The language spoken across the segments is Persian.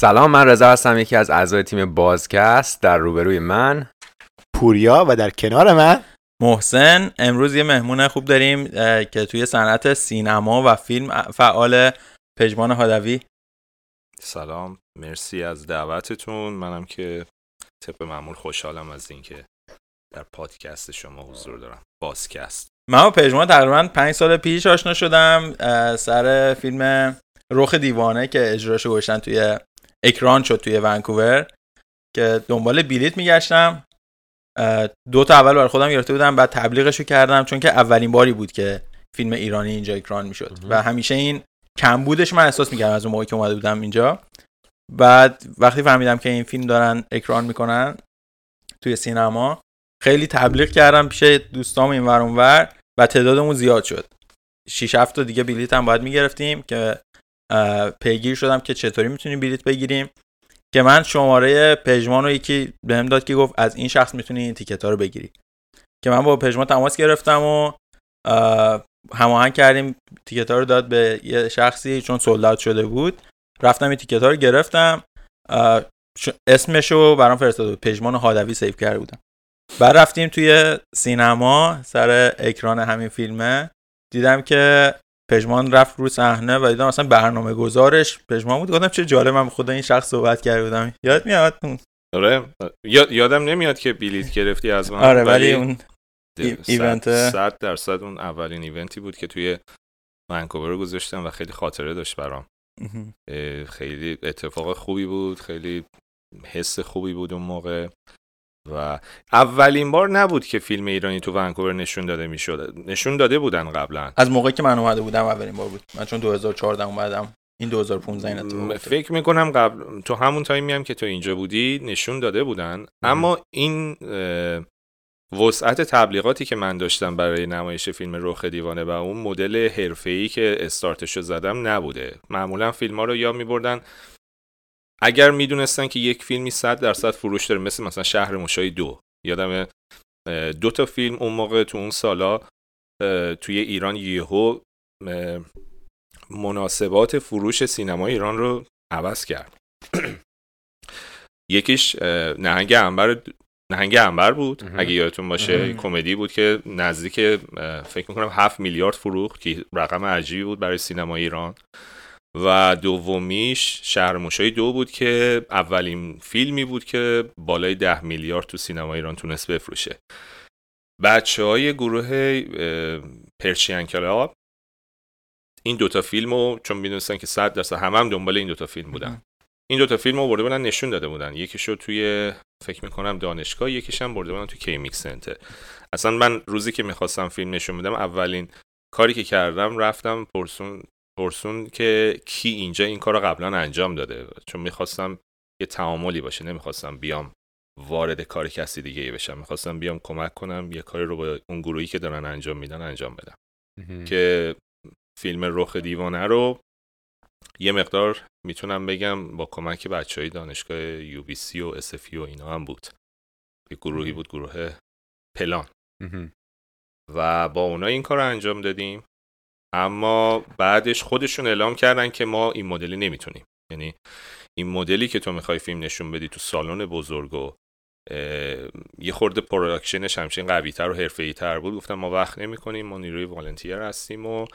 سلام من رضا هستم یکی از اعضای تیم بازکست در روبروی من. پوریا و در کنار من. محسن امروز یه مهمون خوب داریم که توی صنعت سینما و فیلم فعال پژمان هادوی سلام مرسی از دعوتتون. منم که طبق معمول خوشحالم از اینکه در پادکست شما حضور دارم. بازکست. من با پژمان تقریبا پنج سال پیش آشنا شدم سر فیلم رخ دیوانه که اجراشو گوشن توی اکران شد توی ونکوور که دنبال بلیت میگشتم. دو تا اول برای خودم گرفته بودم بعد تبلیغشو کردم چون که اولین باری بود که فیلم ایرانی اینجا اکران می‌شد. و همیشه این کمبودش من احساس می‌کردم از اون موقعی که اومده بودم اینجا. بعد وقتی فهمیدم که این فیلم دارن اکران می‌کنن توی سینما خیلی تبلیغ کردم پیش دوستام این ور ور و تعدادمون زیاد شد. 6 7 تا دیگه بلیت هم باید می‌گرفتیم که پیگیر شدم که چطوری می‌تونیم بلیت بگیریم. که من شماره پژمان رو یکی بهم داد که گفت از این شخص می‌تونی این ticket ها رو بگیری. که من با پژمان تماس گرفتم و هماهنگ کردیم. ticket ها رو داد به یه شخصی چون sold out شده بود. رفتم این ticket ها رو گرفتم. اسمش رو برام فرستاد پژمان هادوی save کرده بودم. بعد رفتیم توی سینما سر اکران همین فیلمه. دیدم که پژمان رفت رو صحنه و دیدم اصلا برنامه گذارش پژمان بود. گفتم چه جالب من خدا این شخص صحبت کرده بودم. یاد میاد؟ آره. یادم نمیاد که بلیت گرفتی از من. آره ولی اون ایونت 100 درصد اون اولین ایونتی بود که توی ونکوور گذاشتم و خیلی خاطره داشت برام. خیلی اتفاق خوبی بود. خیلی حس خوبی بود اون موقع. و اولین بار نبود که فیلم ایرانی تو ونکوور نشون داده می‌شد. نشون داده بودن قبلا. از موقعی که من اومده بودم اولین بار بود. من چون 2014 اومدم این 2015 این فکر می‌کنم قبل تو همون تایمی هم که تو اینجا بودی نشون داده بودن. اما این وسعت تبلیغاتی که من داشتم برای نمایش فیلم رخ دیوانه و اون مدل حرفه‌ای که استارتشو زدم نبوده. معمولا فیلم ها رو یا میبردن. اگر می‌دونستن که یک فیلمی 100 درصد فروش داره مثل مثلا شهر مشایی دو. یادم دو تا فیلم اون موقع تو اون سالا توی ایران یهو مناسبات فروش سینما ایران رو عوض کرد. یکیش نهنگ انبر نهنگ انبر بود. اگه یادتون باشه کمدی بود که نزدیک فکر می‌کنم 7 میلیارد فروخت که رقم عجیبی بود برای سینما ایران. و دومیش شهر موشایی دو بود که اولین فیلمی بود که بالای ده میلیارد تو سینما ایران تونست بفروشه. بچه های گروه پرچین کلاب این دوتا فیلم رو چون می‌دونستن که صد درصد همه هم دنبال این دوتا فیلم بودن. این دوتا فیلم رو برده بودن نشون داده بودن. یکیشو توی فکر می‌کنم دانشگاه یکیش هم برده بودن توی کیمیک سنتر اصلا من روزی که می‌خواستم فیلم نشون بدم اولین کاری که کردم رفتم پرسون پرسون که کی اینجا این کار رو قبلا انجام داده؟ چون می‌خواستم یه تعاملی باشه نمی‌خواستم بیام وارد کار کسی دیگه ای بشم. می‌خواستم بیام کمک کنم یه کاری رو با اون گروهی که دارن انجام میدن انجام بدم. که فیلم رخ دیوانه رو یه مقدار می‌تونم بگم با کمک بچه های دانشگاه یو بی سی و اسفی و اینا هم بود. یه گروهی بود گروه پلان. و با اونا این کار رو انجام دادیم. اما بعدش خودشون اعلام کردن که ما این مدلی نمی‌تونیم. یعنی این مدلی که تو می‌خوای فیلم نشون بدی تو سالن بزرگ و یه خورده production ش همچین قوی تر و حرفه‌ای تر بود گفتم ما وقت نمی‌کنیم ما نیروی volunteer هستیم و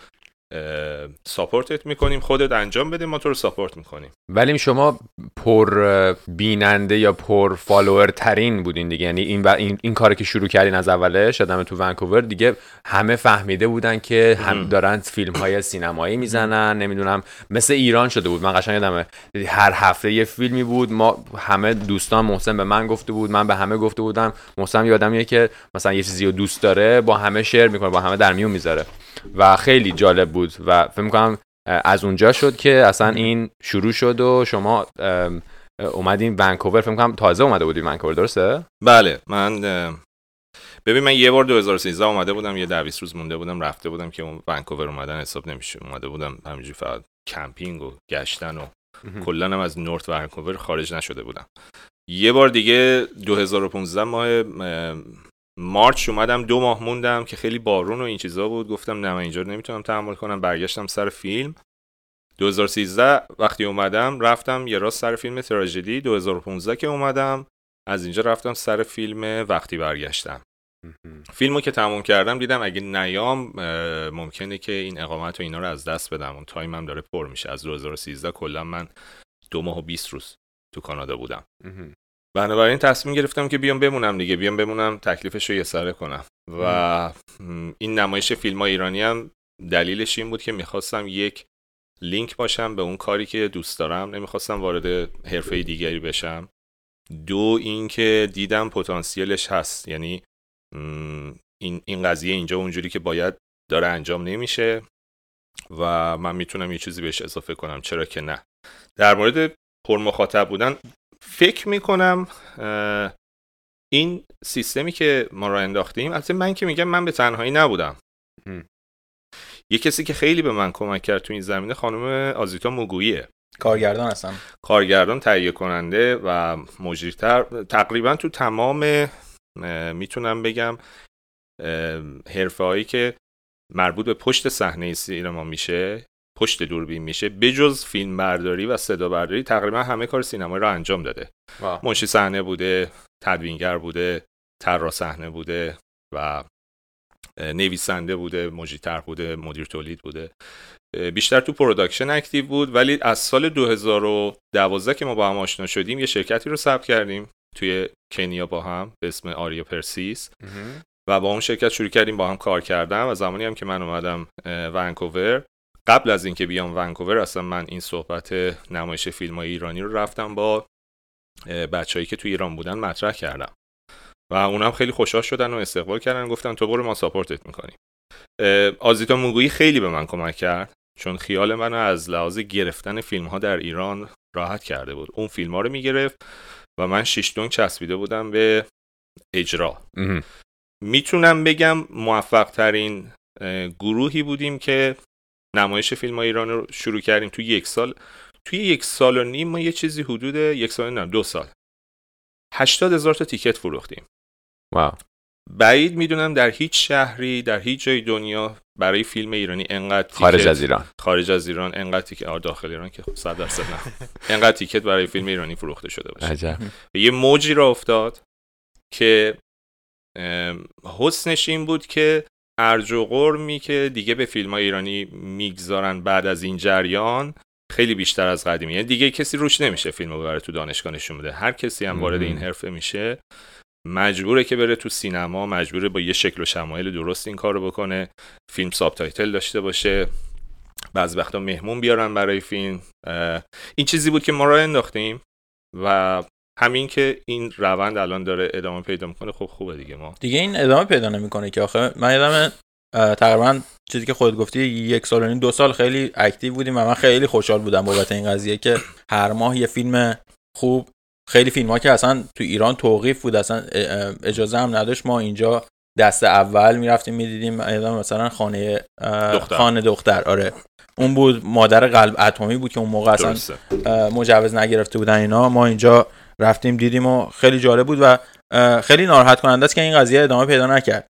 support ت می‌کنیم خودت انجام بده ما تو رو support می‌کنیم. ولی شما پر بیننده یا پر follower ترین بودین دیگه. یعنی این, این, این کاری که شروع کردین از اولش هم تو ونکوور دیگه همه فهمیده بودن که هم دارن فیلم های سینمایی می‌زنن. نمی‌دونم مثل ایران شده بود. من قشنگ یادمه هر هفته یه فیلمی بود. ما همه دوستان محسن به من گفته بود من به همه گفته بودم. محسن یادمیه که مثلا یه چیزی رو دوست داره با همه شیر می‌کنه با همه در میون می‌ذاره. و خیلی جالب بود. و فکر می‌کنم از اونجا شد که اصلا این شروع شد و شما اومدین ونکوور. فکر کنم تازه اومده بودی ونکوور درسته؟ بله من ببین من یه بار 2013 اومده بودم یه 20 روز مونده بودم رفته بودم که اون ونکوور اومدن حساب نمیشه اومده بودم همینجوری فقط کمپینگ و گشتن و کلا هم از نورت ونکوور خارج نشده بودم. یه بار دیگه 2015 ماه مارچ اومدم دو ماه موندم که خیلی بارون و این چیزا بود. گفتم نه من اینجا نمی‌تونم تحمل کنم. برگشتم سر فیلم. 2013 وقتی اومدم رفتم یه راست سر فیلم تراژدی. 2015 که اومدم از اینجا رفتم سر فیلم وقتی برگشتم. فیلمو که تموم کردم دیدم اگه نیام ممکنه که این اقامت و اینا رو از دست بدم. اون تایمم داره پر میشه. از 2013 کلا من دو ماه و 20 روز تو کانادا بودم. بنابراین تصمیم گرفتم که بیام بمونم دیگه. بیام بمونم تکلیفش رو یه سره کنم. و این نمایش فیلم ها ایرانی هم دلیلش این بود که می‌خواستم یک لینک باشم به اون کاری که دوست دارم. نمی‌خواستم وارد حرفه دیگری بشم. دو اینکه دیدم پتانسیلش هست. یعنی این این قضیه اینجا اونجوری که باید داره انجام نمیشه و من می‌تونم یه چیزی بهش اضافه کنم. چرا که نه. در مورد پر مخاطب بودن فکر می‌کنم این سیستمی که ما را انداختیم البته من که میگم من به تنهایی نبودم. یه کسی که خیلی به من کمک کرد تو این زمینه خانم آزیتا موگوییه. کارگردان هستم کارگردان تهیه کننده و مجریتر. تقریبا تو تمام می‌تونم بگم حرفه هایی که مربوط به پشت صحنه سینما میشه پشت دوربین میشه بجز فیلم برداری و صدا برداری تقریبا همه کار سینمایی رو انجام داده. منشی صحنه بوده تدوینگر بوده طراح صحنه بوده و نویسنده بوده مجریتر بوده مدیر تولید بوده. بیشتر تو production active بود ولی از سال 2012 که ما با هم آشنا شدیم یه شرکتی رو ثبت کردیم توی کنیا با هم به اسم آریا پرسیس. و با اون شرکت شروع کردیم با هم کار کردم و زمانی هم که من اومدم ونکوور. قبل از اینکه بیام ونکوور اصلا من این صحبت نمایش فیلم های ایرانی رو رفتم با بچههایی که تو ایران بودن مطرح کردم. و اونم خیلی خوشحال شدن و استقبال کردن گفتن تو برو ما support ت می‌کنیم. آزیتا موگویی خیلی به من کمک کرد چون خیال منو از لحاظ گرفتن فیلم ها در ایران راحت کرده بود. اون فیلم ها رو می‌گرفت و من شیشتون چسبیده بودم به اجرا. می‌تونم بگم موفق ترین گروهی بودیم که نمایش فیلم های ایران رو شروع کردیم توی یک سال. توی یک سال و نیم ما یه چیزی حدود یک سال نه دو سال. هشتاد هزار تا تیکت فروختیم. واو. بعید می‌دونم در هیچ شهری در هیچ جای دنیا برای فیلم ایرانی انقدر تیکت خارج از ایران. خارج از ایران انقدر تیکت آر داخل ایران که 100 درصد نه. انقدر تیکت برای فیلم ایرانی فروخته شده باشه. عجب. یه موجی را افتاد که حسنش این بود که ارج و قرمی که دیگه به فیلم های ایرانی می‌گذارن بعد از این جریان خیلی بیشتر از قدیمی یعنی دیگه کسی روش نمیشه فیلم رو ببره تو دانشگاه نشون بده. هر کسی هم وارد این حرفه میشه. مجبوره که بره تو سینما مجبوره با یه شکل و شمایل درست این کار رو بکنه. فیلم subtitle داشته باشه. بعض وقتا مهمون بیارن برای فیلم. این چیزی بود که ما راه انداختیم و همین که این روند الان داره ادامه پیدا می‌کنه خب خوبه دیگه ما. دیگه این ادامه پیدا نمی‌کنه که آخه. من یادم تقریبا چیزی که خودت گفتی یک سال و نیم دو سال خیلی active بودیم و من خیلی خوشحال بودم بابت این قضیه که هر ماه یه فیلم خوب خیلی فیلم ها که اصلا تو ایران توقیف بود اصلا اجازه هم نداشت. ما اینجا دست اول می‌رفتیم می‌دیدیم مثلا خانه دختر. خانه دختر. آره. اون بود مادر قلب اتمی بود که اون موقع اصلا مجوز نگرفته بودن اینا. ما اینجا رفتیم دیدیم و خیلی جالب بود و خیلی ناراحت کننده است که این قضیه ادامه پیدا نکرد.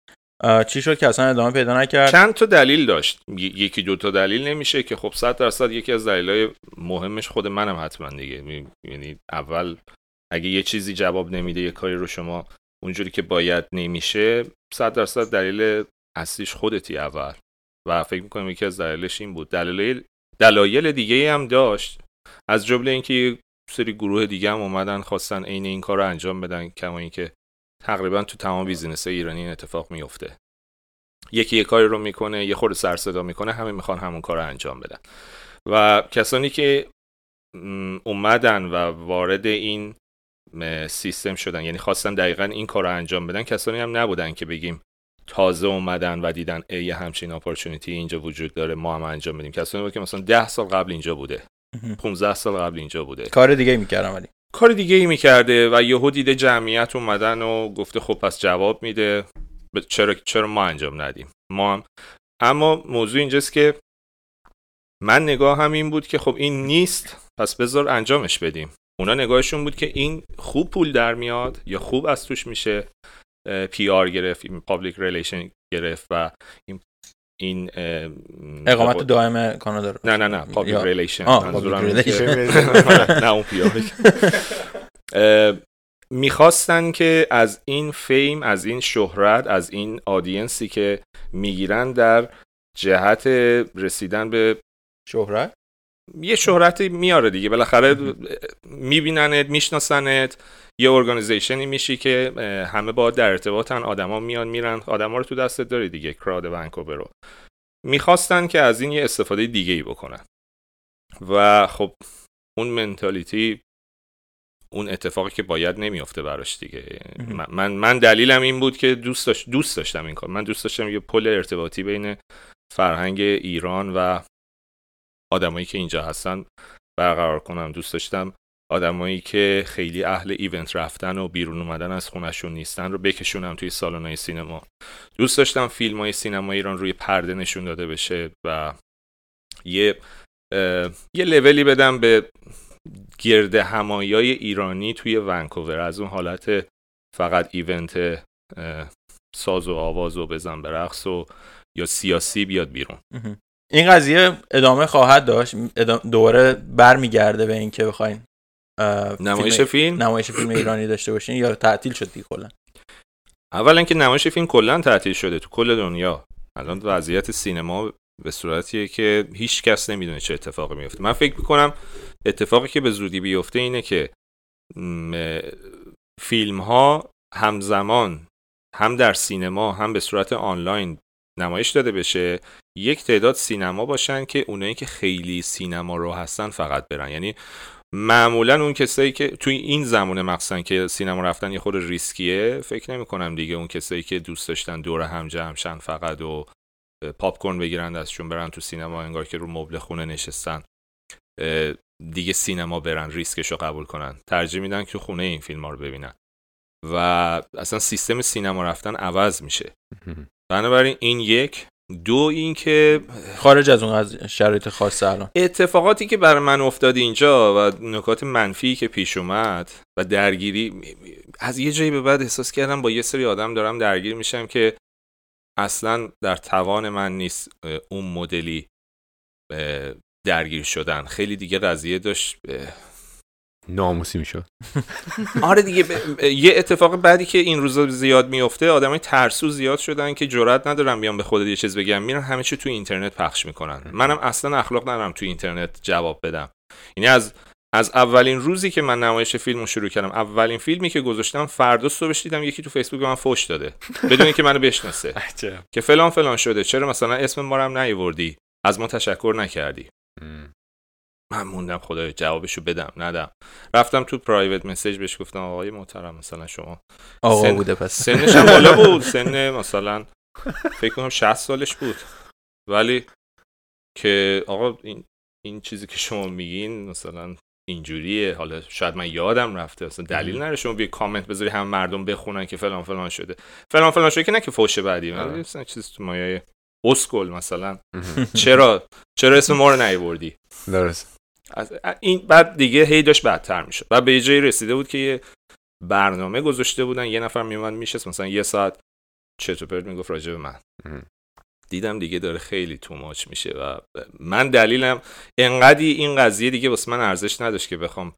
چی شد که اصلا ادامه پیدا نکرد؟ چند تا دلیل داشت. یکی دو تا دلیل نمیشه که خب 100 درصد یکی از دلایل مهمش خود منم حتما دیگه. یعنی اول اگه یه چیزی جواب نمیده یه کاری رو شما اونجوری که باید نمیشه 100 درصد دلیل اصلیش خودتی اول. و فکر می‌کنم یکی از دلایلش این بود. دلایل دلایل دیگه هم داشت. از جمله اینکه سری گروه دیگه هم اومدن خواستن عین این کار رو انجام بدن کما اینکه تقریبا تو تمام بیزینس ایرانی این اتفاق میفته یکی یه کاری رو می‌کنه یه خورده سر صدا می‌کنه همه می‌خوان همون کار رو انجام بدن. و کسانی که اومدن و وارد این سیستم شدن یعنی خواستن دقیقا این کار رو انجام بدن کسانی هم نبودن که بگیم تازه اومدن و دیدن ای همچین اپورتونیتی اینجا وجود داره ما هم انجام بدیم. کسانی بود که مثلا 10 سال قبل اینجا بوده. 15 سال قبل اینجا بوده. کار دیگه می‌کردم ولی. کار دیگه ای می‌کرده و یهو دیده جمعیت اومدن و گفته خب پس جواب میده. چرا چرا ما انجام ندیم؟ ما هم اما موضوع اینجاست که من نگاه هم این بود که خب این نیست پس بذار انجامش بدیم. اونا نگاهشون بود که این خوب پول در میاد یا خوب از توش میشه PR گرفت public relation گرفت و این این اقامت دائم کانادا رو. نه نه نه public یا- relation. نه اون. اه، می‌خواستن که از این fame از این شهرت از این audience ی که می‌گیرن در جهت رسیدن به شهرت؟ یه شهرتی میاره دیگه. بالاخره میبیننت میشناسنت. یه ارگانیزیشنی میشی که همه با در ارتباطن آدما میان میرن آدما رو تو دستت داری دیگه کراد ونکوور رو. می‌خواستن که از این یه استفاده دیگه ای بکنن. و خب اون منتالیتی اون اتفاقی که باید نمیافته براش دیگه. من من دلیلم این بود که دوست داشت دوست داشتم این کار. من دوست داشتم یه پل ارتباطی بین فرهنگ ایران و آدمایی که اینجا هستن برقرار کنم. دوست داشتم آدمایی که خیلی اهل ایونت رفتن و بیرون اومدن از خونشون نیستن رو بکشونم توی سالن‌های سینما. دوست داشتم فیلم های سینما ایران روی پرده نشون داده بشه و یه یه لولی بدم به گرد همایی ایرانی توی ونکوور. از اون حالت فقط ایونت ساز و آواز و بزن به رقص و یا سیاسی بیاد بیرون. این قضیه ادامه خواهد داشت. دوباره برمیگرده به اینکه بخواین نمایش فیلم- فیلم؟ نمایش فیلم ایرانی داشته باشین؟ یا تعطیل شد دیگه کلا؟ اولا که نمایش فیلم کلا تعطیل شده تو کل دنیا. الان وضعیت سینما به صورتیه که هیچ کس نمی‌دونه چه اتفاقی میفته من فکر می‌کنم اتفاقی که به زودی بیفته اینه که فیلم ها همزمان هم در سینما هم به صورت آنلاین نمایش داده بشه. یک تعداد سینما باشن که اونایی که خیلی سینما رو هستن فقط برن. یعنی معمولا اون کسایی که توی این زمان مخصوصا که سینما رفتن یه خود ریسکیه فکر نمی کنم دیگه اون کسایی که دوست داشتن دور هم جمع شن فقط و پاپ کورن بگیرن دستشون برن تو سینما انگار که رو مبل خونه نشستن. دیگه سینما برن ریسکش رو قبول کنن. ترجیح میدن که خونه این فیلم ها رو ببینن. و اصلا سیستم سینما رفتن عوض میشه. بنابراین این یک دو اینکه خارج از اون از شرایط خاص الان. اتفاقاتی که برای من افتاد اینجا و نکات منفی که پیش اومد و درگیری از یه جایی به بعد احساس کردم با یه سری آدم دارم درگیر میشم که اصلا در توان من نیست اون مدلی درگیر شدن. خیلی دیگه قضیه داشت ناموسی می‌شد. آره دیگه ب- یه اتفاق بعدی که این روزا زیاد میفته آدمای ترسو زیاد شدن که جرئت ندارن بیان به خودت یه چیز بگم. میرن همه چی تو اینترنت پخش می‌کنن. منم اصلا اخلاق ندارم تو اینترنت جواب بدم. یعنی از از اولین روزی که من نمایش فیلم رو شروع کردم اولین فیلمی که گذاشتم فردا صبحش دیدم یکی تو فیسبوک به من فوش داده. بدون اینکه منو بشناسه. که فلان فلان شده. چرا مثلا اسم ما رو هم نیوردی از ما تشکر نکردی. من موندم خدای جوابشو بدم ندم. رفتم تو پرایوت مسیج بهش گفتم آقای محترم مثلا شما آقا سن- بوده پس. سنش بالا بود. سن مثلا فکر کنم 60 سالش بود. ولی که آقا این این چیزی که شما میگین مثلا اینجوریه. حالا شاید من یادم رفته. اصلا دلیل نره شما بیا کامنت بذاری هم مردم بخونن که فلان فلان شده. فلان فلان شده که نه که فوش بعدی. آره. من مثلا چیز تو مایه اسکل مثلا. چرا؟ چرا اسم ما رو نیوردی؟ درست. از این بعد دیگه هی داشت بدتر می‌شد. و به یه جایی رسیده بود که یه برنامه گذاشته بودن. یه نفر میومد میشست مثلا یه ساعت چرت و پرت می‌گفت راجع به من. دیدم دیگه داره خیلی تو ماچ میشه و من دلیلم انقدی این قضیه دیگه واسه من ارزش نداشت که بخوام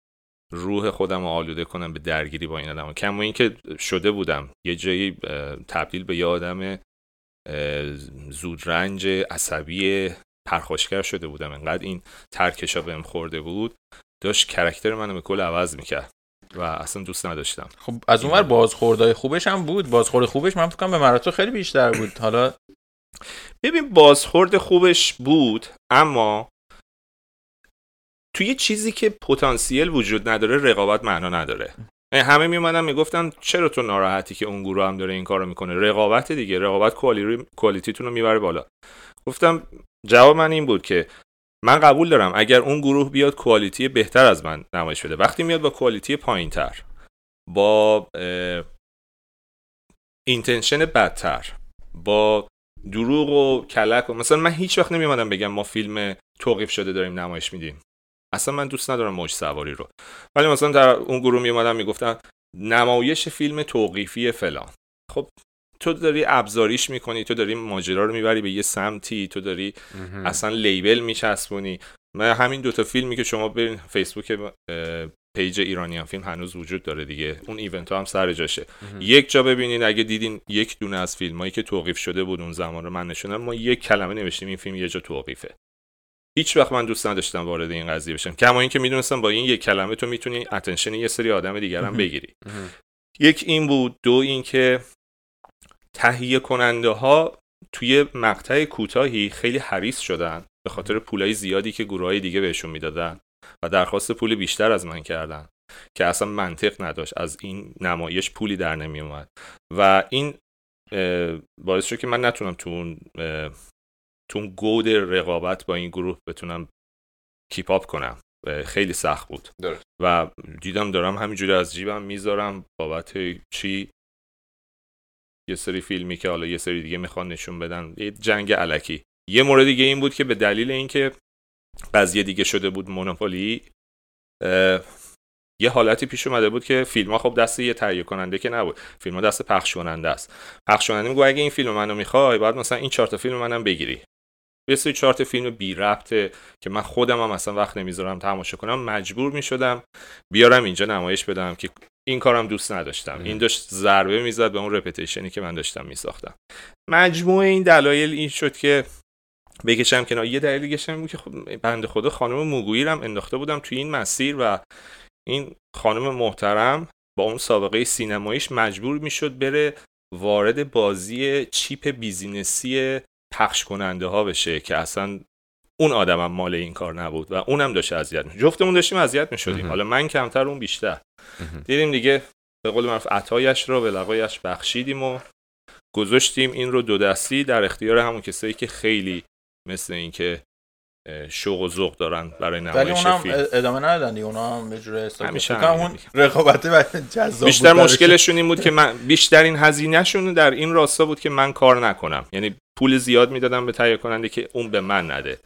روح خودم رو آلوده کنم به درگیری با این آدم کم و اینکه شده بودم. یه جایی تبدیل به یه آدم زودرنج عصبی پرخاشگر شده بودم. انقدر این ترکشا بهم خورده بود داشت کرکتر منو به کل عوض می‌کرد و اصلا دوست نداشتم. خب از اونور بازخوردهای خوبش هم بود. بازخورد خوبش من فکر کنم به مراتب خیلی بیشتر بود. حالا ببین بازخورد خوبش بود اما توی چیزی که پتانسیل وجود نداره رقابت معنا نداره. همه میومدن می‌گفتن چرا تو ناراحتی که اون گروه هم داره این کارو می‌کنه؟ رقابت دیگه رقابت کوالی- کوالیتیتون رو می‌بره بالا. گفتم جواب من این بود که من قبول دارم اگر اون گروه بیاد کوالیتی بهتر از من نمایش بده. وقتی میاد با کوالیتی پایین تر با اینتنشن بدتر با دروغ و کلک و مثلا من هیچ وقت نمیومدم بگم ما فیلم توقیف شده داریم نمایش میدیم. اصلا من دوست ندارم موج سواری رو. ولی مثلا در اون گروه میومدن می‌گفتن نمایش فیلم توقیفی فلان. خب تو داری ابزاریش می‌کنی تو داری ماجرا رو می‌بری به یه سمتی تو داری اصلا label میچسبونی. من همین دوتا فیلمی که شما برین Facebook page ایرانیان فیلم هنوز وجود داره دیگه. اون event ها هم سر جاشه. یک جا ببینید اگه دیدین یک دونه از فیلم هایی که توقیف شده بود اون زمان رو من نشونم ما یک کلمه نوشتیم این فیلم یه جا توقیفه. هیچ وقت من دوست نداشتم وارد این قضیه بشم. کما اینکه می‌دونستم با این یک کلمه تو می‌تونی اتنشن یه سری آدم دیگر هم بگیری. یک این بود دو اینکه تهیه کننده ها توی مقطع کوتاهی خیلی حریص شدن به خاطر پولای زیادی که گروه های دیگه بهشون می‌دادن و درخواست پول بیشتر از من کردن که اصلا منطق نداشت از این نمایش پولی در نمی اومد و این باعث شد که من نتونم تو اون تو اون گود رقابت با این گروه بتونم کیپ آپ کنم. خیلی سخت بود. و دیدم دارم همینجوری از جیبم می‌ذارم بابت چی؟ یه سری فیلمی که حالا یه سری دیگه می‌خوان نشون بدن. یه جنگ علکی یه مورد دیگه این بود که به دلیل اینکه قضیه دیگه شده بود مونوپولی یه حالتی پیش اومده بود که فیلم ها خب دست یه تهیه کننده که نبود. فیلم ها دست پخش کننده است. پخش کننده میگه اگه این فیلم منو می‌خوای بعد مثلا این چهار تا فیلم منم بگیری. یه سری چهار فیلم بی ربطه که من خودم هم مثلا وقت نمی‌ذارم تماشا کنم مجبور می‌شدم بیارم اینجا نمایش بدم که این کارم دوست نداشتم. این داشت ضربه می‌زد به اون رپتیشنی که من داشتم میساختم. مجموعه این دلایل این شد که بکشم کنار. یه دلیل دیگه بود که خب بنده خدا خانم موگویی هم انداخته بودم توی این مسیر و این خانم محترم با اون سابقه سینماییش مجبور می‌شد بره وارد بازی cheap business ی پخش کننده ها بشه که اصلا اون آدمم مال این کار نبود و اونم داشت اذیت می‌شد. جفتمون داشتیم اذیت می‌شدیم. حالا من کمتر اون بیشتر. دیدیم دیگه به قول معروف عطایش رو به لقایش بخشیدیم و گذاشتیم این رو دو دستی در اختیار همون کسایی که خیلی مثل اینکه شوق و ذوق دارن برای نمایش ولی فیلم. ادامه ندادن اونا هم یه همیشه اون رقابت جذاب بیشتر مشکلشون این بود که من بیشترین هزینهشون در این راستا بود که من کار نکنم. یعنی پول زیاد می‌دادم به تهیه کننده که اون به من نده.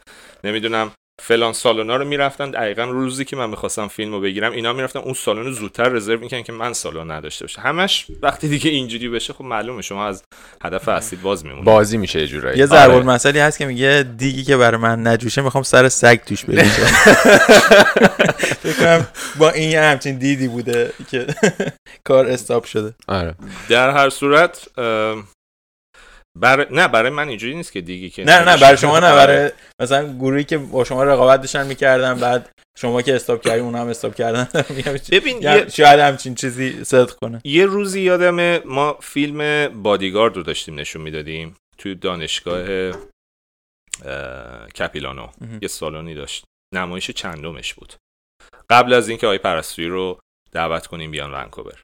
نمی‌دونم فلان سالونا رو می‌رفتن. دقیقا روزی که من می‌خواستم فیلم رو بگیرم اینا می‌رفتن. اون سالن رو زودتر رزرو می‌کنن که من سالن نداشته باشه همش وقتی دیگه اینجوری بشه خب معلومه. شما از هدف اصلی باز میمونید. بازی میشه جورایی. یه ضرب آره. مسئله هست که میگه دیگی که برای من نجوشه می‌خوام سر سگ توش بریزم فکر با این یه همچین دیدی بوده که کار استاپ شده. آره. در هر صورت بر... نه برای من اینجوری نیست که دیگه که نه نه برای شما نه برای مثلا گروهی که با شما رقابت داشتن می‌کردن بعد شما که استاپ کردی اون هم استاپ کردن. ببین یه... شاید همچین چیزی صدق کنه. یه روزی یادم ما فیلم بادیگارد رو داشتیم نشون می‌دادیم توی دانشگاه کپیلانو. یه سالونی داشت. نمایش چندمش بود. قبل از اینکه آقای پرستویی رو دعوت کنیم بیان ونکوور.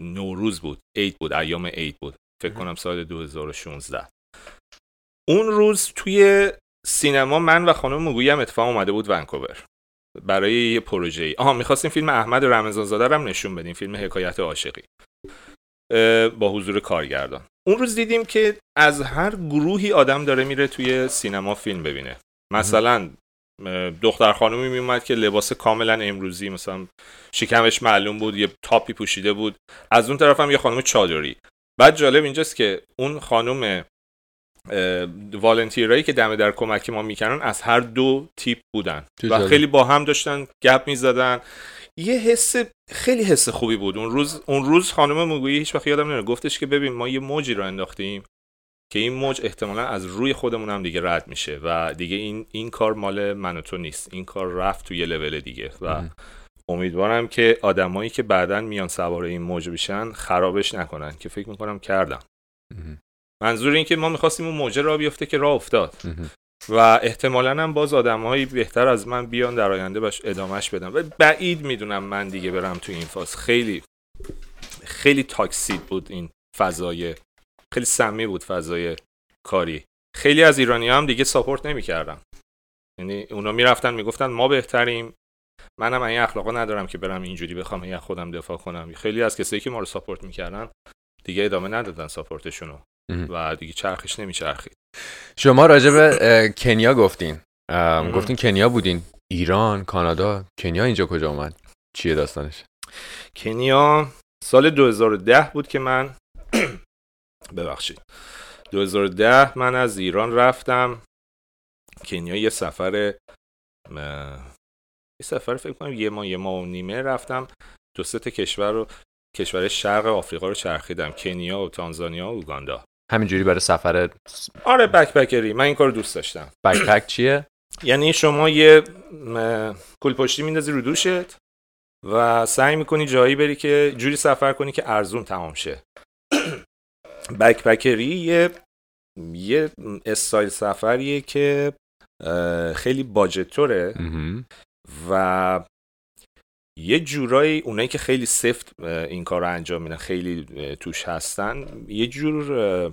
نوروز بود. عید بود. ایام عید بود. فکر کنم سال 2016 اون روز توی سینما من و خانم مگویی هم اتفاق اومده بود ونکوور. برای یه پروژه ای آها می‌خواستیم فیلم احمد رمضان زاده هم نشون بدیم فیلم حکایت عاشقی. با حضور کارگردان. اون روز دیدیم که از هر گروهی آدم داره میره توی سینما فیلم ببینه. مثلا دختر خانومی میومد که لباس کاملا امروزی مثلا شکمش معلوم بود یه تاپی پوشیده بود. از اون طرف هم یه خانم چادری. بعد جالب اینجاست که اون خانم والنتیرایی که دم در کمک ما می‌کنن از هر دو تیپ بودن و خیلی با هم داشتن گپ می‌زدن. یه حس خیلی حس خوبی بود. اون روز اون روز خانم مگویی هیچ وقت یادم نمیاد. گفتش که ببین ما یه موجی رو انداختیم که این موج احتمالا از روی خودمون هم دیگه رد میشه و دیگه این این کار مال من و تو نیست. این کار رفت توی لول دیگه و امیدوارم که آدمایی که بعدا میان سوار این موج بشن خرابش نکنن که فکر می‌کنم کردم. منظور این که ما می‌خواستیم اون موجه را بیفته که راه افتاد. و احتمالا هم باز آدمهایی بهتر از من بیان در آینده باش ادامهش بدم و بعید می‌دونم من دیگه برم تو این فاز. خیلی خیلی تاکسید بود این فضای خیلی سمی بود فضای کاری. خیلی از ایرانی هم دیگه ساپورت نمی‌کردن. یعنی اونا می‌رفتن می‌گفتن ما بهتریم. منم این اخلاقا ندارم که برم اینجوری بخوام از خودم دفاع کنم. خیلی از کسایی که ما رو ساپورت می‌کردن دیگه ادامه ندادن ساپورتشونو. و دیگه چرخش نمیچرخید. شما راجع به کنیا گفتین. گفتین کنیا بودین. ایران کانادا. کنیا اینجا کجا اومد؟ چیه داستانش؟ کنیا سال 2010 بود که من ببخشید. 2010 من از ایران رفتم. کنیا یه سفر یه سفر فکر کنم یه ماه یه ماه و نیمه رفتم. دو سه کشور رو کشور شرق آفریقا رو چرخیدم. کنیا و تانزانیا و اوگاندا. همینجوری برای سفر آره بکپکری. من این کار دوست داشتم. بکپک چیه؟ یعنی شما یه کل پشتی میندازی رو دوشت و سعی می‌کنی جایی بری که جوری سفر کنی که ارزون تمام شه. بکپکری یه یه استایل سفریه که خیلی باجتوره. و یه جورایی اونایی که خیلی سفت این کار رو انجام میدن خیلی توش هستن یه جور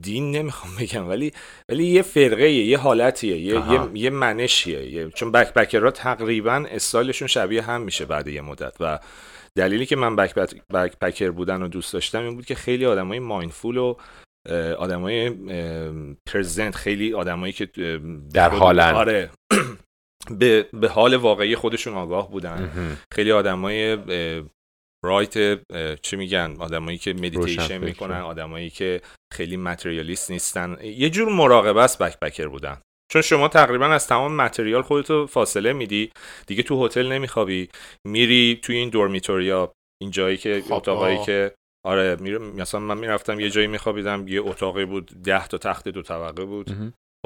دین نمی‌خوام بگم ولی ولی یه فرقه یه حالتیه یه, یه, یه منشیه یه چون بک بکرها تقریبا استایلشون شبیه هم میشه بعد یه مدت و دلیلی که من بک, بک پکر بودن رو دوست داشتم این بود که خیلی آدمای مایندفول و آدمای پرزنت خیلی آدمایی که در حالن. آره. به, به حال واقعی خودشون آگاه بودن. خیلی آدمای right چی میگن؟ آدمایی که مدیتیشن می‌کنن آدمایی که خیلی materialist نیستن. یه جور مراقبه است backpacker بودن. چون شما تقریبا از تمام material خودتو فاصله میدی دیگه تو هتل نمیخوابی. میری توی این dormitory ا این جایی که اتاقایی که آره میرم مثلا من می‌رفتم یه جایی میخوابیدم یه اتاقی بود ده تا تخت دو طبقه بود.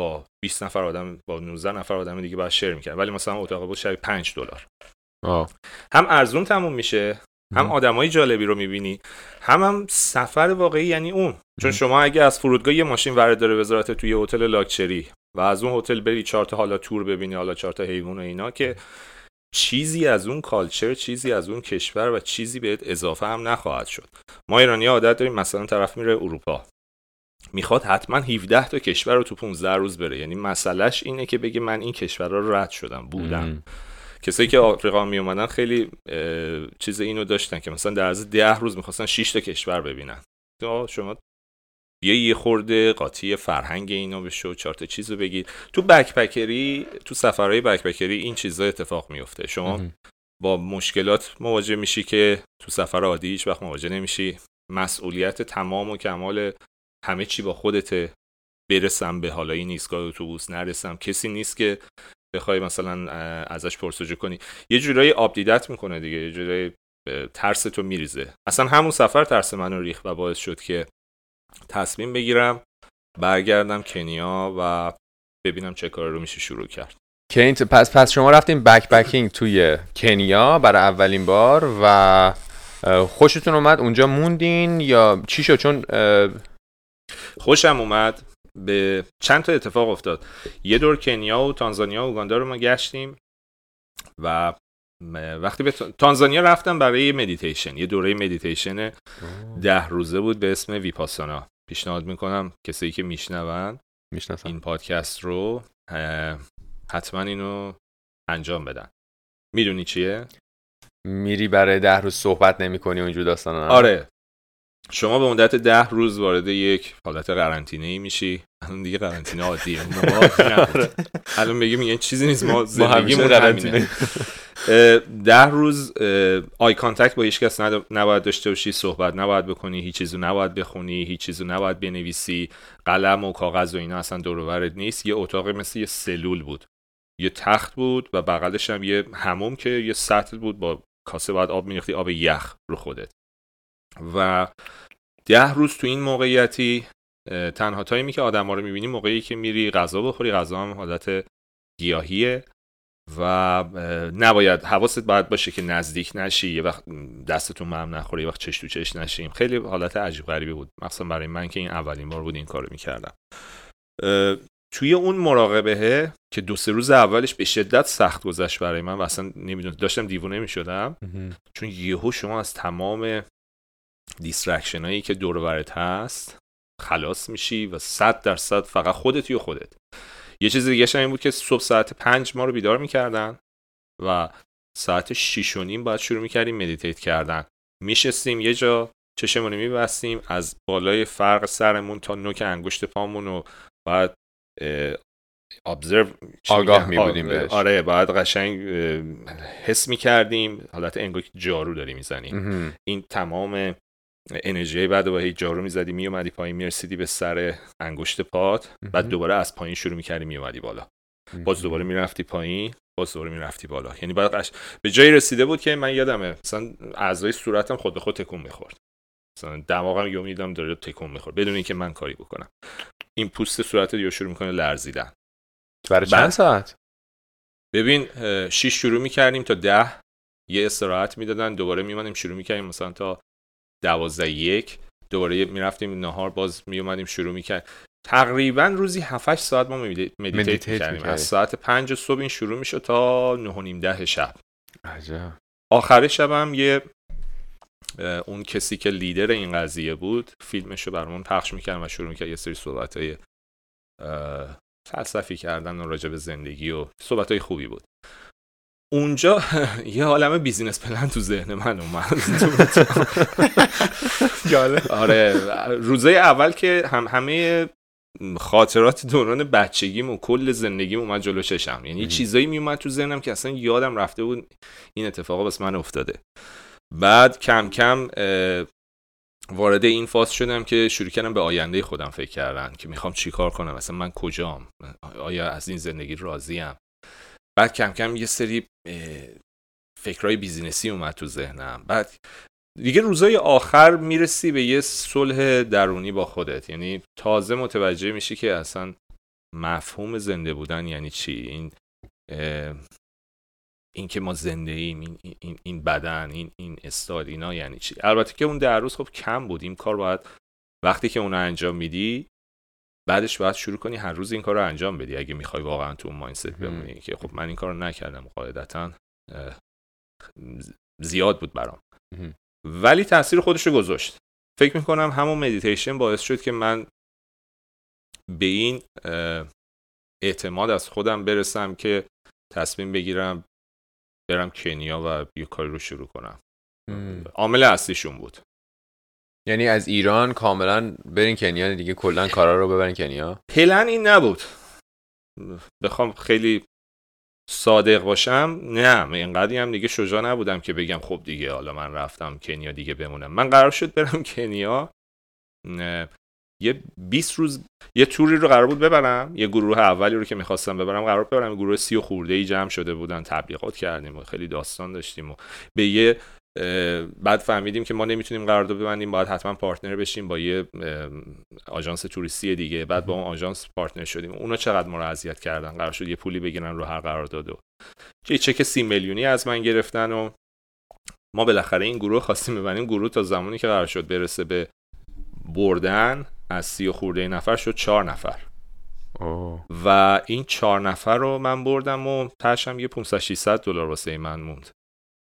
با 20 نفر آدم با 19 نفر آدم دیگه باید share می‌کرد. ولی مثلا اتاق بود شبیه 5 دلار. هم ارزون تموم میشه هم آدمای جالبی رو می‌بینی هم هم سفر واقعی یعنی اون. چون شما اگه از فرودگاه یه ماشین ورد داره وزارت توی هتل لاکچری و از اون هتل بری چهار تا حالا تور ببینی حالا چهار تا حیوان و اینا که چیزی از اون کالچر چیزی از اون کشور و چیزی بهت اضافه هم نخواهد شد. ما ایرانی عادت داریم مثلا طرف میره اروپا. می‌خواد حتما 17 تا کشور رو تو 15 روز بره. یعنی مسئلهش اینه که بگه من این کشور رو رد شدم بودم. کسایی که آفریقا می اومدن خیلی چیز اینو داشتن که مثلا در از 10 روز می‌خواستن 6 تا کشور ببینن. شما یه یه خورده قاطی فرهنگ اینا بشه و چهار تا چیز رو بگید تو بکپکری تو سفرهای بکپکری این چیزا اتفاق میفته شما با مشکلات مواجه میشی که تو سفر عادی هیچ وقت مواجه نمیشی. مسئولیت تمام و کمال همه چی با خودته. برسم به حالا این ایستگاه اتوبوس نرسم. کسی نیست که بخوای مثلا ازش پرسجو کنی. یه جورایی آپدیدت می‌کنه دیگه یه جورایی ترس تو میریزه. اصلا همون سفر ترس منو ریخ و باعث شد که تصمیم بگیرم برگردم کنیا و ببینم چه کار رو میشه شروع کرد. کینت پس پس شما رفتیم بک بکینگ توی کنیا برای اولین بار و خوشتون اومد اونجا موندین یا چی شد؟ چون خوشم اومد. به چند تا اتفاق افتاد. یه دور کنیا و تانزانیا و اوگاندا رو ما گشتیم و وقتی به تانزانیا رفتم برای مدیتیشن. یه دوره مدیتیشن ده روزه بود به اسم ویپاسانا. پیشنهاد می‌کنم کسی که میشنون این پادکست رو حتما اینو انجام بدن. می‌دونی چیه؟ میری برای ده روز صحبت نمی کنی اونجور داستان آره. شما به مدت ده روز وارد یک حالت قرنطینه ای میشی. الان دیگه قرنطینه عادیه. آره. الان بگیم یه چیزی نیست. ما زندگی قرنطینه. ده روز eye contact با هیچ کس نباید داشته باشی. صحبت نباید بکنی. هیچ چیزو نباید بخونی. هیچ چیزو نباید بنویسی. قلم و کاغذ و اینا اصلا دورت نیست. یه اتاق مثل یه سلول بود. یه تخت بود و بغلش هم یه حموم که یه سطل بود. با کاسه باید آب میریختی. آب یخ رو خودت. و ده روز تو این موقعیتی تنها تایمی که آدم ها رو می‌بینی موقعی که میری غذا بخوری غذا هم حالت گیاهیه و نباید حواست باید باشه که نزدیک نشی یه وقت دستتون مهم نخوره یه وقت چش تو چش نشیم. خیلی حالت عجیب غریبی بود. مخصوصا برای من که این اولین بار بود این کارو می‌کردم. توی اون مراقبه که دو سه روز اولش به شدت سخت گذشت برای من و اصلا نمی‌دونم داشتم دیوونه می‌شدم. چون یهو شما از تمام distraction هایی که دور هست خلاص میشی و صد درصد فقط خودت و خودت. یه چیز دیگه این بود که صبح ساعت پنج ما رو بیدار می‌کردن و ساعت شیش و نیم باید شروع می‌کردیم meditate کردن. میشستیم یه جا چشمونو میبستیم از بالای فرق سرمون تا نوک انگشت پامون و بعد observe آگاه می بودیم بهش. آره بعد قشنگ حس می کردیم حالت انگار که جارو داری می‌زنیم. این تمام انرژی بعد با هی جارو می‌زدی میومدی پایین می‌رسیدی به سر انگشت پات بعد دوباره از پایین شروع می‌کردی میومدی بالا. باز دوباره می‌رفتی پایین باز دوباره می‌رفتی بالا. یعنی بعد قش... به جایی رسیده بود که من یادمه مثلا اعضای صورتم خود به خود تکون می‌خورد. مثلا دماغم یه میدم داره تکون می‌خورد. بدون اینکه من کاری بکنم. این پوست صورت دیگه شروع می‌کنه لرزیدن. برای چند ساعت؟ ببین شیش شروع می‌کردیم تا ده. یه استراحت می‌دادن دوباره میومدیم شروع می‌کردیم مثلا تا دوازده یک. دوباره می‌رفتیم نهار باز میومدیم شروع می‌کرد. تقریبا روزی 7 ساعت ما meditate meditate می‌کردیم. می‌کردی. از ساعت پنج صبح این شروع می‌شد تا نه و نیم ده شب. عجب. آخر شبم یه اون کسی که لیدر این قضیه بود فیلمش رو برامون پخش می‌کرد و شروع می‌کرد یه سری صحبت های فلسفی کردن و راجع به زندگی و صحبت های خوبی بود. اونجا یه عالم بیزینس پلن تو ذهن من اومد. آره روزای اول که هم همه خاطرات دوران بچگیم و کل زندگیم اومد جلو چشم. یعنی چیزایی میومد تو ذهنم که اصلا یادم رفته بود این اتفاقا بس من افتاده. بعد کم کم وارد این فاز شدم که شروع کردم به آینده خودم فکر کردن که می‌خوام چیکار کنم؟ مثلا من کجام؟ آیا از این زندگی راضیم؟ بعد کم کم یه سری اه، فکرهای business ی اومد تو ذهنم. بعد دیگه روزای آخر می‌رسی به یه صلح درونی با خودت. یعنی تازه متوجه میشی که اصلا مفهوم زنده بودن یعنی چی؟ این این که ما زنده ایم این, این, این بدن این, این استایل اینا یعنی چی؟ البته که اون در روز خب کم بود. این کار باید وقتی که اون انجام میدی بعدش باید شروع کنی هر روز این کار رو انجام بدی. اگه می‌خوای واقعا تو اون مایندست بمونی که خب من این کار رو نکردم قاعدتا زیاد بود برام. ولی تاثیر خودش رو گذاشت. فکر می‌کنم همون مدیتیشن باعث شد که من به این اعتماد از خودم برسم که تصمیم بگیرم برم کنیا و یه کاری رو شروع کنم. عامل اصلیشون بود. یعنی از ایران کاملا برین کنیا دیگه کلا کارا رو ببرین کنیا. پلن این نبود. بخوام خیلی صادق باشم. نه اینقدری هم دیگه شجاع نبودم که بگم خب دیگه حالا من رفتم کنیا دیگه بمونم. من قرار شد برم کنیا. نه، یه 20 روز یه توری رو قرار بود ببرم. یه گروه اولی رو که می‌خواستم ببرم قرار ببرم. گروه سی و خورده ای جمع شده بودن تبلیغات کردیم و خیلی داستان داشتیم و به یه بعد فهمیدیم که ما نمی‌تونیم قرارداد ببندیم باید حتما partner بشیم با یه آژانس توریستی دیگه. بعد با اون آژانس partner شدیم. اونا چقدر ما رو اذیت کردن؟ قرار شد یه پولی بگیرن رو هر قرارداد و یه چک سی میلیونی از من گرفتن و ما بالاخره این گروه خواستیم ببندیم. گروه تا زمانی که قرار شد برسه به بردن از سی و خورده نفر شد چهار نفر. و این چهار نفر رو من بردم و تهشم یه 500 600 دلار واسه من موند.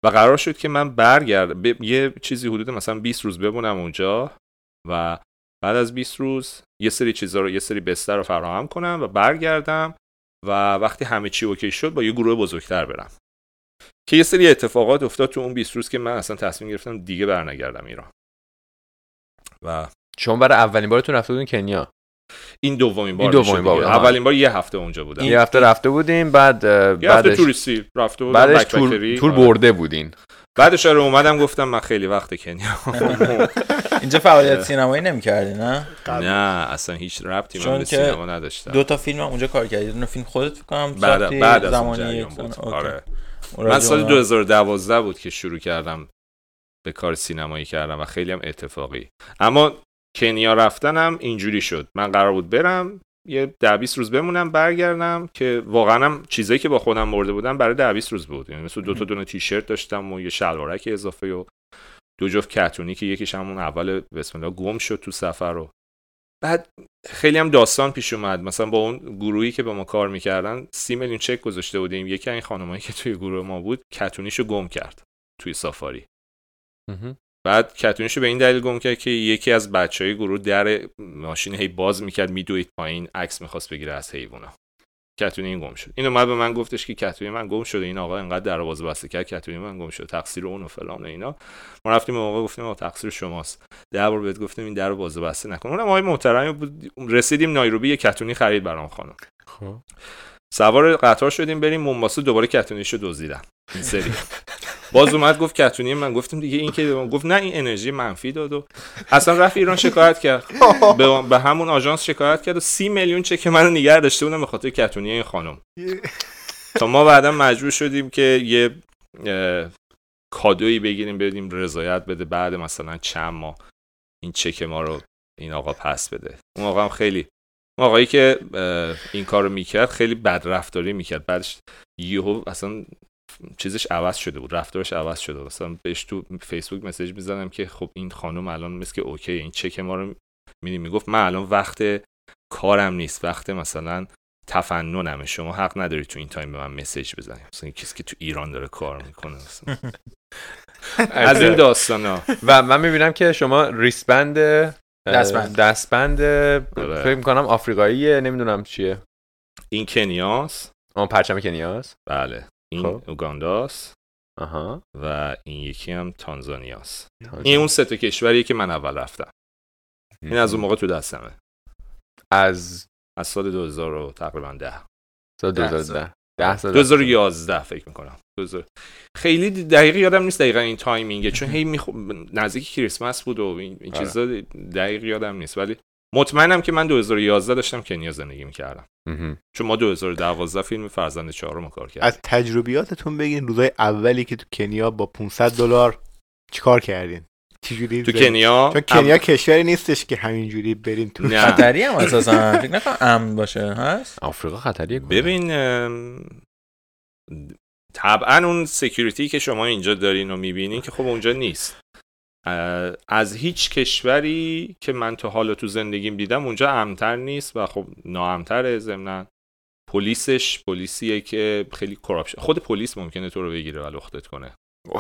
و قرار شد که من برگرد به یه چیزی حدود مثلا 20 روز بمونم اونجا و بعد از 20 روز یه سری چیزا رو یه سری بستر رو فراهم کنم و برگردم و وقتی همه چی اوکی شد با یه گروه بزرگتر برم. که یه سری اتفاقات افتاد تو اون 20 روز که من اصلا تصمیم گرفتم دیگه برنگردم ایران. و شما برای اولین بارتون رفته بودین کنیا؟ این دومین بار این دومین بار. اولین بار یه هفته اونجا بودم. یه هفته رفته بودیم بعد یه هفته توریستی رفته بودم بعدش تور, backpacker ی. تور آره. برده بودین. بعدش آره اومدم گفتم من خیلی وقت کنیا اینجا فعالیت سینمایی نمی‌کردی نه؟ نه اصلا هیچ ربطی من به سینما نداشتم. دو تا فیلم اونجا کار کردی. دونه فیلم خودت فکر کنم بعد بعد از اون زمانی. بود. okay. آره. اون من سال به 2012 بود که شروع کردم به کار سینمایی کردم و خیلی هم اتفاقی. اما کنیا رفتنم اینجوری شد. من قرار بود برم یه ده 20 روز بمونم برگردم که واقعا هم چیزایی که با خودم برده بودم برای ده 20 روز بود. یعنی مثل دو تا دونه تیشرت داشتم و یه شلوارک اضافه و دو جفت کتونی که یکیش همون اول بسم الله گم شد تو سفر رو بعد خیلی هم داستان پیش اومد. مثلا با اون گروهی که با ما کار می‌کردن سی میلیون چک گذاشته بودیم. یکی این خانمایی که توی گروه ما بود کتونیشو گم کرد توی سافاری. بعد کتونیشو به این دلیل گم کرد که یکی از بچه های گروه در ماشین هی باز می‌کرد میدوید پایین عکس می‌خواست بگیره از حیوونا. کتونی این گم شد. این اومد به من گفتش که کتونی من گم شده. این آقا انقدر در باز بسته کرد کتونی من گم شد تقصیر اون و فلان و اینا. ما رفتیم به موقع گفتیم آقا تقصیر شماست. ده بار بهت گفتیم این در باز بسته نکن. اونم آقای محترمی بود. رسیدیم نایروبی یه کتونی خرید برام خانم. خب. سوار قطار شدیم بریم مومباسا دوباره کتونیشو دزدیدن. این سری. باز اومد گفت کتونی من گفتم دیگه این که گفت نه این انرژی منفی داد و اصلا رفت ایران شکایت کرد. به, همون آژانس شکایت کرد و سی میلیون چک منو نگه داشته بودم به خاطر کتونی این خانم. تا ما بعدا مجبور شدیم که یه کادویی بگیریم بدیم رضایت بده. بعد مثلا چند ماه این چک ما رو این آقا پس بده. اون آقا هم خیلی آقایی که این کار رو می‌کرد خیلی بد رفتاری می‌کرد. بعدش یهو اصلا چیزش عوض شده بود رفتارش عوض شده مثلا بهش تو فیسبوک مسیج می‌زدم که خب این خانم الان مثل که اوکی این چک ما رو میدی؟ می‌گفت من الان وقت کارم نیست وقت مثلا تفننمه. شما حق نداری تو این تایم به من مسیج بزنی. مثلا کسی که تو ایران داره کار می‌کنه. از این داستان ها و من می‌بینم که شما ریسبند دستبند. دستبند آره. فکر می‌کنم آفریقاییه نمی‌دونم چیه. این کنیاس. اون پرچم کنیاس. بله. این خب. اوگانداست آها. و این یکی هم تانزانیاست این اون سه تا کشوریه که من اول رفتم. این از اون موقع تو دستمه. از از سال 2000 و تقریبا ده. سال ده 2010 ده سال 2011 فکر می‌کنم. 2000 خیلی دقیق یادم نیست دقیقا این تایمینگه چون هی میخو... نزدیک کریسمس بود و این, این آره. چیزا دقیق یادم نیست. ولی مطمئنم که من 2011 داشتم کنیا زندگی می‌کردم. چون ما 2012 فیلم فرزند چهارم رو کار کردیم. از تجربیاتتون بگین روزای اولی که تو کنیا با 500 دلار چیکار کردین؟ چجوری تو کنیا؟ چون کنیا کشوری نیستش که همینجوری برین تو نه. خطری هم اساسا. فکر نکنم امن باشه. هست؟ آفریقا خطریه ببین ام، طبعا اون security که شما اینجا دارین و می‌بینین که خب اونجا نیست. از هیچ کشوری که من تا حالا تو زندگیم دیدم اونجا امن‌تر نیست و خب ناامن‌تره ضمنا. پلیسش پلیسیه که خیلی corruption خود پلیس ممکنه تو رو بگیره و لختت کنه.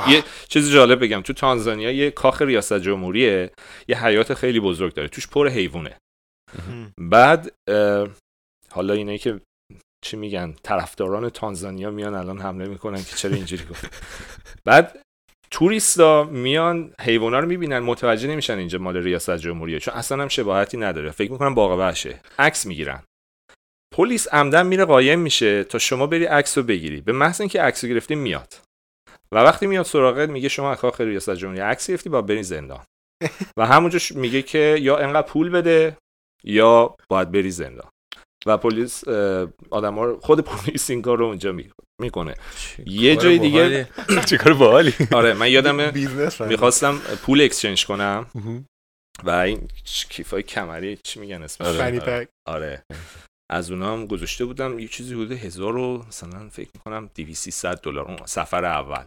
یه چیز جالب بگم تو تانزانیا یه کاخ ریاست جمهوریه یه حیات خیلی بزرگ داره توش پر حیوانه. بعد حالا اینه که چی میگن طرفداران تانزانیا میان الان حمله می‌کنن که چرا اینجوری گفت. بعد توریستا میان حیونا رو می‌بینن متوجه نمیشن اینجا مال ریاست جمهوریه چون اصلا هم شباهتی نداره. فکر می‌کنن باغ وحشه. عکس می‌گیرن. پلیس عمدن میره قایم میشه تا شما بری عکس رو بگیری. به محض اینکه عکس گرفتی میاد. و وقتی میاد سراغت میگه شما کاخ ریاست جمهوری عکس گرفتی با بری زندان. و همونجا میگه که یا انقدر پول بده یا باید بری زندان. و پلیس آدم رو خود پلیس این کار رو اونجا می- می‌کنه. یه جای دیگه چیکار باحالی؟ آره من business می‌خواستم پول exchange کنم. و این چ- کیفای کمری چی میگن اسمش؟ fanny آره. pack آره. از اونا هم گذاشته بودم. یه چیزی حدود هزار و مثلا فکر می‌کنم 200 دلار اون سفر اول.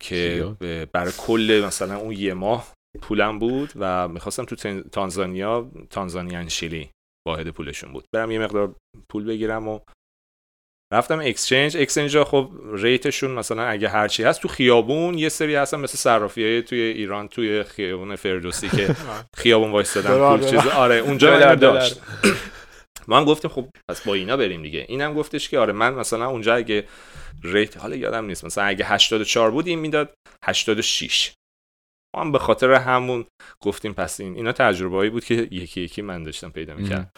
که برای کل مثلا اون یه ماه پولم بود و می‌خواستم تو تانزانیا تانزانیان شیلی واحد پولشون بود. برم یه مقدار پول بگیرم و رفتم اکسچنج اکسچنج ها خب ریتشون مثلا اگه هرچی هست تو خیابون یه سری هستن مثل صرافی های توی ایران توی خیابون فردوسی که خیابون وایستادن دلار، پول. چیز. آره اونجا دلار. داشت. ما هم گفتیم خب پس با اینا بریم دیگه. اینم گفتش که آره من مثلا اونجا اگه ریت حالا یادم نیست مثلا اگه 84 بود این می‌داد 86 ما هم به خاطر همون گفتیم پس این اینا تجربه‌ای بود که یکی یکی من داشتم پیدا می‌کرد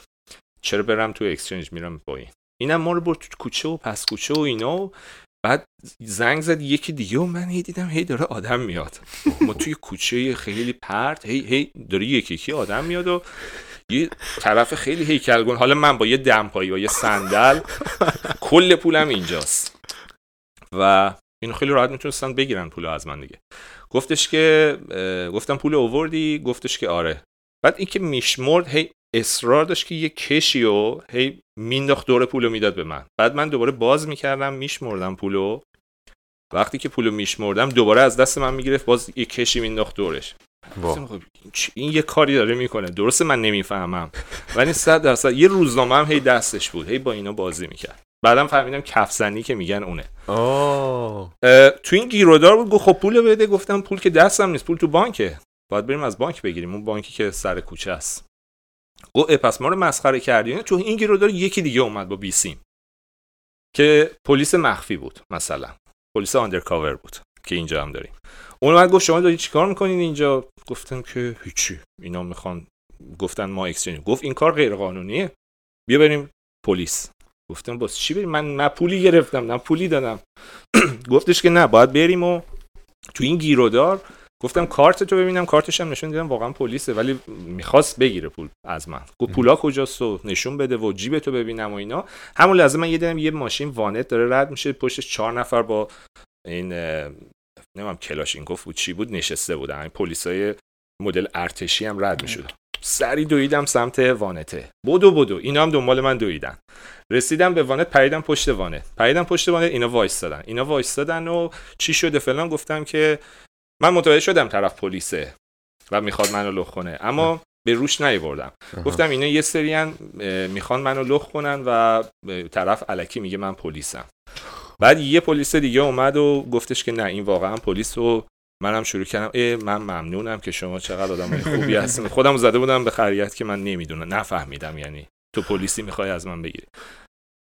چرا برم تو اکسچنج میرم با این؟ اینم ما رو برد تو کوچه و پس کوچه و اینا و بعد زنگ زد یکی دیگه و من هی دیدم هی داره آدم میاد. ما توی کوچه خیلی پرت هی هی داره یکی یکی آدم میاد و یه طرف خیلی هیکلگون. حالا من با یه دمپایی و یه صندل کل پولم اینجاست. و اینو خیلی راحت می‌تونستن بگیرن پول از من دیگه. گفتش که گفتم پول اووردی؟ گفتش که آره. بعد این که میشمرد هی اصرار داشت که یه کشی و هی مینداخت دور پولو می‌داد به من. بعد من دوباره باز می‌کردم میشمردم پولو وقتی که پولو میشمردم دوباره از دست من می‌گرفت باز یه کشی مینداخت دورش. خب این یه کاری داره می‌کنه. درسته من نمی‌فهمم. ولی صد درصد یه روزنامه هم هی دستش بود. هی با اینا بازی می‌کرد. بعدم فهمیدم کفزنی که میگن اونه. تو این گیرودار بود گفت خب پول بده گفتم پول که دستم نیست پول تو بانکه. باید بریم از بانک بگیریم اون بانکی که سر کوچه است. گفت اه، پس ما رو مسخره کردین تو این گیرودار یکی دیگه اومد با بیسیم که پلیس مخفی بود مثلا. پلیس آندرکاور بود که اینجا هم داریم. اون اومد گفت شما دارید چیکار می‌کنین اینجا؟ گفتم که هیچی. اینا می‌خوان گفتن ما اکسچنج گفت این کار غیر قانونیه بیا بریم پلیس. گفتم باز چی بریم؟ من نه پولی گرفتم نه پولی دادم. گفتش که نه باید بریم و تو این گیرودار گفتم کارت تو ببینم کارتش هم نشون دیدم واقعا پلیسه ولی می‌خواست بگیره پول از من. گفت پولا کجاست و نشون بده و جیب تو ببینم و اینا. همون لحظه من یه دیدم یه ماشین وانت داره رد میشه پشتش چهار نفر با این نمی‌دونم کلاشینکوف بود چی بود نشسته بودن. این پلیسای مدل ارتشی هم رد می‌شد سری دویدم سمت وانته. بدو بدو. اینا هم دنبال من دویدن. رسیدم به وانت پریدم پشت وانت. پریدم پشت وانت اینا وایستادن اینا وایستادن و چی شده فلان گفتم که من متوجه شدم طرف پلیسه و می‌خواد منو لخ کنه. اما به روش نیوردم گفتم اینا یه سریان می‌خوان منو لخ کنن و طرف علکی میگه من پلیسم. بعد یه پلیس دیگه اومد و گفتش که نه این واقعا پلیس و منم شروع کردم. ای من ممنونم که شما چقدر آدم خوبی هستین خودم زده بودم به خریت که من نمی‌دونم نفهمیدم یعنی تو پلیسی می‌خوای از من بگیری.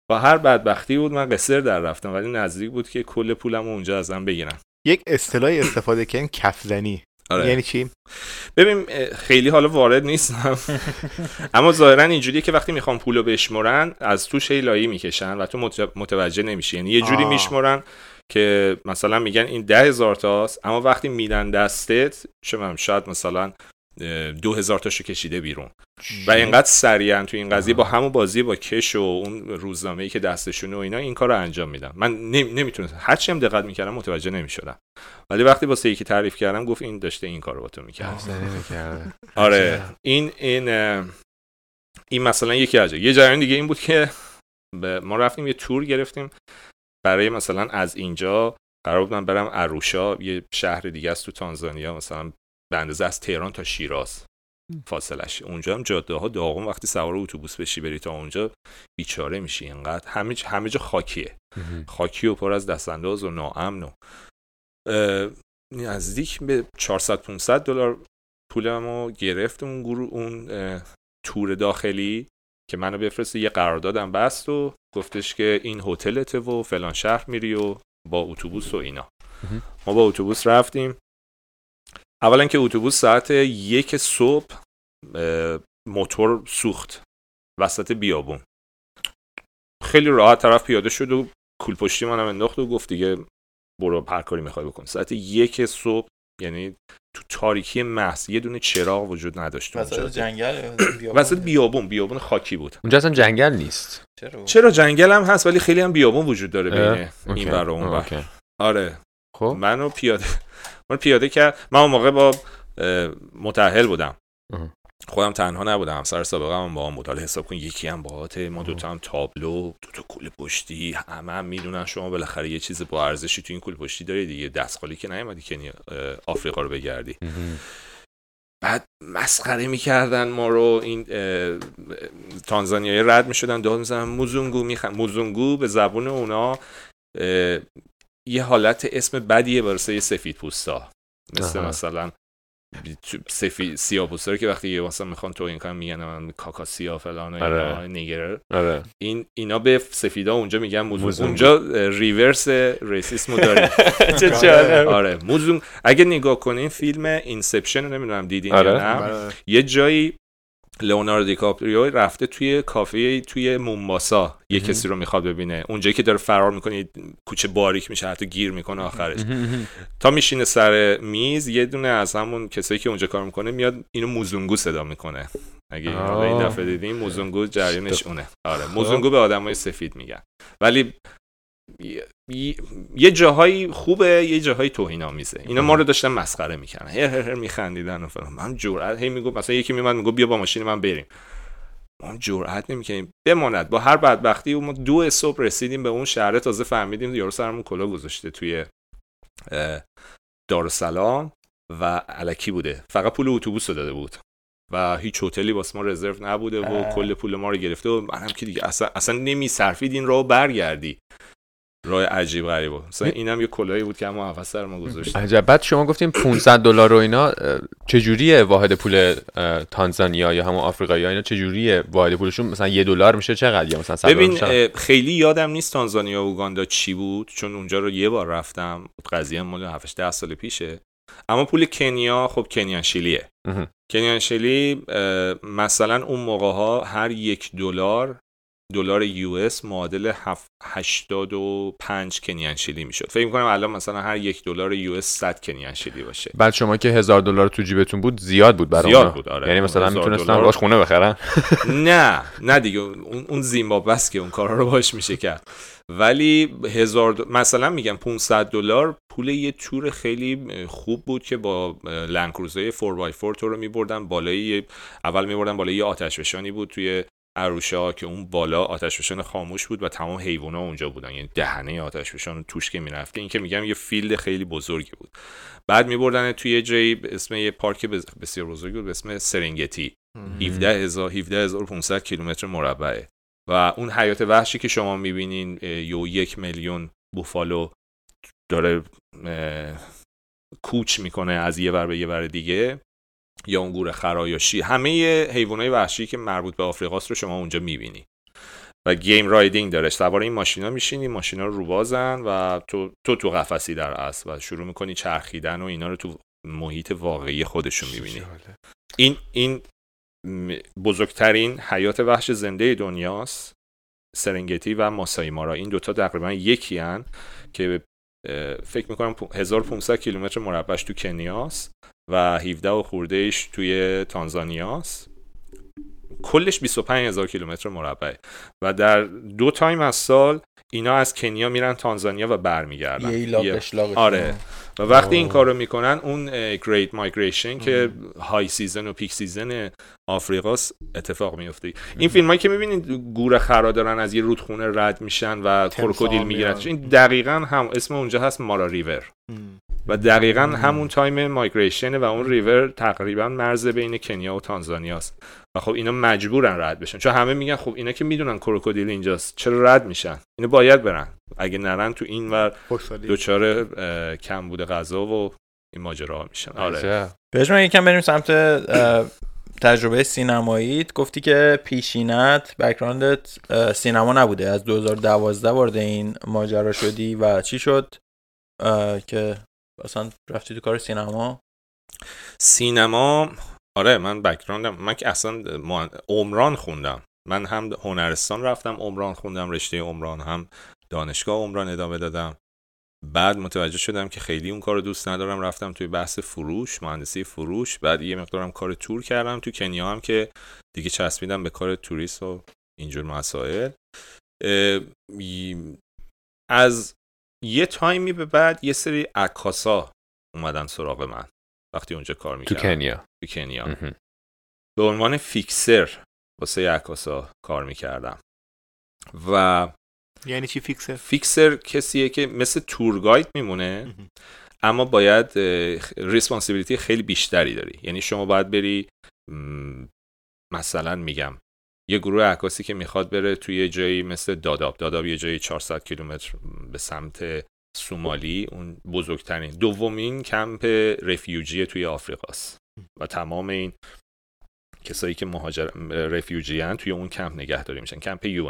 با هر بدبختی بود من قصر در رفتم ولی نزدیک بود که کل پولم اونجا ازم بگیرن یک اصطلاحی استفاده کردن کفزنی. آره. یعنی چی؟ ببین خیلی حالا وارد نیستم. اما ظاهرا اینجوریه که وقتی می‌خوام پولو بشمرن از توش لایی می‌کشن و تو متوجه نمیشی. یعنی یه جوری میشمرن که مثلا میگن این ده هزار تاست اما وقتی میدن دستت شما شاید مثلا دو هزار تاشو کشیده بیرون. و اینقدر سریعا تو این قضیه با همون بازی با کش و اون روزنامه ای که دستشونه و اینا این کار رو انجام میدم من نمی‌تونم هرچی هم دقت می‌کردم متوجه نمی‌شدم. ولی وقتی واسه یکی تعریف کردم گفت این داشته این کارو با تو می‌کرد. آره. این این این مثلا یکی از یه جریان دیگه این بود که ما رفتیم یه تور گرفتیم. برای مثلا از اینجا قرار بود من برم اروشا یه شهر دیگه است تو تانزانیا مثلا به اندازه از تهران تا شیراز. فاصلش. اونجا هم جاده ها داغون وقتی سوار اتوبوس بشی بری تا اونجا بیچاره میشی. اینقدر همه همه جا خاکیه. خاکی و پر از دستانداز و ناامن و نزدیک به 400 500 دلار پولمو گرفت اون گروه اون تور داخلی. که منو بفرسته یه قراردادم بست و گفتش که این هتلته و فلان شهر میری و با اتوبوس و اینا. ما با اتوبوس رفتیم. اولا که اتوبوس ساعت یک صبح موتور سوخت وسط بیابون. خیلی راحت طرف پیاده شد و کول پشتی منم انداخت و گفت دیگه برو هر کاری می‌خوای بکن. ساعت یک صبح یعنی تو تاریکی محض یه دونه چراغ وجود نداشت وسط جنگل وسط بیابون. بیابون خاکی بود. اونجا اصلا جنگل نیست. چرا چرا جنگل هم هست ولی خیلی هم بیابون وجود داره بین این ور و اون آره. خب. منو پیاده من پیاده کرد من اون موقع با متأهل بودم. خودم تنها نبودم همسر سابقه هم با هم بود. حالا حساب کن یکی هم باهات ما دو تا هم تابلو دو تا کول پشتی همه هم می‌دونن شما بالاخره یه چیز با ارزشی تو این کول پشتی داری دیگه. دستخالی که نیومدی که آفریقا رو بگردی. بعد مسخره می‌کردن ما رو. این تانزانیایی رد می‌شدن داد می‌زنن موزونگو میخن موزونگو به زبون اونا. یه حالت اسم بدیه برسه سفید پوستا. مثل مثلا سفید سیاه رو که وقتی یه مثلا می‌خوان تو این کنن میگن من کاکا سیاه فلان و آره. نیگر آره. این اینا به سفیدا اونجا میگن موزون اونجا reverse racism و داره چه آره موزونگو اگه نگاه کنین فیلم Inception نمی‌دونم دیدین آره. یا نه آره. یه جایی لئوناردو دیکاپریو رفته توی کافه توی مومباسا یه کسی رو می‌خواد ببینه. اونجایی که داره فرار می‌کنه کوچه باریک میشه حتی گیر می‌کنه آخرش. تا میشینه سر میز یه دونه از همون کسایی که اونجا کار می‌کنه میاد اینو موزونگو صدا می‌کنه. اگه این دفعه دیدین موزونگو جریانش اونه. آره. موزونگو به آدمای سفید میگن. ولی یه جاهایی خوبه یه جاهایی توهین آمیزه اینا ما رو داشتن مسخره می‌کنن هر هر میخندیدن و فلان. من جرأت هی میگم مثلا یکی میومد میگه بیا با ماشین من بریم. ما جرأت نمی‌کنیم بماند. با هر بدبختی ما دو صبح رسیدیم به اون شهر تازه فهمیدیم یارو سرمون کلا گذاشته توی دارالسلام و علکی بوده. فقط پول اتوبوس داده بود. و هیچ هتلی واسه ما رزرو نبوده و کل پول ما رو گرفته و منم که دیگه اصلا اصلا نمیصرفید این راه برگردی. راه عجیب غریب بود. مثلا اینم یه کلاهی بود که اما هفت سر ما گذاشت عجب. بعد شما گفتیم 500 دلار رو اینا چجوریه واحد پول تانزانیا یا همون آفریقایی اینا؟ چجوریه واحد پولشون؟ مثلا یه دلار میشه چقدر؟ یا مثلا ببین خیلی یادم نیست تانزانیا و اوگاندا چی بود چون اونجا رو یه بار رفتم. قضیه مال 7 10 سال پیشه. اما پول کنیا خب کنیان شیلیه کنیان شیلی مثلا اون موقع ها هر یک دلار دلار US معادل 85 Kenyan shilling می‌شد فکر می‌کنم الان مثلا هر یک دلار US 100 Kenyan shilling باشه بعد شما که هزار دلار تو جیبتون بود زیاد بود برای زیاد اونا. بود، آره. یعنی مثلا می‌تونستن. باش خونه بخرن نه نه دیگه اون اون زیمبابوه است که اون کارا رو باش میشه کرد ولی هزار دو- مثلا میگم 500 دلار پول یه تور خیلی خوب بود که با لندکروز 4x4 تو رو میبردن بالای اول میبردن بالای یه آتشفشانی بود توی عروشا که اون بالا آتشفشان خاموش بود و تمام حیوونا اونجا بودن. یعنی دهنه آتشفشان توش که می‌رفت. این که میگم یه فیلد خیلی بزرگی بود. بعد میبردن توی یه جایی به اسم یه پارک بسیار بزرگی بود به اسم سرنگتی. 17000 17500 کیلومتر مربعه. و اون حیات وحشی که شما می‌بینین یو یک میلیون بوفالو داره کوچ می‌کنه از یه ور به یه ور دیگه. یا اون گور خرایاشی. همه حیوانات وحشی که مربوط به آفریقاست رو شما اونجا می‌بینی. و گیم رایدینگ داره. سوار این ماشینا میشینی ماشینا رو روبازن و تو تو تو قفسی در اصل و شروع می‌کنی چرخیدن و اینا رو تو محیط واقعی خودشون می‌بینی. این این بزرگترین حیات وحش زنده دنیاست سرنگتی و ماسایی مارا این دوتا تقریبا یکی هن که فکر می‌کنم پو- 1500 کیلومتر مربعش تو کنیاست و 17 و خوردهش توی تانزانیاست کلش 25000 کیلومتر مربع و در دو time از سال اینا از کنیا میرن تانزانیا و برمیگردن یه. آره. و وقتی این. کارو می‌کنن اون great migration که high season و peak season آفریقاست اتفاق میفته این فیلم هایی که می‌بینید گور خرا دارن از یه رودخونه رد میشن و تمساح کروکودیل می‌گیرن. این دقیقا هم اسم اونجا هست Mara River. و دقیقا همون time migration و اون ریور تقریبا مرز بین کنیا و تانزانیا است. و خب اینا مجبورن رد بشن. چون همه میگن خب اینا که می‌دونن کروکودیل اینجاست چرا رد میشن؟ اینا باید برن. اگه نرن تو این ور دچار اه، کمبود غذا و این ماجرا میشن. آره. بهش یکم بریم سمت تجربه سینماییت. گفتی که پیشینت background ت سینما نبوده. از 2012 وارد این ماجرا شدی و چی شد؟ که اصلا رفتی تو کار سینما؟ سینما آره من بکراندم من که اصلا عمران خوندم. من هم هنرستان رفتم عمران خوندم رشته عمران هم دانشگاه عمران ادامه دادم. بعد متوجه شدم که خیلی اون کار رو دوست ندارم. رفتم توی بحث فروش مهندسی فروش. بعد یه مقدارم کار تور کردم. تو کنیا هم که دیگه چسبیدم به کار توریست و اینجور مسائل. از یه time ی به بعد یه سری عکاسا اومدن سراغ من. وقتی اونجا کار تو می‌کردم. کنیا. تو کنیا. به عنوان fixer واسه عکاسا کار می‌کردم. و یعنی چی فیکسه fixer کسیه که مثل tour guide میمونه اما باید responsibility خیلی بیشتری داری. یعنی شما باید بری مثلا میگم یه گروه عکاسی که می‌خواد بره توی یه جایی مثل داداب. داداب یه جایی 400 کیلومتر به سمت سومالی اون بزرگترین. دومین کمپ رفیوجی توی آفریقاست. و تمام این کسایی که مهاجر رفیوجی هن توی اون کمپ نگهداری میشن. کمپ یو.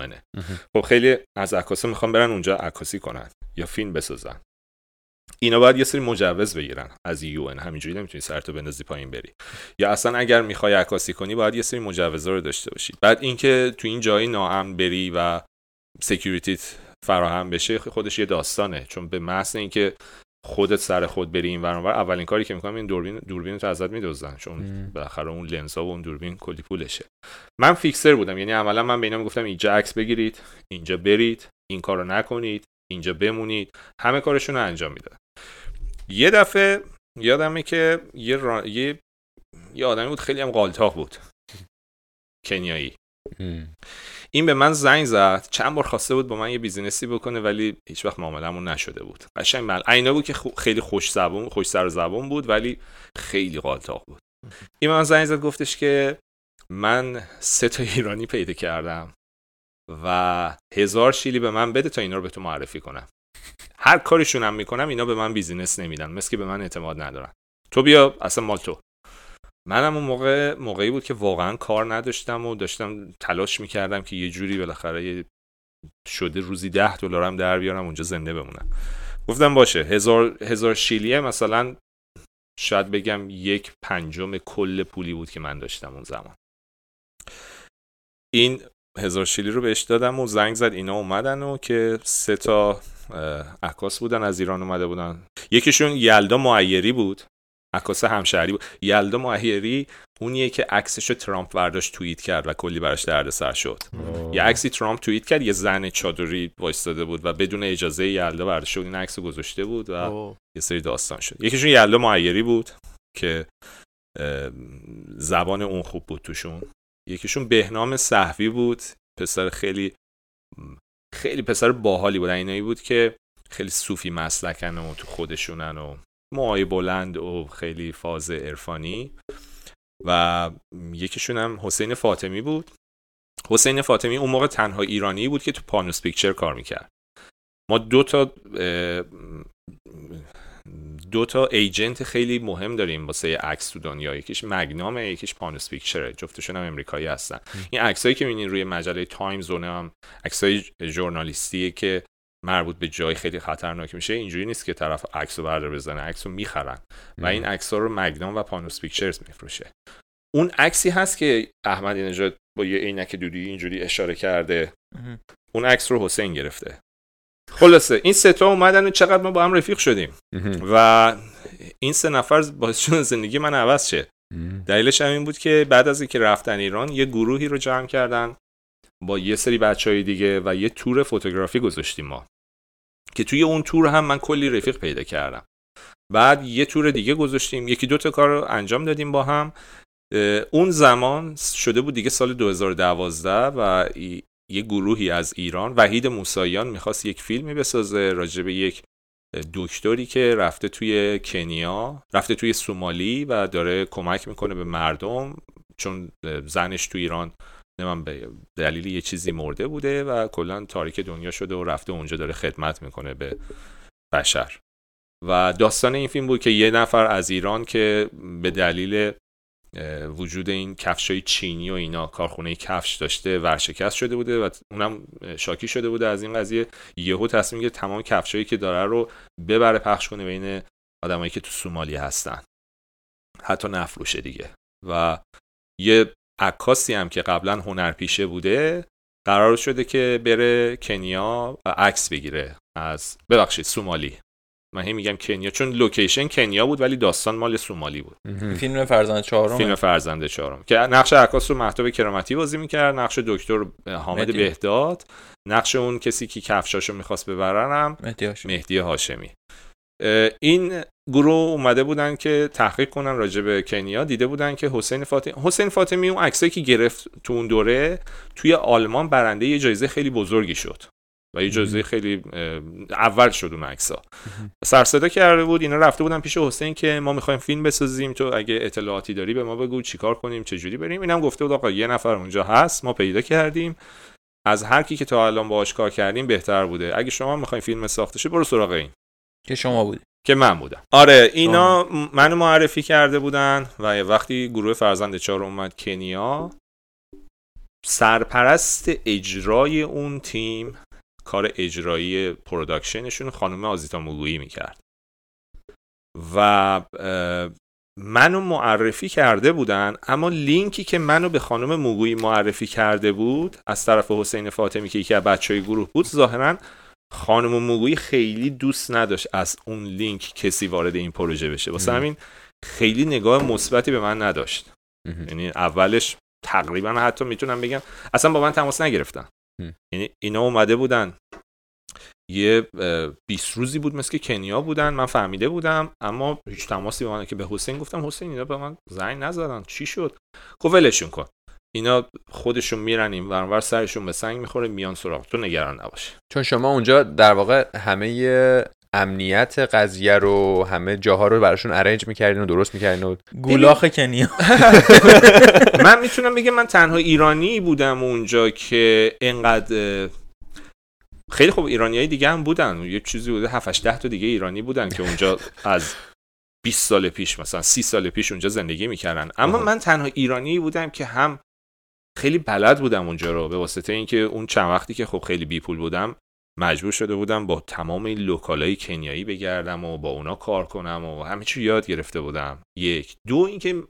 خب خیلی از عکاسا می‌خوان برن اونجا عکاسی کنن یا فیلم بسازن. اینا باید یه سری مجوز بگیرن از یو ان همینجوری نمی‌تونی سرتو بندازی پایین بری. یا اصلا اگر می‌خوای عکاسی کنی باید یه سری مجوزا رو داشته باشی. بعد اینکه تو این جایی ناامن بری و security ت فراهم بشه خودش یه داستانه. چون به محض اینکه خودت سر خود بری این ور اون ور، اولین کاری که می‌کنم این دوربین دوربین تو ازت میدزدن چون. بالاخره اون لنزا و اون دوربین کلی پولشه من fixer بودم یعنی عملا من به اینا می‌گفتم اینجا عکس بگیرید اینجا برید این کارو نکنید اینجا بمونید همه کارشون رو انجام می‌دادن یه دفعه یادمه که یه, را... یه... یه آدمی بود خیلی هم قالتاق بود کنیایی. این به من زنگ زد. چند بار خواسته بود با من یه بیزینسی بکنه ولی هیچ وقت معاملمون نشده بود. قشنگ مل عینا بود که خیلی خوش زبون خوش سر زبون بود ولی خیلی قالتاق بود. این من زنگ زد گفتش که من سه تا ایرانی پیدا کردم و هزار شیلی به من بده تا اینا رو به تو معرفی کنم. هر کارشون هم می‌کنم اینا به من بیزینس نمیدن مثل که به من اعتماد ندارن. تو بیا اصلا مال تو. منم اون موقع موقعی بود که واقعا کار نداشتم و داشتم تلاش می‌کردم که یه جوری بالاخره شده روزی ده دلارم در بیارم اونجا زنده بمونم. گفتم باشه هزار, هزار شیلیه مثلا شاید بگم یک پنجم کل پولی بود که من داشتم اون زمان. این هزار شیلی رو بهش دادم و زنگ زد اینا اومدن و که سه تا عکاس بودن از ایران اومده بودن. یکیشون یلدا معیری بود. عکاس همشهری بود. یلدا معیری اونیه که عکسش ترامپ برداشت توییت کرد و کلی براش دردسر شد. یه عکسی ترامپ توییت کرد یه زن چادری وایستاده بود و بدون اجازه یلدا برداشت این عکس گذاشته بود و یه سری داستان شد. یکیشون یلدا معیری بود که زبان اون خوب بود توشون. یکیشون بهنام صحوی بود. پسر خیلی خیلی پسر باحالی بود. اینایی بود که خیلی صوفی مسلکن و تو خودشونن و موهای بلند و خیلی فاز عرفانی. و یکیشون هم حسین فاطمی بود. حسین فاطمی اون موقع تنها ایرانی بود که تو پانوس پیکچر کار می‌کرد. ما دو تا دو تا agent خیلی مهم داریم واسه عکس تو دنیا. یکیش Magnum ه یکیش Panos Pictures ه جفتشون هم امریکایی هستن. این عکسایی که می‌بینین روی مجله تایمز هم عکسای ژورنالیستیه که مربوط به جای خیلی خطرناک میشه اینجوری نیست که طرف عکس رو بردار بزنه عکس رو می‌خرن. و این عکس رو Magnum و Panos Pictures میفروشه. اون عکسی هست که احمد نژاد با یه عینک دودی اینجوری اشاره کرده. اون عکس رو حسین گرفته. خلاصه این سه تا اومدن و چقدر ما با هم رفیق شدیم. و این سه نفر باعث شدن زندگی من عوض شه. دلیلش هم این بود که بعد از اینکه رفتن ایران یه گروهی رو جمع کردن. با یه سری بچه های دیگه و یه تور فوتوگرافی گذاشتیم ما. که توی اون تور هم من کلی رفیق پیدا کردم. بعد یه تور دیگه گذاشتیم. یکی دو تا کار رو انجام دادیم با هم. اون زمان شده بود دیگه سال 2012 و یه گروهی از ایران وحید موساییان می‌خواست یک فیلمی بسازه. راجع به یک دکتری که رفته توی کنیا رفته توی سومالی و داره کمک می‌کنه به مردم. چون زنش تو ایران نمیم به دلیل یه چیزی مرده بوده و کلا تاریک دنیا شده و رفته اونجا داره خدمت می‌کنه به بشر. و داستان این فیلم بود که یه نفر از ایران که به دلیل وجود این کفشای چینی و اینا کارخونه کفش داشته ورشکست شده بوده و اونم شاکی شده بوده از این قضیه یهو تصمیم گرفت تمام کفشایی که داره رو ببره پخش کنه بین آدمایی که تو سومالی هستن. حتی نفروشه دیگه. و یه عکاسی هم که قبلا هنرپیشه بوده قرار شده که بره کنیا عکس بگیره از ببخشید سومالی. من هی میگم کنیا چون لوکیشن کنیا بود ولی داستان مال سومالی بود. فیلم فرزند چهارم فیلم فرزند چهارم. که نقش عکاس رو مهتاب کرامتی بازی می‌کرد نقش دکتر حامد بهداد نقش اون کسی که کفشاشو می‌خواست ببرنم مهدی هاشمی. این گروه اومده بودن که تحقیق کنن راجع به کنیا. دیده بودن که حسین فاطمی حسین فاطمی اون عکسایی که گرفت تو اون دوره توی آلمان برنده یه جایزه خیلی بزرگی شد و یه جایزه خیلی اول شد اون عکسا سر صدا کرده بود اینا رفته بودن پیش حسین که ما می‌خوایم فیلم بسازیم تو اگه اطلاعاتی داری به ما بگو چیکار کنیم چه جوری بریم. اینم گفته بود آقا یه نفر اونجا هست ما پیدا کردیم. از هر کی که تا الان باهاش کار کردیم بهتر بوده. اگه شما می‌خواین فیلم ساخته شه برو سراغ این. که شما بودی. که من بودم. آره اینا منو معرفی کرده بودن و وقتی گروه فرزند چهار اومد کنیا سرپرست اجرای اون تیم کار اجرایی production شون خانم آزیتا موگویی می‌کرد. و منو معرفی کرده بودن اما لینکی که منو به خانم موگویی معرفی کرده بود از طرف حسین فاطمی که یکی از بچه های گروه بود ظاهرا خانم موگویی خیلی دوست نداشت از اون لینک کسی وارد این پروژه بشه. واسه همین خیلی نگاه مثبتی به من نداشت. یعنی اولش تقریبا حتی می‌تونم بگم اصلا با من تماس نگرفتن. یعنی اینا اومده بودن. یه 20 روزی بود مثل کنیا بودن من فهمیده بودم اما هیچ تماسی با من که به حسین گفتم حسین اینا به من زنگ نزدن چی شد؟ گفت ولشون کن. اینا خودشون میرن این ورانور سرشون به سنگ می‌خوره میان سراغ تو نگران نباشه چون شما اونجا در واقع همه امنیت قضیه رو همه جاها رو براشون ارنج می‌کردین و درست می‌کردین و گولاخ کنیا. من می‌تونم بگم من تنها ایرانی بودم اونجا که انقدر خیلی خوب ایرانی های دیگه هم بودن. یه چیزی بوده 7 ده تا دیگه ایرانی بودن که اونجا از 20 سال پیش مثلا 30 سال پیش اونجا زندگی می‌کردن. اما من تنها ایرانی بودم که هم خیلی بلد بودم اونجا رو به واسطه اینکه اون چند وقتی که خب خیلی بی پول بودم مجبور شده بودم با تمام این لوکالای کنیایی بگردم و با اونا کار کنم و همه چی یاد گرفته بودم. یک. دو اینکه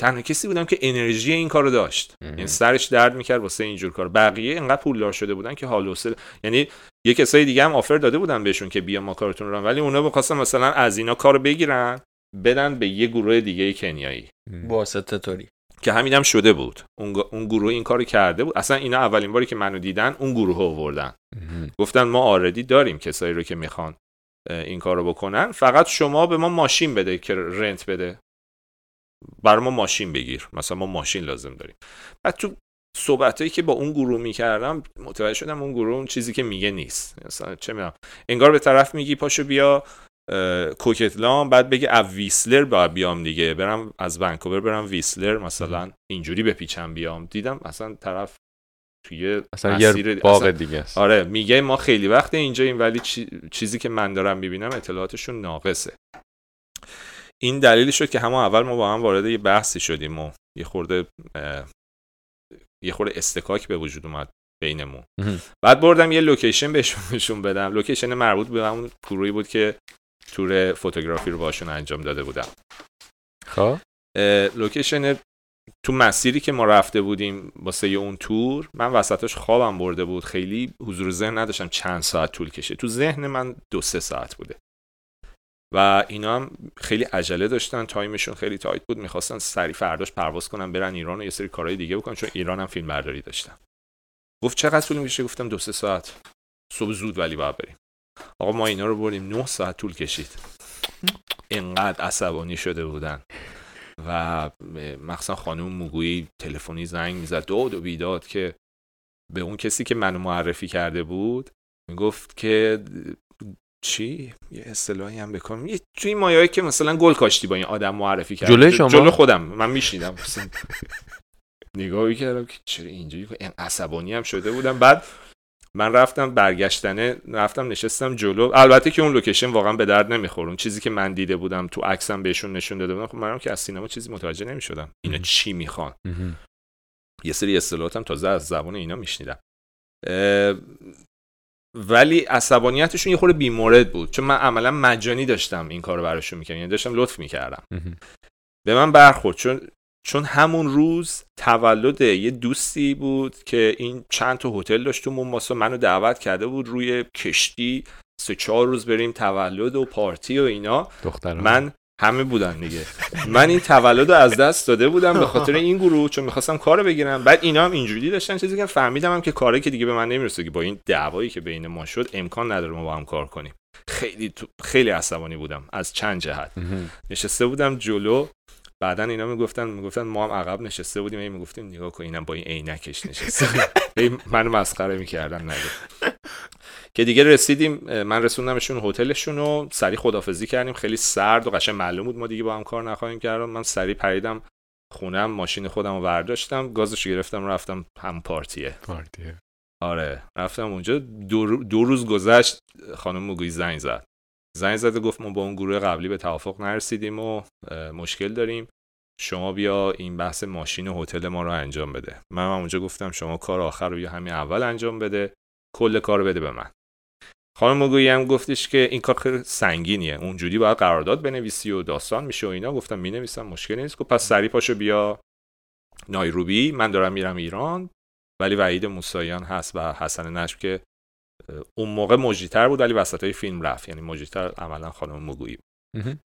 تنها کسی بودم که انرژی این کارو داشت. یعنی سرش درد می‌کرد واسه اینجور کار. بقیه انقدر پولدار شده بودن که حال حوصله یعنی یه کسای دیگه هم آفر داده بودن بهشون که بیا ما کارتون رو ولی اونا می‌خواستن مثلا از اینا کارو بگیرن بدن به یه گروه دیگه کنیایی. واسطه طوری. که همین هم شده بود. اون, گروه این کارو کرده بود. اصلا اینا اولین باری که منو دیدن اون گروه رو آوردن گفتن ما آردی داریم کسایی رو که می‌خوان این کارو بکنن. فقط شما به ما ماشین بده که رنت بده. برای ما ماشین بگیر. مثلا ما ماشین لازم داریم. بعد تو صحبتایی که با اون گروه می‌کردم متوجه شدم اون گروه اون چیزی که میگه نیست. مثلا چه می‌دونم. انگار به طرف میگی پاشو بیا. اه، کوکتلان بعد بگه از ویسلر باید بیام دیگه برم از ونکوور برم ویسلر مثلا اینجوری بپیچم بیام. دیدم اصلا طرف توی اصلا یه باغ دیگه است. آره میگه ما خیلی وقت اینجاییم ولی چی- چیزی که من دارم می‌بینم اطلاعاتشون ناقصه. این دلیلی شد که همون اول ما با هم وارد یه بحثی شدیم و یه خورده اه، یه خورده اصطکاک به وجود اومد بینمون. بعد بردم یه لوکیشن بهشون بهشون بدم. لوکیشن مربوط به همون گروهی بود که تور photography رو باشون انجام داده بودم. خب. لوکیشن تو مسیری که ما رفته بودیم واسه اون تور من وسطش خوابم برده بود. خیلی حضور ذهن نداشتم چند ساعت طول کشه. تو ذهن من دو سه ساعت بوده. و اینا هم خیلی عجله داشتن. time شون خیلی tight بود. می‌خواستن سریع فرداش پرواز کنن برن ایران و یه سری کارهای دیگه بکنن. چون ایران هم فیلم برداری داشتن. گفت چقدر طول میشه گفتم دو سه ساعت. صبح زود ولی باید بریم. آقا ما اینا رو بردیم. نه ساعت طول کشید. انقدر عصبانی شده بودن. و مخصوصا خانم موگویی تلفنی زنگ می‌زد. داد و بیداد که به اون کسی که منو معرفی کرده بود می‌گفت که چی؟ یه اصطلاحی هم بکنم یه توی مایایی که مثلا گل کاشتی با این آدم معرفی کرد. جلوی شما؟ جلو خودم. من میشنیدم نگاهی کردم که چرا اینجوری؟ این عصبانی هم شده بودم. بعد من رفتم برگشتنه رفتم نشستم جلو. البته که اون لوکیشن واقعا به درد نمیخور اون چیزی که من دیده بودم تو عکسم بهشون نشون داده بودم خب منم که از سینما چیزی متوجه نمی‌شدم. اینا. چی می‌خوان. یه سری اصطلاحاتم تازه از زبان اینا میشنیدم. ولی عصبانیتشون یه خورده بیمورد بود. چون من عملا مجانی داشتم این کارو براشون می‌کردم. یعنی داشتم لطف می‌کردم. به من برخورد. چون چون همون روز تولد یه دوستی بود که این چند تا هتل داشت تو مومباسا منو دعوت کرده بود روی کشتی. سه چهار روز بریم تولد و پارتی و اینا. دختران. من همه بودن دیگه. من این تولد رو از دست داده بودم به خاطر این گروه چون می‌خواستم کارو بگیرم. بعد اینا هم اینجوری داشتن چیزی که فهمیدم هم که کاری که دیگه به من نمی‌رسه که با این دعوایی که بین ما شد امکان نداره ما با هم کار کنیم. خیلی تو- خیلی عصبانی بودم از چند جهت. نشسته بودم جلو. بعدا اینا می‌گفتن می‌گفتن ما هم عقب نشسته بودیم این می‌گفتیم نگاه کن اینم با این عینکش نشسته منو مسخره می‌کردن نگه که دیگه رسیدیم من رسوندمشون هتلشون و سری خدافزی کردیم. خیلی سرد و قشنگ معلوم بود ما دیگه با هم کار نخواهیم کرد. من سری پریدم خونم ماشین خودم رو برداشتم گازش گرفتم رفتم هم پارتیه. پارتیه. آره رفتم اونجا. دو, رو- دو روز گذشت خانم مگوی زنگ زد. زنگ گفت ما با اون گروه قبلی به توافق نرسیدیم و مشکل داریم. شما بیا این بحث ماشین هتل ما رو انجام بده. من هم اونجا گفتم شما کار آخر رو بیا همین اول انجام بده. کل کار بده به من. خانم مگویی هم گفتش که این کار خیلی سنگینیه. اونجوری باید قرارداد بنویسی و داستان میشه و اینا. گفتم می‌نویسم مشکلی نیست. گفت پس سری پاشو بیا. نایروبی من دارم میرم ایران. ولی وحید موساییان هست و حسن نجم که اون موقع مجریتر بود ولی وسط های فیلم رفت یعنی مجریتر عملا خانم. مهم.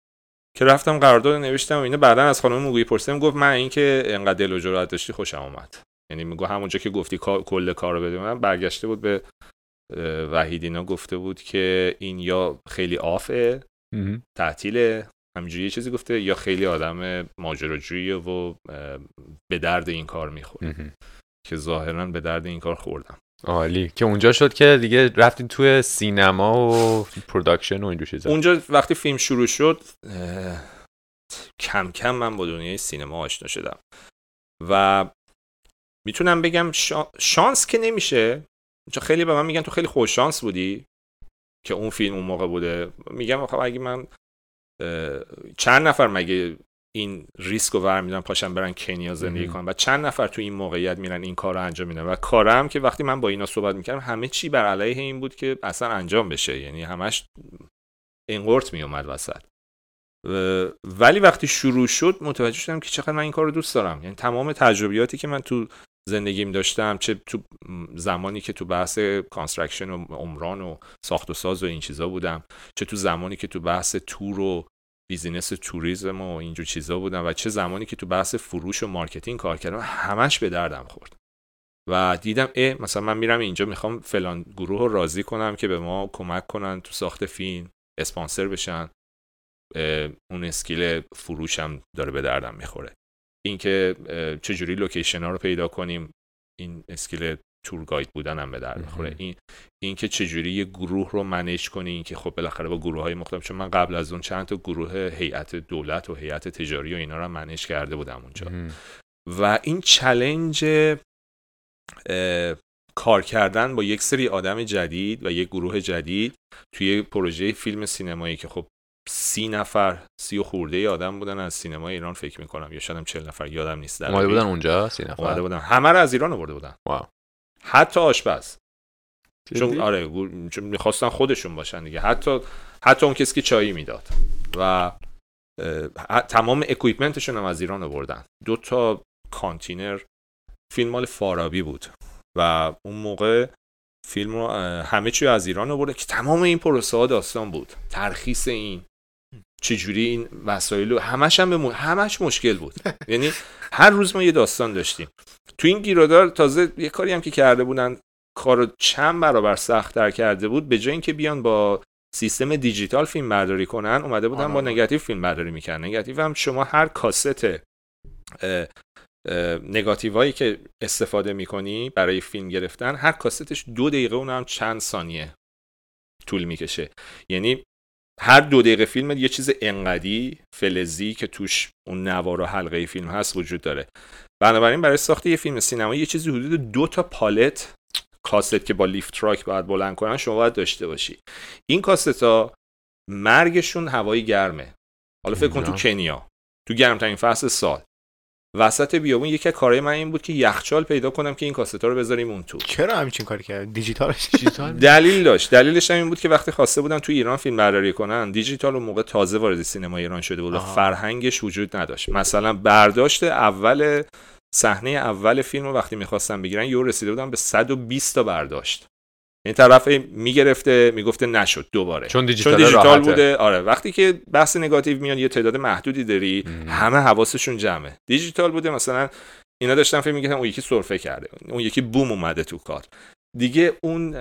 که رفتم قرارداد نوشتم و اینا بعدا از خانم مگویی پرسیدم گفت من اینکه انقدر دل و جرأت داشتی خوشم اومد یعنی میگه همونجا که گفتی کل کار رو بده من برگشته بود به اه، وحید اینا گفته بود که این یا خیلی آفه. تعطیله همینجوری یه چیزی گفته یا خیلی آدم ماجراجویی و به درد این کار می‌خوره. که ظاهرا به درد این کار خوردم عالی. که اونجا شد که دیگه رفتین توی سینما و production و اینجور چیزا. اونجا وقتی فیلم شروع شد کم کم من با دنیای سینما آشنا شدم. و می‌تونم بگم شا- شانس که نمیشه. چون خیلی به من میگن تو خیلی خوش شانس بودی که اون فیلم اون موقع بوده. میگم آخه اگه من چند نفر مگه این ریسک رو ورمیدن پاشن برن کنیا زندگی. کنن. و چند نفر تو این موقعیت میرن این کار رو انجام میدن. و کارم که وقتی من با اینا صحبت می‌کردم همه چی بر علیه این بود که اصلا انجام بشه. یعنی همش انقورت میومد وسط. ولی وقتی شروع شد متوجه شدم که چقدر من این کار رو دوست دارم. یعنی تمام تجربیاتی که من تو زندگیم داشتم چه تو زمانی که تو بحث construction و عمران و ساخت و ساز و این چیزا بودم چه تو زمانی که تو بحث تور و business توریسم و اینجور چیزا بودم و چه زمانی که تو بحث فروش و marketing کار کردم همش به دردم خورد. و دیدم اه مثلا من میرم اینجا می‌خوام فلان گروه رو راضی کنم که به ما کمک کنن تو ساخت فیلم اسپانسر بشن. اون skill فروشم داره به دردم می‌خوره. اینکه چجوری لوکیشن ها رو پیدا کنیم این skill tour guide بودن هم به درد می‌خوره. این اینکه چجوری یه گروه رو manage کنی اینکه خب بالاخره با گروه های مختلف چون من قبل از اون چند تا گروه هیئت دولت و هیئت تجاری و اینا رو manage کرده بودم اونجا. و این challenge کار کردن با یک سری آدم جدید و یک گروه جدید توی پروژه فیلم سینمایی که خب سی نفر سی و خورده آدم بودن از سینما ایران فکر می‌کنم یا شاید چل نفر یادم نیست اومده بودن اونجا سی نفر؟ اومده بودن. همه رو از ایران آورده بودن. wow. حتی آشپز. چون آره چون می‌خواستن خودشون باشن دیگه. حتی حتی اون کسی که چایی می‌داد. و تمام equipment شون هم از ایران آوردن. دو تا کانتینر. فیلم مال فارابی بود. و اون موقع فیلم رو همه چی از ایران آورده که تمام این پروسه ها داستان بود. ترخیص این چجوری این وسایل همش هم به همش مشکل بود. یعنی هر روز ما یه داستان داشتیم. تو این گیرودار تازه یه کاری هم که کرده بودن کارو چند برابر سختتر کرده بود به جای اینکه بیان با سیستم دیجیتال فیلم برداری کنن اومده بودن با نگاتیو فیلم برداری می‌کنن نگاتیو هم شما هر کاست نگاتیوهایی که استفاده می‌کنی برای فیلم گرفتن هر کاستش دو دقیقه اون هم چند ثانیه طول می‌کشه. یعنی هر دو دقیقه فیلم یه چیز انقدی فلزی که توش اون نوار و حلقه فیلم هست وجود داره. بنابراین برای ساخت یه فیلم سینمایی یه چیزی حدود دو تا پالت کاست که با لیفتراک باید بلند کنن شما باید داشته باشی. این کاست ها مرگشون هوای گرمه. حالا فکر کن تو کنیا. تو گرمترین فصل سال. وسط بیابون یکی از کارهای من این بود که یخچال پیدا کنم که این کاستا رو بذاریم اون تو. چرا همچین کاری کرد دیجیتال دیجیتال؟ دلیل داشت. دلیلش هم این بود که وقتی خواسته بودن تو ایران فیلم برداری کنن دیجیتال اون موقع تازه وارد سینما ایران شده بود و فرهنگش وجود نداشت. مثلا برداشت اول صحنه اول فیلم رو وقتی می‌خواستن بگیرن یو رسیده بودن به 120 تا برداشت. این طرف می‌گرفته می‌گفته نشد دوباره. چون دیجیتال, چون دیجیتال راحته. بوده. آره وقتی که بحث نگاتیو میاد یه تعداد محدودی داری همه حواسشون جمعه. دیجیتال بوده مثلا اینا داشتن فکر می‌گفتن اون یکی سرفه کرده اون یکی بوم اومده تو کار. دیگه اون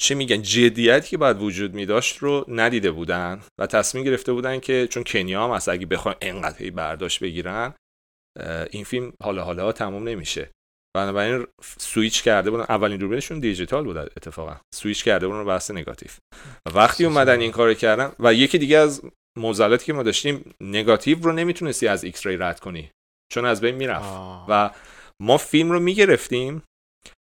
چه میگن جدیتی که باید وجود میداشت رو ندیده بودن و تصمیم گرفته بودن که چون کنیا هم اگه بخوان انقدر برداشت بگیرن این فیلم حالا حالا تموم نمیشه. بنابراین سویچ کرده بودن. اولین دوربینشون دیجیتال بود اتفاقا. سویچ کرده بودن بحث نگاتیو. وقتی اومدن این کارو کردن و یکی دیگه از معضلاتی که ما داشتیم نگاتیو رو نمی‌تونستی از X-ray رد کنی. چون از بین می‌رفت. و ما فیلم رو می‌گرفتیم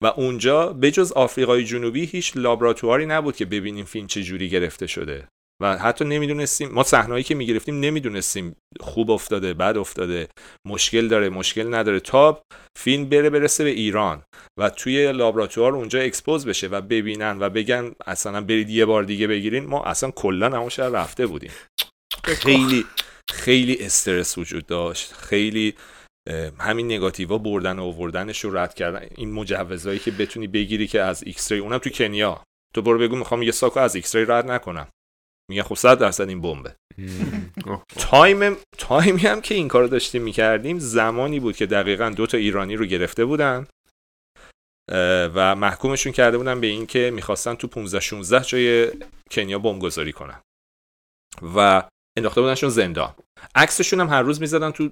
و اونجا بجز آفریقای جنوبی هیچ لابراتواری نبود که ببینیم فیلم چه جوری گرفته شده. و حتی نمی‌دونستیم ما صحنه‌ای که می‌گرفتیم نمی‌دونستیم خوب افتاده بد افتاده مشکل داره مشکل نداره تا فیلم بره برسه به ایران و توی لابراتوار اونجا expose بشه و ببینن و بگن اصلا برید یه بار دیگه بگیرین. ما اصلا کلا همون شهر رفته بودیم. خیلی خیلی استرس وجود داشت. خیلی همین نگاتیوا بردن و آوردنش رو رد کردن. این مجوزایی که بتونی بگیری که از X اونم تو کنیا. تو برو بگو می‌خوام یه ساکو از X رد نکنم. میگن خب 100 درصد این بمبه تایم تایمی هم که این کارو داشتیم می‌کردیم زمانی بود که دقیقا دو تا ایرانی رو گرفته بودن و محکومشون کرده بودن به این که می‌خواستن تو 15 16 جای کنیا بمبگذاری کنن. و انداخته بودنشون زندان. عکسشون هم هر روز می‌زدن تو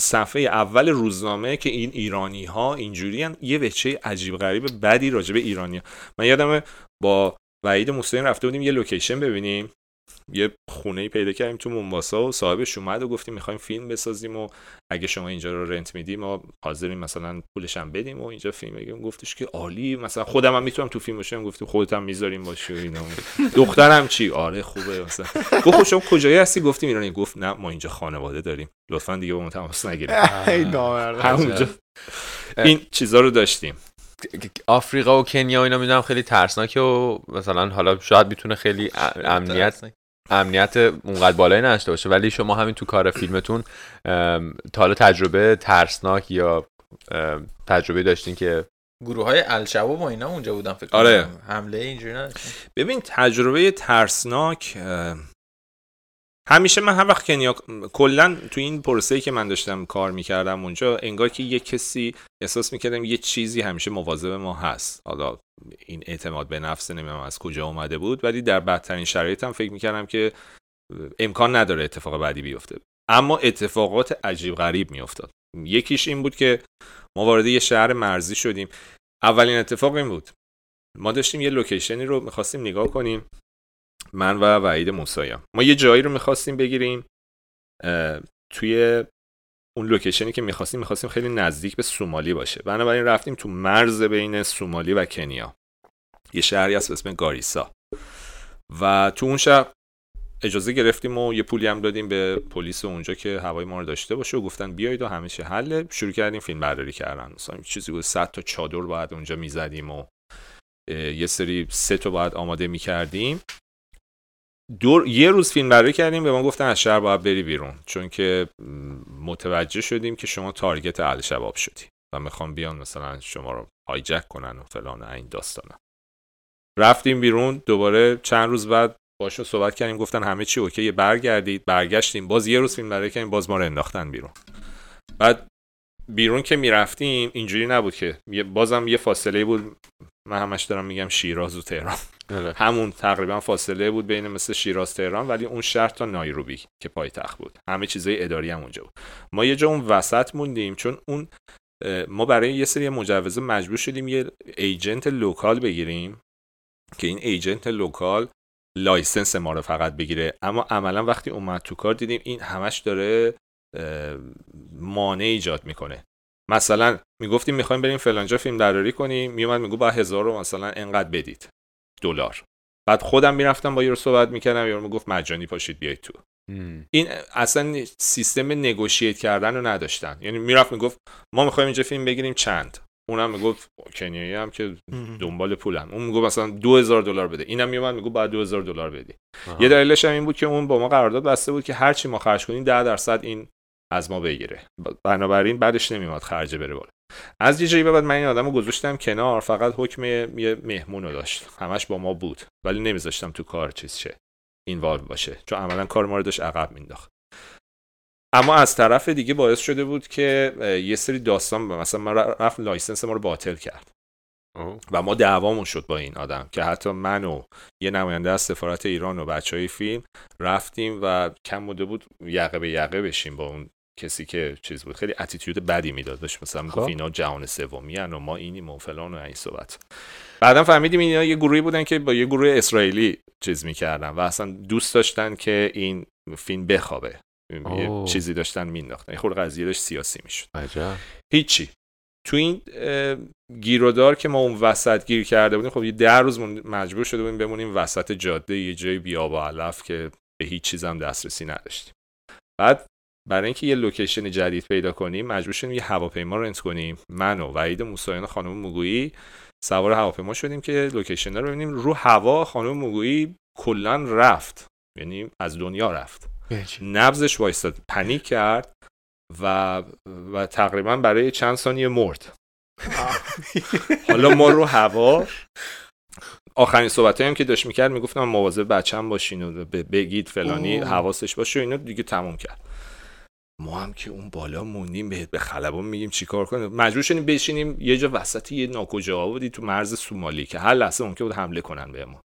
صفحه اول روزنامه که این ایرانی ها اینجوری یه وچه عجیب غریب بدی راجب ایرانی ها. من یادم با وحید موسوی رفته بودیم یه لوکیشن ببینیم. یه خونه پیدا کردیم تو مونباسا و صاحبش اومد و گفتیم می‌خوایم فیلم بسازیم و اگه شما اینجا رو رنت میدی ما حاضریم مثلا پولش هم بدیم و اینجا فیلم بگیم. گفتش که عالی مثلا خودم هم می‌تونم تو فیلم باشم گفتیم خودت هم می‌ذاریم باشه اینا. دخترم چی؟ آره خوبه مثلا. گفت خب شما کجایی هستی؟ گفتیم ایرانی. گفت نه ما اینجا خانواده داریم. لطفا دیگه با ما تماس نگیرید. همونجا. این چیزا رو داشتیم. آفریقا و کنیا و اینا می‌دونم خیلی ترسناکه و مثلا حالا شاید می‌تونه خیلی امنیت امنیت اونقدر بالایی نداشته باشه. ولی شما همین تو کار فیلمتون تا حالا تجربه ترسناک یا تجربه داشتین که گروه های الشباب و اینا اونجا بودن فکر آره. حمله اینجوری ببین تجربه ترسناک همیشه من هر وقت کنیا کلا تو این پروسه‌ای که من داشتم کار می‌کردم اونجا انگار که یه کسی احساس می‌کردم یه چیزی همیشه مواظب ما هست. حالا این اعتماد به نفس نمی‌دونم از کجا اومده بود ولی در بدترین شرایط هم فکر می‌کردم که امکان نداره اتفاق بعدی بیفته. اما اتفاقات عجیب غریب میافتاد. یکیش این بود که ما وارد یه شهر مرزی شدیم. اولین اتفاق این بود. ما داشتیم یه location ی رو می‌خواستیم نگاه کنیم. من و وحید موسایان. ما یه جایی رو می‌خواستیم بگیریم توی اون location ی که می‌خواستیم می‌خواستیم خیلی نزدیک به سومالی باشه. بنابراین رفتیم تو مرز بین سومالی و کنیا. یه شهری هست به اسم گاریسا. و تو اون شهر اجازه گرفتیم و یه پولی هم دادیم به پلیس اونجا که هوای ما رو داشته باشه و گفتن بیایید و همه چی حله. شروع کردیم فیلم برداری کردن. مثلا چیزی بود 100 تا چادر باید اونجا می‌زدیم و یه سری سه تا باید آماده می‌کردیم. دور یه روز فیلم برداری کردیم به ما گفتن از شهر باید بری بیرون. چون که متوجه شدیم که شما تارگت اهل شباب شدی و می‌خوام بیان مثلا شما رو هایجک کنن و فلان این داستانا. رفتیم بیرون دوباره چند روز بعد باشو صحبت کردیم گفتن همه چی اوکی برگردید برگشتیم. باز یه روز فیلم برداری کردیم باز ما رو انداختن بیرون. بعد بیرون که می‌رفتیم اینجوری نبود که بازم یه فاصله بود. من همش دارم میگم شیراز و تهران. آره. همون تقریبا فاصله بود بین مثل شیراز تهران ولی اون شهر تا نایروبی که پایتخت بود. همه چیزای اداری هم اونجا بود. ما یه جا اون وسط موندیم چون اون ما برای یه سری مجوزه مجبور شدیم یه agent local بگیریم که این agent local license ما رو فقط بگیره. اما عملا وقتی اومد تو کار دیدیم این همش داره مانع ایجاد می‌کنه. مثلا می‌گفتیم می‌خوایم بریم فلانجا فیلم دراری کنیم میومد میگو با هزار رو مثلا انقدر بدید. دلار. بعد خودم می‌رفتم با یارو صحبت می‌کردم یارو می‌گفت مجانی پاشید بیاید تو. این اصلا سیستم نگوشیت کردن رو نداشتن. یعنی می‌رفت می‌گفت ما می‌خوایم اینجا فیلم بگیریم چند. اونم می‌گفت کنیایی هم که دنبال پولم اون می‌گفت مثلا 2000 دلار بده. اینم میومد می‌گفت بعد 2000 دلار بدی. یه دلیلش هم این بود که اون با ما قرارداد بسته بود که هر چی ما خرج کنیم 10 درصد این از ما بگیره. بنابراین بعدش نمیومد خرجه بره بالا. از یه جایی بعد من این آدمو گذاشتم کنار فقط حکم یه مهمون رو داشت. همش با ما بود ولی نمیذاشتم تو کار چیز شه involve باشه. چون عملا کار ما رو داشت عقب مینداخت. اما از طرف دیگه باعث شده بود که یه سری داستان مثلا من رفت license ما رو باطل کرد. و ما دعوامون شد با این آدم که حتی من و یه نماینده از سفارت ایران و بچه های فیلم رفتیم و کم مده بود یقه به یقه بشیم با اون کسی که چیز بود. خیلی اتیتود بدی می‌داد. داشت مثلا می‌گفت خب. اینا جهان سومی و ما اینیم و فلان و این صحبت. بعدا فهمیدیم اینا یه گروهی بودن که با یه گروه اسرائیلی چیز می‌کردن و اصلا دوست داشتن که این فیلم بخوابه. یه چیزی داشتن مینداختن خود قضیه داشت سیاسی می‌شد. هیچی. تو این گیرودار که ما اون وسط گیر کرده بودیم خب یه ده روز مجبور شده بودیم بمونیم وسط جاده یه جای بیاب و علف که به هیچ چیز هم دسترسی نداشتیم. بعد برای اینکه یه location جدید پیدا کنیم مجبور شدیم یه هواپیما rent کنیم. من و وحید موسایان خانم موگویی سوار هواپیما شدیم که location رو ببینیم. رو هوا خانم موگویی کلا رفت. یعنی از دنیا رفت. نبضش وایستاد. panic کرد و و تقریبا برای چند ثانیه مرد. حالا ما رو هوا. آخرین صحبت هم که داشت می‌کرد می‌گفتم مواظب بچم باشین و بگید فلانی حواسش باشه و اینا دیگه تموم کرد. ما هم که اون بالا موندیم به به خلبان میگیم چیکار کنیم؟ مجبور شدیم بشینیم یه جا وسط یه ناکجا بودی تو مرز سومالی که هر لحظه ممکن بود حمله کنن به ما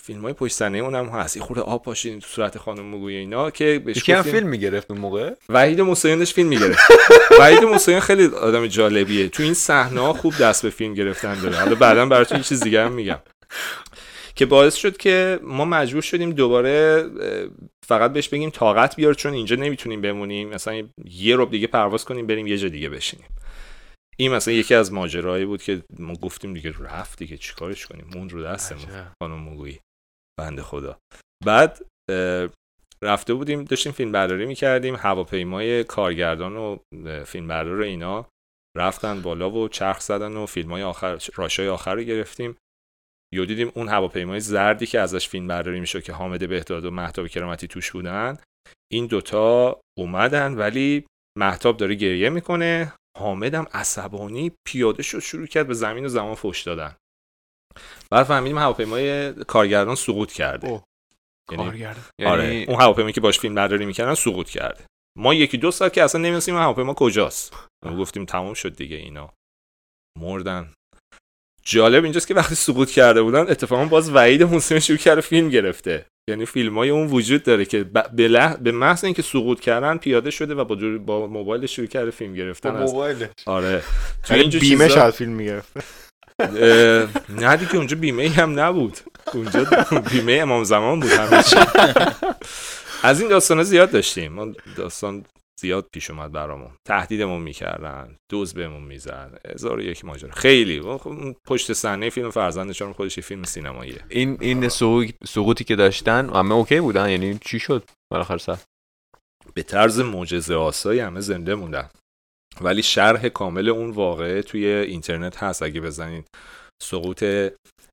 فیلم های پشت صحنه اونم هست. یه خورده آب پاشین تو صورت خانم مگوی اینا که بهش گفتیم فیلم می‌گرفت اون موقع؟ وحید موسیانش فیلم می‌گرفت. وحید موسیان خیلی آدم جالبیه. تو این صحنه خوب دست به فیلم گرفتن داره. حالا بعدا براتون یه چیز دیگه هم میگم. که باعث شد که ما مجبور شدیم دوباره فقط بهش بگیم طاقت بیار چون اینجا نمی‌تونیم بمونیم. مثلا یه رب دیگه پرواز کنیم بریم یه جا دیگه بشینیم. این مثلا یکی از ماجرایی بود که ما گفتیم دیگه رفت دیگه چیکارش کنیم؟ مون رو دستمون خانم مگویی بنده خدا. بعد رفته بودیم داشتیم فیلم برداری می‌کردیم هواپیمای کارگردان و فیلم بردار اینا رفتن بالا و چرخ زدن و فیلم های آخر راشای آخر رو گرفتیم. یو دیدیم اون هواپیمای زردی که ازش فیلم برداری می‌شد که حامد بهداد و مهتاب کرامتی توش بودن این دوتا اومدن ولی محتاب داره گریه می‌کنه. حامدم عصبانی پیاده شد شروع کرد به زمین و زمان فوش دادن. بعد فهمیدیم هواپیمای کارگردان سقوط کرده. اوه. یعنی کارگردان. آره. یعنی اون هواپیمایی که باش فیلم برداری می‌کردن سقوط کرده. ما یکی دو ساعت که اصلا نمی‌دونستیم هواپیما کجاست. ما گفتیم تمام شد دیگه اینا. مردن. جالب اینجاست که وقتی سقوط کرده بودن اتفاقا باز وحید موسیقی شروع کرده فیلم گرفته. یعنی فیلم های اون وجود داره که ب- به, لح... به محض اینکه سقوط کردن پیاده شده و با, جور- با موبایل شروع کرده فیلم گرفتن. از آره. تو یعنی بیمه چیزا- فیلم می‌گرفت اه، نه دیگه اونجا بیمه ای هم نبود. اونجا بیمه امام زمان بود چی از این داستان زیاد داشتیم. ما داستان زیاد پیش اومد برامون. تهدیدمون می‌کردن دوز بهمون می‌زد هزار یک ماجرا. خیلی. خب پشت صحنه فیلم فرزند چون خودش یه فیلم سینماییه. این این سقوط- سقوطی که داشتن همه اوکی بودن؟ یعنی چی شد بالاخره سر؟ به طرز معجزه آسایی همه زنده موندن. ولی شرح کامل اون واقعه توی اینترنت هست. اگه بزنید سقوط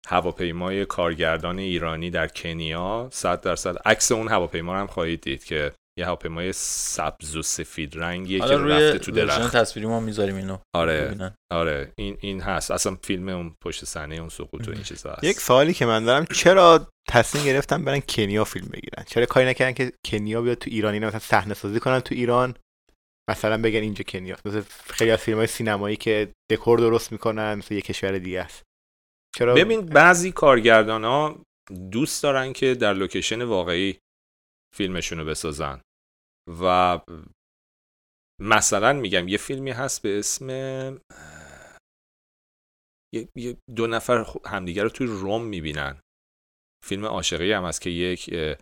هواپیمای کارگردان ایرانی در کنیا 100 درصد عکس اون هواپیما رو هم خواهید دید که یه هواپیمای سبز و سفید رنگیه که رفته تو درخت. تصویری ما می‌ذاریم اینو. آره. ببینن. آره. این این هست. اصلا فیلم اون پشت صحنه اون سقوط و این چیزا هست. یک سوالی که من دارم چرا تصمیم گرفتن برن کنیا فیلم بگیرن؟ چرا کاری نکردن که کنیا بیاد تو ایران؟ اینا مثلا صحنه سازی کنن تو ایران؟ مثلا بگن اینجا کنیا. مثل خیلی از فیلم های سینمایی که دکور درست می‌کنن مثل یه کشور دیگه است. چرا؟ ببین بعضی کارگردان ها دوست دارن که در location واقعی فیلمشون رو بسازن. و مثلا میگم یه فیلمی هست به اسم یه- دو نفر همدیگه رو توی روم می‌بینن. فیلم عاشقی هم هست که یک اه،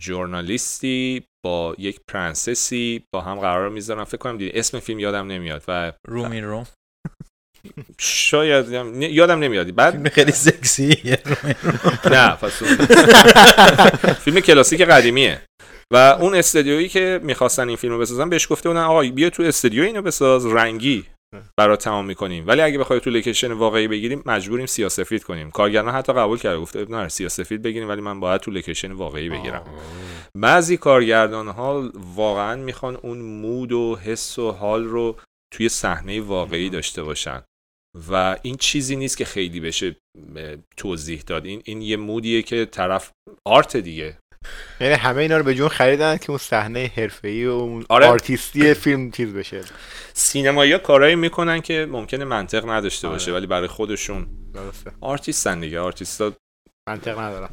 ژورنالیستی با یک پرنسسی با هم قرار می‌ذارن. فکر کنم دید اسم فیلم یادم نمیاد و روم این روم. شاید یادم نمیاد. بعد فیلم خیلی روم. نه پس فیلم کلاسیک قدیمیه. و اون استودیویی که می‌خواستن این فیلم رو بسازن بهش گفته بودن آقا بیا تو استودیو اینو بساز رنگی برات تمام می‌کنیم. ولی اگه بخوای تو location واقعی بگیریم مجبوریم سیاسفید کنیم. کارگردان حتی قبول کرده گفته نه سیاسفید بگیریم ولی من باید تو location واقعی بگیرم. بعضی کارگردان ها واقعا می‌خوان اون mood و حس و حال رو توی صحنه واقعی داشته باشن. و این چیزی نیست که خیلی بشه توضیح داد. این این یه mood یه که طرف art دیگه. یعنی همه اینا رو به جون خریدن که اون صحنه حرفه‌ای و اون آره. آرتیستی فیلم چیز بشه. سینمایی ها کارایی می‌کنن که ممکنه منطق نداشته باشه آره. ولی برای خودشون درسته. آرتیستن دیگه. آرتیستا منطق ندارم.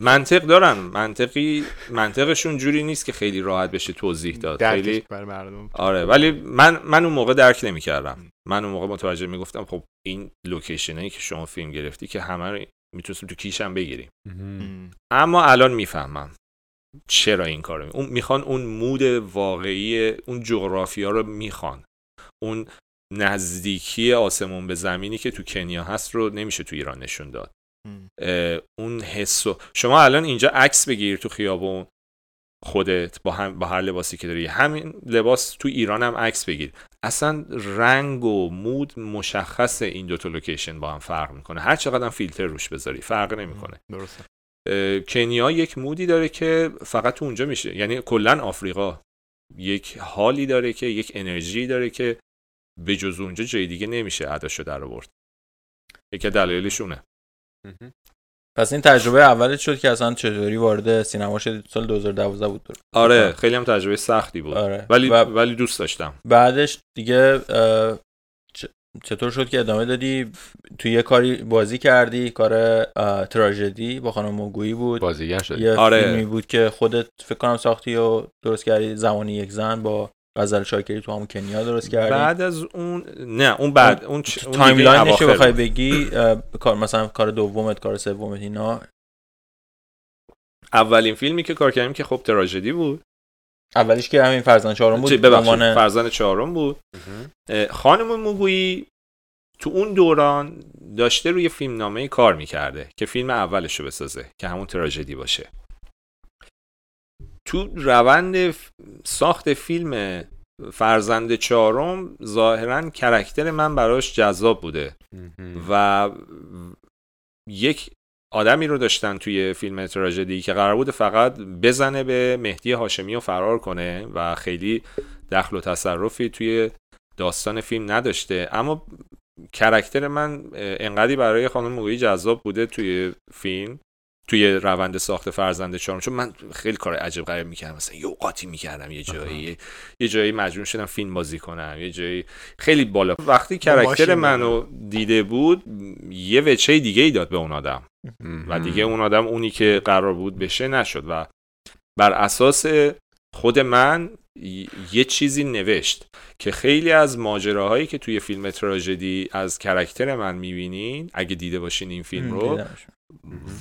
منطق دارن منطقی منطقشون جوری نیست که خیلی راحت بشه توضیح داد. خیلی بر مردم. آره ولی من من اون موقع درک نمی‌کردم. من اون موقع متوجه می‌گفتم خب این location ایی که شما فیلم گرفتی که همه رو می‌تونستیم تو کیشم بگیریم. اما الان می‌فهمم چرا این کارو می- اون می‌خوان اون مود واقعی اون جغرافیا رو می‌خوان. اون نزدیکی آسمون به زمینی که تو کنیا هست رو نمیشه تو ایران نشون داد. اون حسو. شما الان اینجا عکس بگیر تو خیابون خودت با هم با هر لباسی که داری. همین لباس تو ایران هم عکس بگیر. اصلا رنگ و مود مشخص این دوتا لوکیشن با هم فرق می‌کنه. هر چقدر هم فیلتر روش بذاری فرق نمی‌کنه. درسته. کنیا یک مودی داره که فقط تو اونجا میشه. یعنی کلا آفریقا یک حالی داره که یک انرژی داره که به جز اونجا جای دیگه نمیشه اداشو در آورد. یکی دلایلشونه پس این تجربه اولت شد که اصلا چطوری وارد سینما شدی؟ سال 2012 بود دور. آره خیلی هم تجربه سختی بود. آره. ولی و ولی دوست داشتم. بعدش دیگه اه، چ- چطور شد که ادامه دادی؟ تو یه کاری بازی کردی کار اه، تراژدی با خانم موگویی بود. بازیگر شد یه آره. فیلمی بود که خودت فکر کنم ساختی و درست کردی زمانی یک زن با غزل شاکری تو همون کنیا درست کردی؟ بعد از اون نه اون بعد اون, چ... اون دیگه timeline ش رو اواخر بخوای. بگی کار مثلا کار دومت کار سومت اینا؟ اولین فیلمی که کار کردیم که خب تراژدی بود. اولیش که همین فرزند چهارم بود عنوان فرزند چهارم بود. خانم موگویی تو اون دوران داشته روی فیلم نامه کار می‌کرده که فیلم اولش رو بسازه که همون تراژدی باشه. تو روند ساخت فیلم فرزند چهارم ظاهرا کرکتر من براش جذاب بوده. و یک آدمی رو داشتن توی فیلم تراژدی که قرار بود فقط بزنه به مهدی هاشمی و فرار کنه و خیلی دخل و تصرفی توی داستان فیلم نداشته. اما کرکتر من انقدری برای خانم موقعی جذاب بوده توی فیلم توی روند ساخت فرزند چهارم چون من خیلی کار عجب غریب می‌کردم. مثلا یه اوقاتی می‌کردم یه جایی یه جایی مجبور شدم فیلم بازی کنم یه جایی خیلی بالا. وقتی کرکتر منو دیده بود یه وچه دیگه ای داد به اون آدم. و دیگه اون آدم اونی که قرار بود بشه نشد. و بر اساس خود من یه چیزی نوشت که خیلی از ماجراهایی که توی فیلم تراژدی از کرکتر من می‌بینین اگه دیده باشین این فیلم رو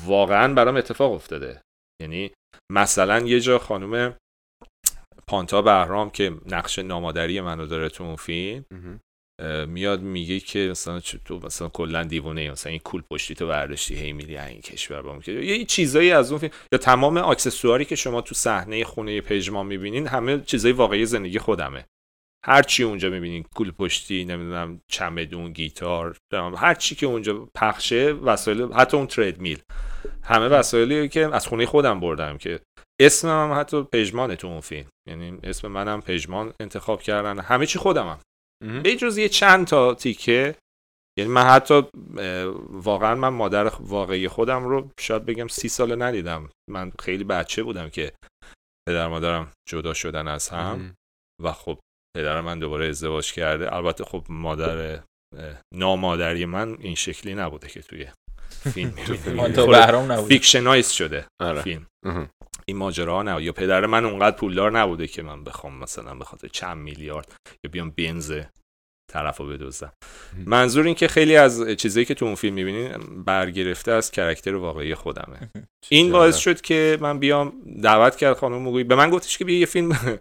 واقعا برام اتفاق افتاده. یعنی مثلا یه جا خانم پانتا بهرام که نقش نامادری منو داره تو اون فیلم میاد میگه که مثلا تو مثلا کلا دیوونه مثلا این کول پشتی تو برداشتی هی میری این کشور با که یه چیزایی از اون فیلم یا تمام اکسسواری که شما تو صحنه خونه پژمان می‌بینین همه چیزای واقعی زندگی خودمه. هر چی اونجا می‌بینین کول پشتی نمی‌دونم چمدون گیتار هر چی که اونجا پخشه وسایل حتی اون ترید میل همه وسایلی که از خونه خودم بردم که اسمم هم حتی پژمانه تو اون فیلم. یعنی اسم منم پژمان انتخاب کردن. همه چی خودمم. به جز یه چند تا تیکه یعنی من حتی واقعا من مادر واقعی خودم رو شاید بگم سی سال ندیدم. من خیلی بچه بودم که پدر مادرم جدا شدن از هم. و خب پدر من دوباره ازدواج کرده. البته خب مادر نامادری من این شکلی نبوده که توی فیلم fictionize شده آره. فیلم. این ماجرا نه یا پدر من اونقدر پولدار نبوده که من بخوام مثلا به خاطر چند میلیارد یا بیام بنز طرف رو بدزدم منظور این که خیلی از چیزایی که تو اون فیلم می‌بینین برگرفته از character واقعی خودمه. این باعث شد که من بیام دعوت کرد خانم موگوی. به من گفتش که بیا یه فیلم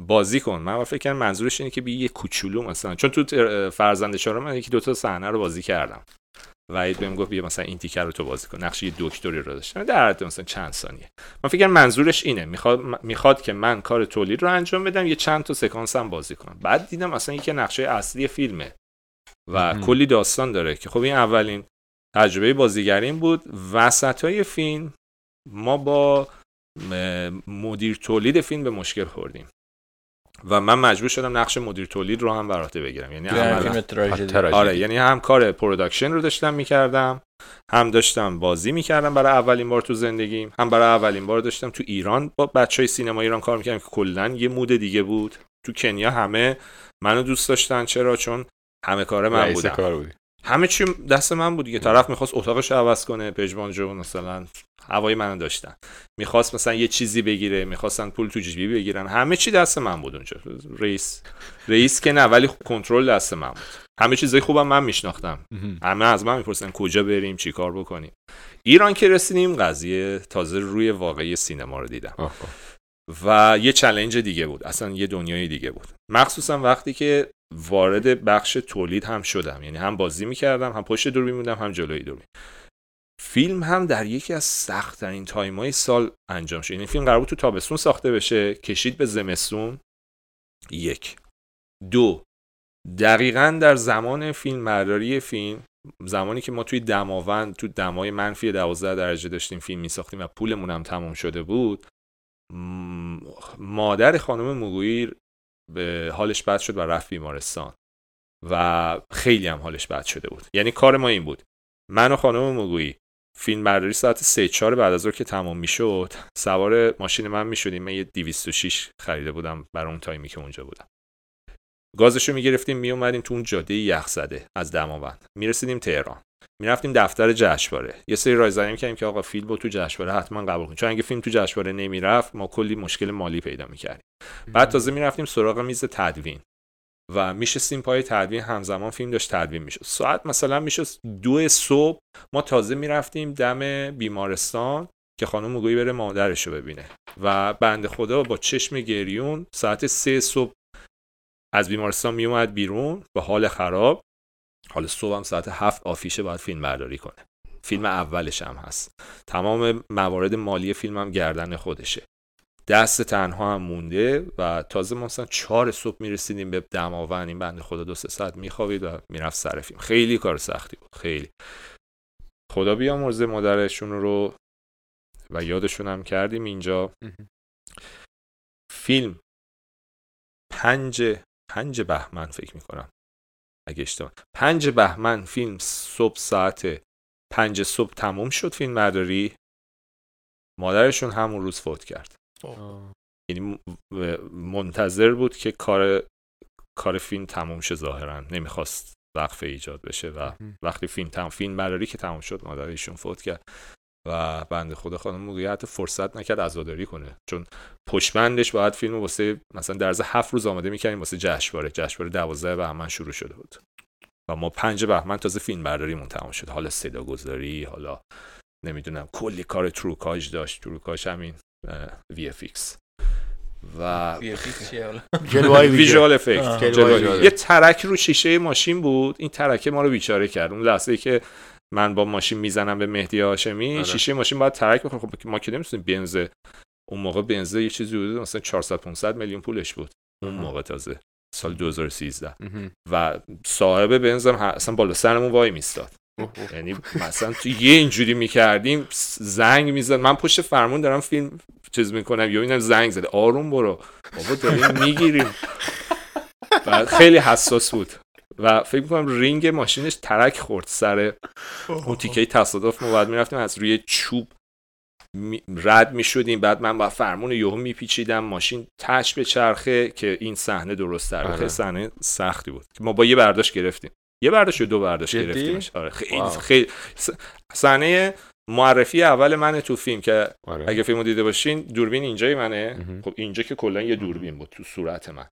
بازی کن. من فکر کنم منظورش اینه که بیا یه کوچولو مثلا. چون تو فرزند چهارم من یکی دوتا صحنه رو بازی کردم. وحید بهم گفت بیا مثلا این تیکر رو تو بازی کن. نقش یه دکتری رو داشتم. در حد مثلا چند ثانیه. من فکر منظورش اینه. می‌خواد می‌خواد که من کار تولید رو انجام بدم یه چند تا سکانس هم بازی کنم. بعد دیدم مثلا یکی نقشه اصلی فیلمه و کلی داستان داره که خب این اولین تجربه بازیگریم بود. وسط های فیلم ما با مدیر تولید فیلم به مشکل خوردیم. و من مجبور شدم نقش مدیر تولید رو هم به عهده بگیرم. یعنی آره یعنی هم کار production رو داشتم می‌کردم هم داشتم بازی می‌کردم برای اولین بار تو زندگیم هم برای اولین بار داشتم تو ایران با بچه های سینما ایران کار می‌کردم که کلا یه mood دیگه بود. تو کنیا همه منو دوست داشتن. چرا؟ چون همه کار من بودم همه چی دست من بود دیگه. طرف می‌خواست اتاقش عوض کنه پژمان جو مثلا. هوای منو داشتن. می‌خواست مثلا یه چیزی بگیره می‌خواستن پول تو جیبی بگیرن. همه چی دست من بود اونجا. رئیس رئیس که نه ولی کنترل دست من بود. همه چیزای خوبم من میشناختم. همه از من می‌پرسن کجا بریم چیکار بکنیم. ایران که رسیدیم قضیه تازه روی واقعی سینما رو دیدم. و یه چلنج دیگه بود. اصلا یه دنیای دیگه بود. مخصوصا وقتی که وارد بخش تولید هم شدم. یعنی هم بازی می‌کردم هم پشت دوربین بودم هم جلوی دوربین فیلم هم در یکی از سختترین های سال انجام شد. یعنی فیلم قرار بود تو تابستون ساخته بشه کشید به زمستون. یک. دو. دقیقا در زمان فیلم برداری فیلم زمانی که ما توی دماوند تو دمای منفی 12 درجه داشتیم فیلم می ساختیم و پولمون هم تمام شده بود مادر خانم مگویی به حالش بد شد و رفت بیمارستان. و خیلی هم حالش بد شده بود. یعنی کار ما این بود. من و خانم مگویی فیلم برداری ساعت 3 4 بعد از ظهر که تمام می‌شد سوار ماشین من می‌شدیم. من یه 206 خریده بودم برای اون تایمی که اونجا بودم. گازشو می‌گرفتیم میومدیم تو اون جاده یخ زده از دماوند می‌رسیدیم تهران. می‌رفتیم دفتر جشنواره. یه سری رایزنی می‌کردیم که آقا فیلم رو تو جشنواره حتما قبول کنیم چون اگه فیلم تو جشنواره نمی‌رفت ما کلی مشکل مالی پیدا می‌کردیم. بعد تازه می‌رفتیم سراغ میز تدوین. و میشستیم پای تدوین همزمان فیلم داشت تدوین می‌شد. ساعت مثلا می‌شد دو صبح ما تازه می‌رفتیم دم بیمارستان که خانم مگویی بره مادرش رو ببینه و بند خدا با چشم گریون ساعت سه صبح از بیمارستان میومد بیرون با حال خراب. حال صبح هم ساعت هفت آفیشه باید فیلم برداری کنه. فیلم اولش هم هست. تمام موارد مالی فیلم هم گردن خودشه. دست تنها هم مونده و تازه ما مثلا چهار صبح می‌رسیدیم به دماوند این بنده خدا دو سه ساعت میخوابید و می‌رفت سر فیلم. خیلی کار سختی بود خیلی. خدا بیامرزه مادرشون رو و یادشون هم کردیم اینجا. فیلم پنج پنج بهمن فکر می‌کنم. اگه اشتباه پنج بهمن فیلم صبح ساعت پنج صبح تموم شد فیلم برداری. مادرشون همون روز فوت کرد. یعنی منتظر بود که کار کار فیلم تموم شه ظاهرا. نمی‌خواست وقفه ایجاد بشه و وقتی فیلم تمام فیلم برداری که تموم شد مادرشون فوت کرد و بنده خدا خانم موقعی حتی فرصت نکرد عزاداری کنه. چون پشمندش باید فیلم واسه مثلا در هفت روز آماده می‌کنیم واسه جشنواره. جشنواره دوازده بهمن شروع شده بود. و ما پنج بهمن تازه فیلم برداریمون تمام شد. حالا صدا گذاری حالا نمی‌دونم کلی کار تروکاج داشت. تروکاج همین VFX و visual effect یه ترک رو شیشه ماشین بود. این ترکه ما رو بیچاره کرد. اون لحظه ای که من با ماشین می‌زنم به مهدی هاشمی آره. شیشه ماشین باید ترک بخوره. خب ما که نمی‌تونیم بنز اون موقع بنز یه چیزی بود مثلا 400 500 میلیون پولش بود. اون موقع تازه. سال 2013 و صاحب بنزم اصلا بالا سرمون وای میستاد یعنی مثلا تو یه اینجوری می‌کردیم زنگ می‌زد. من پشت فرمون دارم فیلم چیز می‌کنم یا اینم زنگ زده. آروم برو. بابا داریم می‌گیریم. و خیلی حساس بود. و فکر می‌کنم رینگ ماشینش ترک خورد سر اون تیکه تصادف. ما بعد می‌رفتیم از روی چوب رد می‌شدیم. بعد من با فرمون یهو میپیچیدم. ماشین تش به چرخه که این صحنه درست تر خیلی آره. صحنه سختی بود. ما با یه برداشت گرفتیم. یه برداشت دو برداشت گرفتیم آره خیلی خیلی. صحنه معرفی اول منه تو فیلم که آره. اگه فیلمو دیده باشین دوربین اینجای منه. خب اینجا که کلا یه دوربین بود تو صورت من.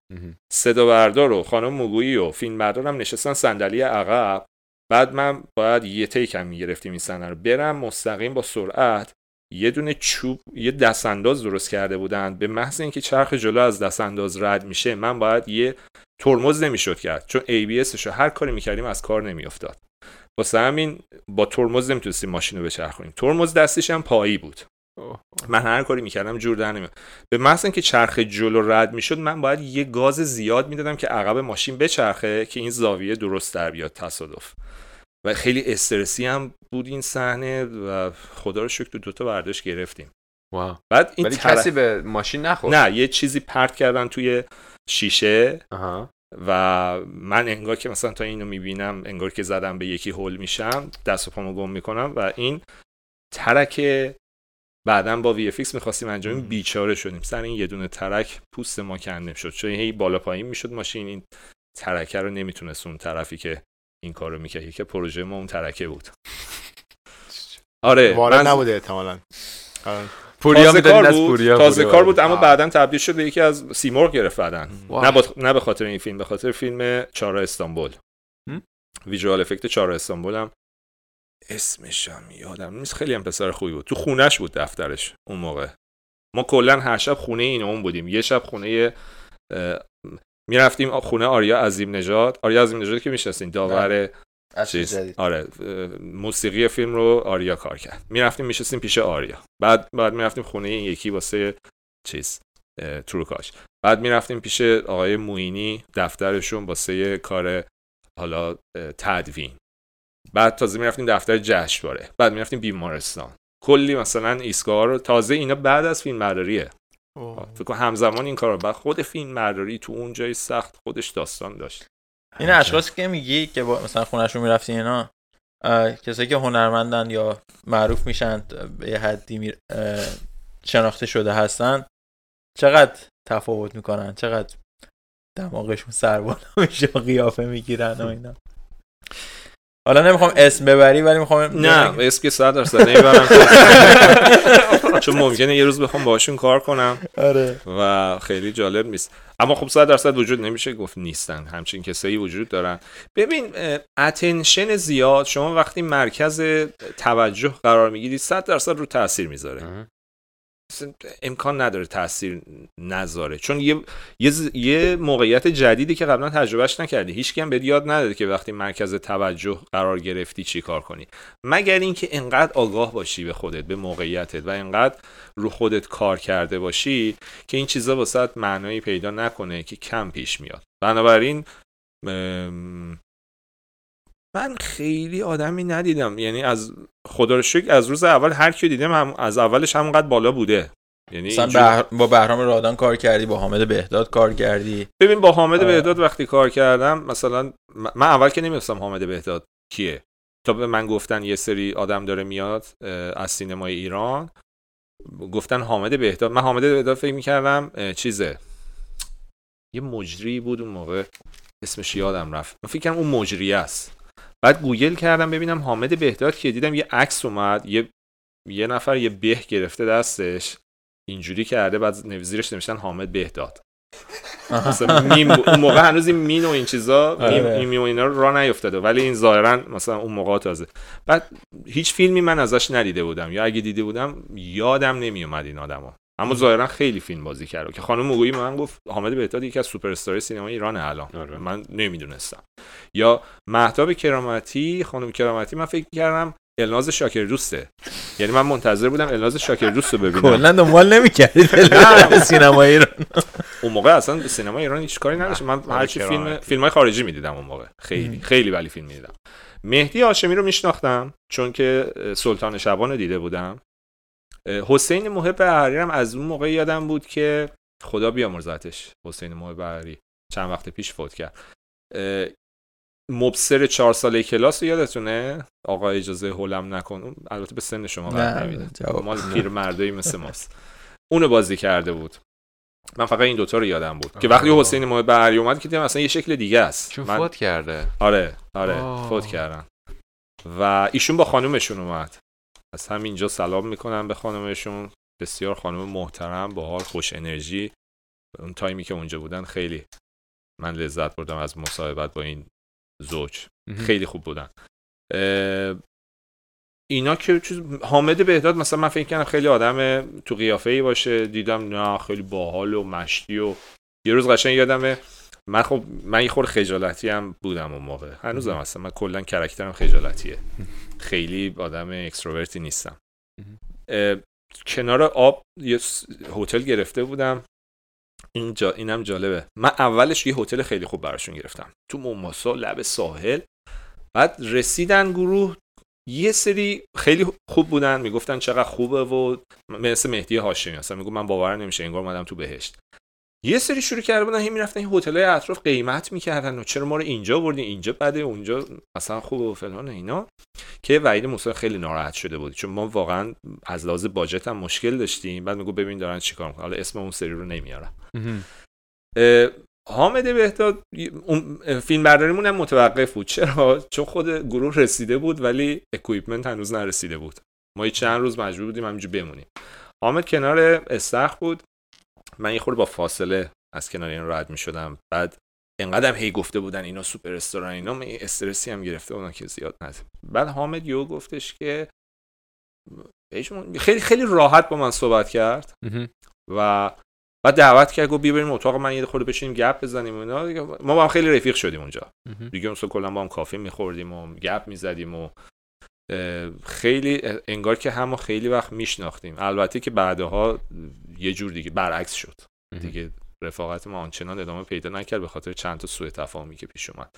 صدا بردار و خانم موگویی و فیلم بردارم نشستن صندلی عقب. بعد من باید یه تیکم می‌گرفتیم این صحنه رو. برم مستقیم با سرعت یه دونه چوب یه دست انداز درست کرده بودن به محض اینکه چرخ جلو از دست انداز رد میشه من باید یه ترمز نمی‌شد کرد. چون ABS رو هر کاری می‌کردیم از کار نمیافتاد. واسه همین با ترمز نمی‌تونستیم ماشین رو بچرخونیم. ترمز دستش هم پایی بود. من هر کاری می‌کردم جور در نمیاد به محض اینکه چرخ جلو رد می‌شد من باید یه گاز زیاد می‌دادم که عقب ماشین بچرخه که این زاویه درست در بیاد تصادف. و خیلی استرسی هم بود این صحنه و خدا رو شکر تو دوتا برداشت گرفتیم. واو. بعد این ولی کسی به ماشین نخورد؟ نه یه چیزی پرت کردن توی شیشه و من انگار که مثلا تا اینو می‌بینم انگار که زدم به یکی هول میشم دست و پامو گم می‌کنم و این ترک بعدا با وی افیکس می‌خواستیم انجام بیچاره شدیم. سر این یه دونه ترک پوست ما کنده شد. چون هی بالا پایین می‌شد ماشین این ترکه رو نمی‌تونست اون طرفی که این کارو می‌کرد که پروژه ما اون ترکه بود. آره من... نبوده احتمالاً. پوریا تازه کار بود. پوریا تازه کار بود اما بعدا تبدیل شد به یکی از سیمرغ گرفت بعدن نه, نه به خاطر این فیلم به خاطر فیلم چارا استانبول. ویژوال افکت چارا استانبول هم اسمش هم یادم نیست. خیلی هم پسر خوبی بود. تو خونش بود دفترش اون موقع. ما کلا هر شب خونه این اون بودیم. یه شب خونه می‌رفتیم خونه آریا عظیم نژاد. آریا عظیم نژاد که می‌شناسین داور چیز. آره موسیقی فیلم رو آریا کار کرد. می‌رفتیم میشستیم پیش آریا. بعد بعد می‌رفتیم خونه این یکی واسه چیز تروکاش. بعد می‌رفتیم پیش آقای موینی دفترشون واسه کار حالا تدوین. بعد تازه می‌رفتیم دفتر جشنواره. بعد می‌رفتیم بیمارستان. کلی مثلا ایستگاه رو تازه اینا بعد از فیلم برداریه فکر کنم همزمان این کار بعد خود فیلم برداری تو اون جای سخت خودش داستان داشت. این اشخاصی که میگی که با مثلا خونهشون می‌رفتی اینا کسایی که هنرمندن یا معروف میشن به یه حدی می... شناخته شده هستن چقدر تفاوت می‌کنن؟ چقدر دماغشون سربالا میشه قیافه می‌گیرن و اینا. حالا نمی‌خوام اسم ببری ولی می‌خوام نه اسم که صد درصد نمی‌برم چون ممکنه یه روز بخوام باشون کار کنم. آره. و خیلی جالب نیست. اما خب صد درصد وجود نمیشه گفت نیستن. همچین کسایی وجود دارن. ببین اتنشن زیاد. شما وقتی مرکز توجه قرار می‌گیرید صد درصد رو تاثیر می‌ذاره. امکان نداره تاثیر نذاره. چون یه, یه, یه موقعیت جدیدی که قبلا تجربهش نکردی. هیچ هم به یاد نداده که وقتی مرکز توجه قرار گرفتی چی کار کنی. مگر اینکه انقدر آگاه باشی به خودت به موقعیتت و انقدر رو خودت کار کرده باشی که این چیزا واسه معنایی پیدا نکنه که کم پیش میاد. بنابراین من خیلی آدمی ندیدم. یعنی از خدا رو شکر از روز اول هر کی دیدم هم از اولش همونقدر بالا بوده. یعنی مثلا اینجور- بهر... با بهرام رادان کار کردی با حامد بهداد کار کردی. ببین با حامد آره. بهداد وقتی کار کردم مثلا من اول که نمی‌دونستم حامد بهداد کیه. تا به من گفتن یه سری آدم داره میاد از سینمای ایران گفتن حامد بهداد. من حامد بهداد فکر می‌کردم چیزه. یه مجری بود اون موقع اسمش یادم رفت. من فکر کردم اون مجری است. بعد گوگل کردم ببینم حامد بهداد که دیدم یه عکس اومد یه یه نفر یه به گرفته دستش اینجوری کرده بعد نو- زیرش نوشتن حامد بهداد مثلا میم. اون موقع هنوز این مین و این چیزا میم, آره. این میم و اینا رو راه نیافتاده ولی این ظاهرا مثلا اون موقع تازه بعد هیچ فیلمی من ازش ندیده بودم یا اگه دیده بودم یادم نمیومد این آدما اما ظاهرا خیلی فیلم بازی کرد. که خانم به من گفت حامد بهداد یکی از سوپر استار سینما ایران الان. آره. من نمی‌دونستم. یا مهتاب کرامتی خانم کرامتی من فکر کردم الناز شاکر دوسته. یعنی من منتظر بودم الناز شاکر دوست رو ببینم. کلا دنبال نمی‌کردی سینما ایران. اون موقع اصلا به سینما ایران هیچ کاری نداشت. من آره، هرچی فیلم کرامتی. فیلم های خارجی می‌دیدم اون موقع. خیلی خیلی ولی فیلم می‌دیدم. مهدی هاشمی رو میشناختم چون که سلطان شبان رو دیده بودم. حسین محب بهاری هم از اون موقع یادم بود که خدا بیامرزتش حسین محب بهاری چند وقت پیش فوت کرد. مبصر چهار ساله کلاس رو یادتونه؟ آقا اجازه هلم نکن. البته به سن شما قرار نمیده. مال پیر مردایی مثل ماست. اونو بازی کرده بود. من فقط این دوتا رو یادم بود. که وقتی آه. حسین محب بهاری اومد که دیدم اصلا یه شکل دیگه است. چون من- فوت کرده. آره آره آه. فوت کردن. و ایشون با خانومشون اومد. از همینجا سلام می‌کنم به خانومشون بسیار خانم محترم باحال خوش انرژی. اون تایمی که اونجا بودن خیلی من لذت بردم از مصاحبت با این زوج. خیلی خوب بودن. اینا که چیز حامد بهداد مثلا من فکر کنم خیلی آدم تو قیافه ای باشه. دیدم نه خیلی باحال و مشتی و یه روز قشنگ یادمه من خب من یه خور خجالتی هم بودم اون موقع. هنوزم هستم. من کلا کرکترم خجالتیه. خیلی آدم extrovert ی نیستم. کنار آب یه هتل گرفته بودم. این جا اینم جالبه. من اولش یه هتل خیلی خوب براشون گرفتم. تو مومباسا لب ساحل. بعد رسیدن گروه یه سری خیلی خوب بودن. می‌گفتن چقدر خوبه و مثل مهدی هاشمی مثلا می‌گفت من باورم نمیشه انگار اومدم تو بهشت. یه سری شروع کرده بودن هی می‌رفتن این هتل‌های اطراف قیمت می‌کردن و چرا ما رو اینجا بردین اینجا بده اونجا مثلا خوبه و فلان اینا که وحید موسی خیلی ناراحت شده بود. چون ما واقعا از لحاظ باجت هم مشکل داشتیم. بعد میگو ببین دارن چیکار می‌کنن. حالا اسم اون سری رو نمیارم. حامد بهداد فیلم برداریمون هم متوقف بود. چرا؟ چون خود گروه رسیده بود ولی اکویپمنت هنوز نرسیده بود. ما چند روز مجبور بودیم همینجور بمونیم. حامد کنار استخر بود. من یه خورده با فاصله از کنار این رد می شدم بعد انقدر هی گفته بودن اینا سوپر استارن اینا من استرسی هم گرفته بودن که زیاد نده بعد حامد یو گفتش که خیلی خیلی راحت با من صحبت کرد. و بعد دعوت کرد گفت بیا بریم اتاق من یه خورده بشینیم گپ بزنیم اینا. ما با هم خیلی رفیق شدیم اونجا. دیگه مثلا کلا با هم کافی میخوردیم و گپ می‌زدیم و خیلی انگار که همو خیلی وقت میشناختیم. البته که بعدها یه جور دیگه برعکس شد. دیگه رفاقت ما آنچنان ادامه پیدا نکرد به خاطر چند تا سوء تفاهمی که پیش اومد.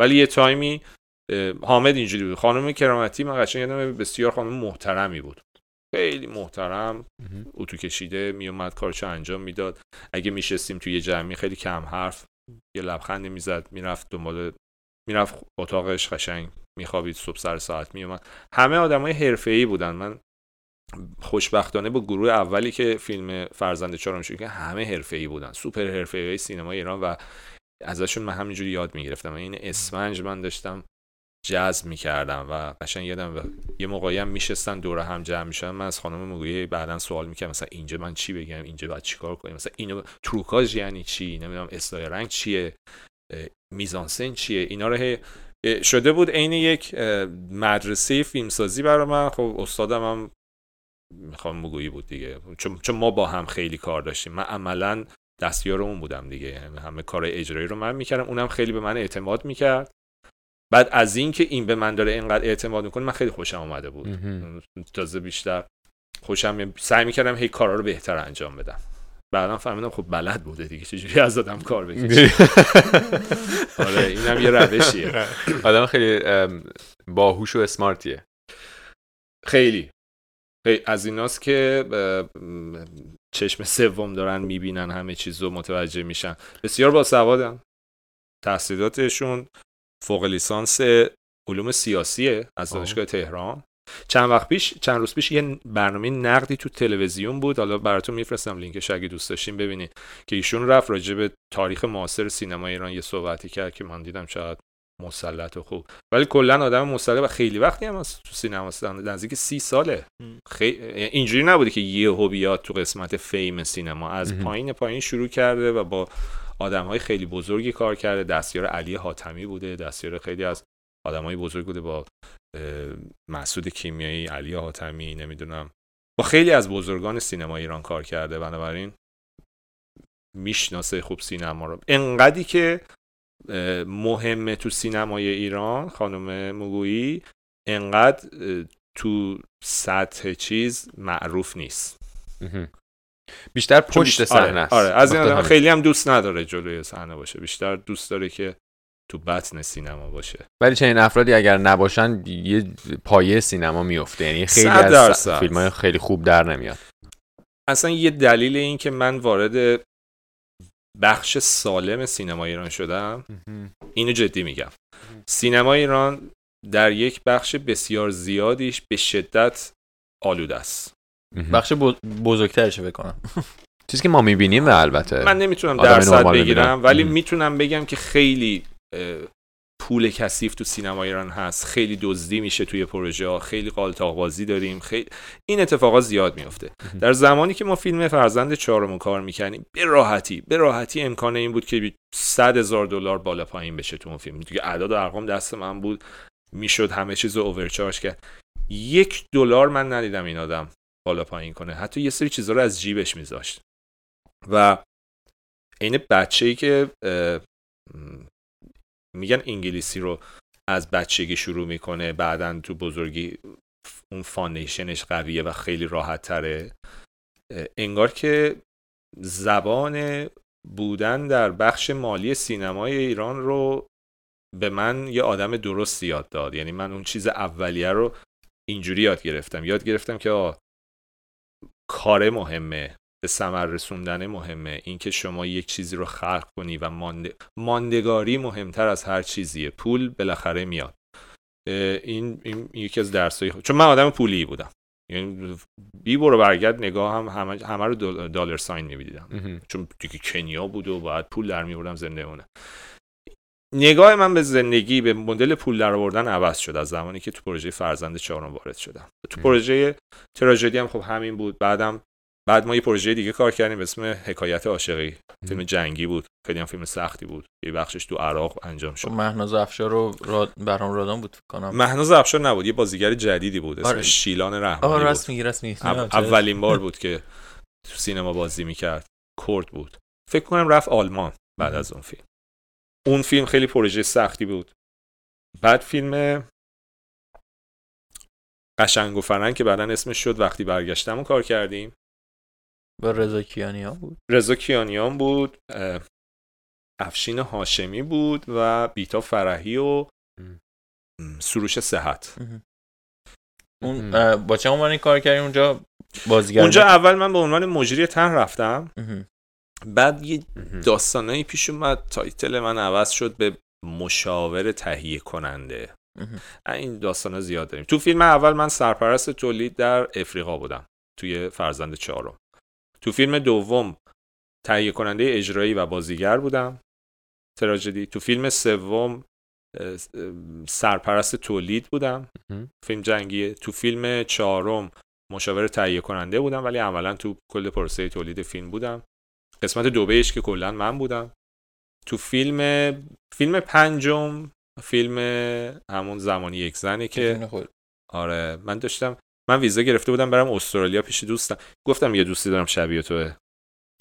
ولی یه تایمی حامد اینجوری بود. خانم کرامتی من قشنگ یادمه بسیار خانم محترمی بود. خیلی محترم. اتو کشیده میومد کارشو انجام می‌داد. اگه میشستیم توی یه جمعی خیلی کم حرف یه لبخندی می‌زد می‌رفت دنبال می‌رفت اتاقش قشنگ میخوابید صبح سر ساعت میومد همه آدمای حرفه‌ای بودن. من خوشبختانه با گروه اولی که فیلم فرزند چهارم که همه حرفه‌ای بودن. سوپر حرفه‌ای سینما ایران و ازشون من همینجوری یاد می‌گرفتم. این اسفنج من داشتم جذب می‌کردم و قشنگ یادم یه موقعی هم میشستن دور هم جمع میشن من از خانم مگویی بعدا سوال می‌کردم مثلا اینجا من چی بگم؟ اینجا باید چیکار کنیم؟ مثلا اینو تروکاژ یعنی چی؟ نمی‌دونم اصلاح رنگ چیه؟ میزانسن چیه؟ اینا رو شده بود عین یک مدرسه فیلمسازی برای من. خب استادم هم می‌خوام مگویی بود دیگه. چون, چون ما با هم خیلی کار داشتیم. من عملا دستیار اون بودم دیگه. یعنی همه کار اجرایی رو من می‌کردم. اونم خیلی به من اعتماد می‌کرد. بعد از اینکه این به من داره اینقدر اعتماد می‌کنه من خیلی خوشم آمده بود. تازه بیشتر خوشم سعی می‌کردم هی کارا رو بهتر انجام بدم. بعدا فهمیدم خب بلد بوده دیگه. چجوری از آدم کار بکشه؟ آره اینم یه روشیه. آدم خیلی باهوش و اسمارتیه. خیلی. از ایناست که چشم سوم دارن می‌بینن همه چیز رو متوجه میشن. بسیار باسوادن. تحصیلاتشون فوق لیسانس علوم سیاسیه از. دانشگاه تهران. چند وقت پیش چند روز پیش یه برنامه نقدی تو تلویزیون بود. حالا براتون میفرستم لینکش اگه دوست داشتین ببینید. که ایشون رفت راجع به تاریخ معاصر سینما ایران یه صحبتی کرد که من دیدم چقدر مسلط و خوب. ولی کلا آدم مسلط و خیلی وقتی هم از تو سینما هستن نزدیک سی ساله. خیلی اینجوری نبوده که یه بیاد تو قسمت فیم سینما از مهم. پایین پایین شروع کرده و با آدم های خیلی بزرگی کار کرده. دستیار علی حاتمی بوده. دستیار خیلی از آدم های بزرگ بوده با مسعود کیمیایی علی حاتمی نمی‌دونم. با خیلی از بزرگان سینما ایران کار کرده. بنابراین می‌شناسه خوب سینما رو. انقدی که مهمه تو سینمای ایران خانم مگویی انقدر تو سطح چیز معروف نیست. بیشتر پشت صحنه است. آره, آره از این خیلی هم دوست نداره جلوی صحنه باشه. بیشتر دوست داره که تو بطن سینما باشه. ولی چنین افرادی اگر نباشن یه پایه سینما میفته یعنی خیلی از. فیلم های خیلی خوب در نمیاد. اصلا یه دلیل این که من وارد بخش سالم سینما ایران شدم اینو جدی میگم سینما ایران در یک بخش بسیار زیادیش به شدت آلوده است. بخش بز- بزرگترش بکنم چیزی که ما می‌بینیم البته من نمی‌تونم درصد بگیرم. ولی. می‌تونم بگم که خیلی پول کثیف تو سینما ایران هست. خیلی دزدی میشه توی پروژه ها. خیلی قالتاق بازی داریم. خیلی این اتفاقات زیاد میفته. در زمانی که ما فیلم فرزند چهارم کار می‌کنیم به راحتی به راحتی امکان این بود که 100 هزار دلار بالا پایین بشه تو اون فیلم. دیگه اعداد و ارقام دست من بود. می‌شد همه چیز رو اوورچارج کرد. یک دلار من ندیدم این آدم بالا پایین کنه. حتی یه سری چیزها رو از جیبش میذاشت. و عین بچه ای که میگن انگلیسی رو از بچگی شروع می‌کنه بعدا تو بزرگی اون foundation ش قویه و خیلی راحت تره انگار که زبان بودن در بخش مالی سینمای ایران رو به من یه آدم درست یاد داد. یعنی من اون چیز اولیه رو اینجوری یاد گرفتم. یاد گرفتم که کار مهمه. به ثمر رسوندن مهمه. اینکه شما یک چیزی رو خلق کنی و مانده... ماندگاری مهمتر از هر چیزیه. پول بالاخره میاد. این, این یکی از درسای چون من آدم پولی بودم. یعنی بی برو برگرد نگاه هم همه, همه رو دل- دلار ساین میبیدم مهم. چون دیگه کنیا بود و باید پول در میوردم زنده مونه. نگاه من به زندگی به مدل پول در آوردن عوض شد. از زمانی که تو پروژه فرزند چهارم وارد شدم. تو. پروژه تراژدی هم خب همین بود. بعدم بعد ما یه پروژه دیگه کار کردیم به اسم حکایت عاشقی. فیلم جنگی بود. خیلی هم فیلم سختی بود. یه بخشش تو عراق انجام شد. مهناز افشار رو راد... برام رادان بود کنم. مهناز افشار نبود. یه بازیگر جدیدی بود. اسمش آره. شیلان رحمانی بود راست میگی راست میگی. او- اولین بار بود که تو سینما بازی می‌کرد. کرد بود. فکر کنم رفت آلمان بعد از اون فیلم. اون فیلم خیلی پروژه سختی بود. بعد فیلم قشنگ و فرنگ که بعدا اسمش شد. وقتی برگشتم و کار کردیم. با رضا کیانیان بود. رضا کیانیان بود افشین هاشمی بود و بیتا فرحی و. سروش صحت. اون با چه عنوانی کار کردیم اونجا بازیگر اونجا اول من به عنوان مجری تن رفتم. بعد یه. داستانایی پیش اومد. title من عوض شد به مشاور تهیه کننده. این داستانا زیاد داریم. تو فیلم اول من سرپرست تولید در افریقا بودم توی فرزند چهارم. تو فیلم دوم تهیه کننده اجرایی و بازیگر بودم. تراژدی تو فیلم سوم سرپرست تولید بودم. فیلم جنگیه تو فیلم چهارم مشاور تهیه کننده بودم ولی عملا تو کل پروسه تولید فیلم بودم. قسمت دو بهش که کلا من بودم. تو فیلم فیلم پنجم فیلم همون زمانی یک زنه که. آره من داشتم من ویزا گرفته بودم برم استرالیا پیش دوستم. گفتم یه دوستی دارم شبیه توه.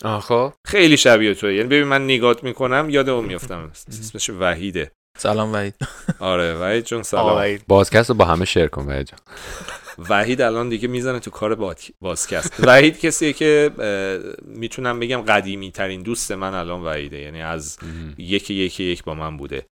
آه خب. خیلی شبیه توه. یعنی ببین من نگات می‌کنم یاد اون میفتم اسمش وحیده. سلام وحید. آره وحید جون سلام. وحید. بازکست رو با همه شیر کن بهجا وحید الان دیگه می‌زنه تو کار بازکست. وحید کسیه که می‌تونم بگم قدیمی ترین دوست من الان وحیده. یعنی از یکی یکی یک با من بوده.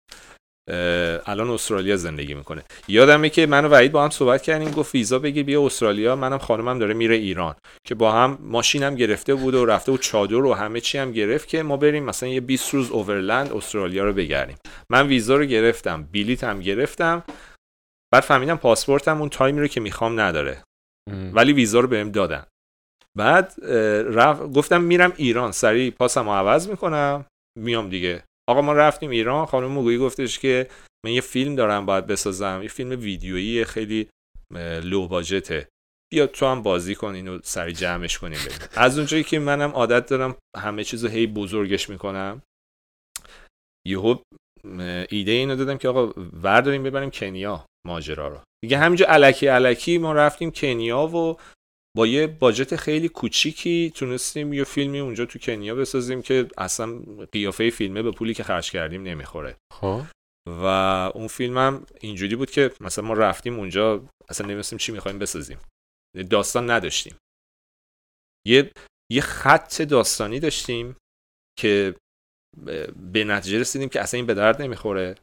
الان استرالیا زندگی می‌کنه. یادمه که من و وحید با هم صحبت کردیم گفت ویزا بگیر بیا استرالیا. منم خانمم داره میره ایران که با هم ماشینم گرفته بود و رفته و چادر و همه چی هم گرفت که ما بریم مثلا یه 20 روز اوورلند استرالیا رو بگردیم. من ویزا رو گرفتم بلیط هم گرفتم. بعد فهمیدم پاسپورتم اون تایمی رو که می‌خوام نداره. ولی ویزا رو بهم دادن. بعد رف... گفتم میرم ایران سریع پاسم عوض می‌کنم میام دیگه. آقا ما رفتیم ایران. خانم موگویی گفتش که من یه فیلم دارم باید بسازم. یه فیلم ویدیویی خیلی لو باجته بیا تو هم بازی کن اینو سری جمعش کنیم بریم. از اونجایی که منم عادت دارم همه چیزو هی بزرگش می‌کنم. یهو ایده اینو دادم که آقا ورداریم ببریم کنیا ماجرا رو. دیگه همینجا علکی علکی ما رفتیم کنیا و با یه باجت خیلی کوچیکی تونستیم یه فیلمی اونجا تو کنیا بسازیم که اصلا قیافه فیلمه به پولی که خرج کردیم نمی‌خوره. خب. و اون فیلمم اینجوری بود که مثلا ما رفتیم اونجا اصلا نمیستیم چی می‌خوایم بسازیم. داستان نداشتیم. یه یه خط داستانی داشتیم که به نتیجه رسیدیم که اصلا این به درد نمی‌خوره.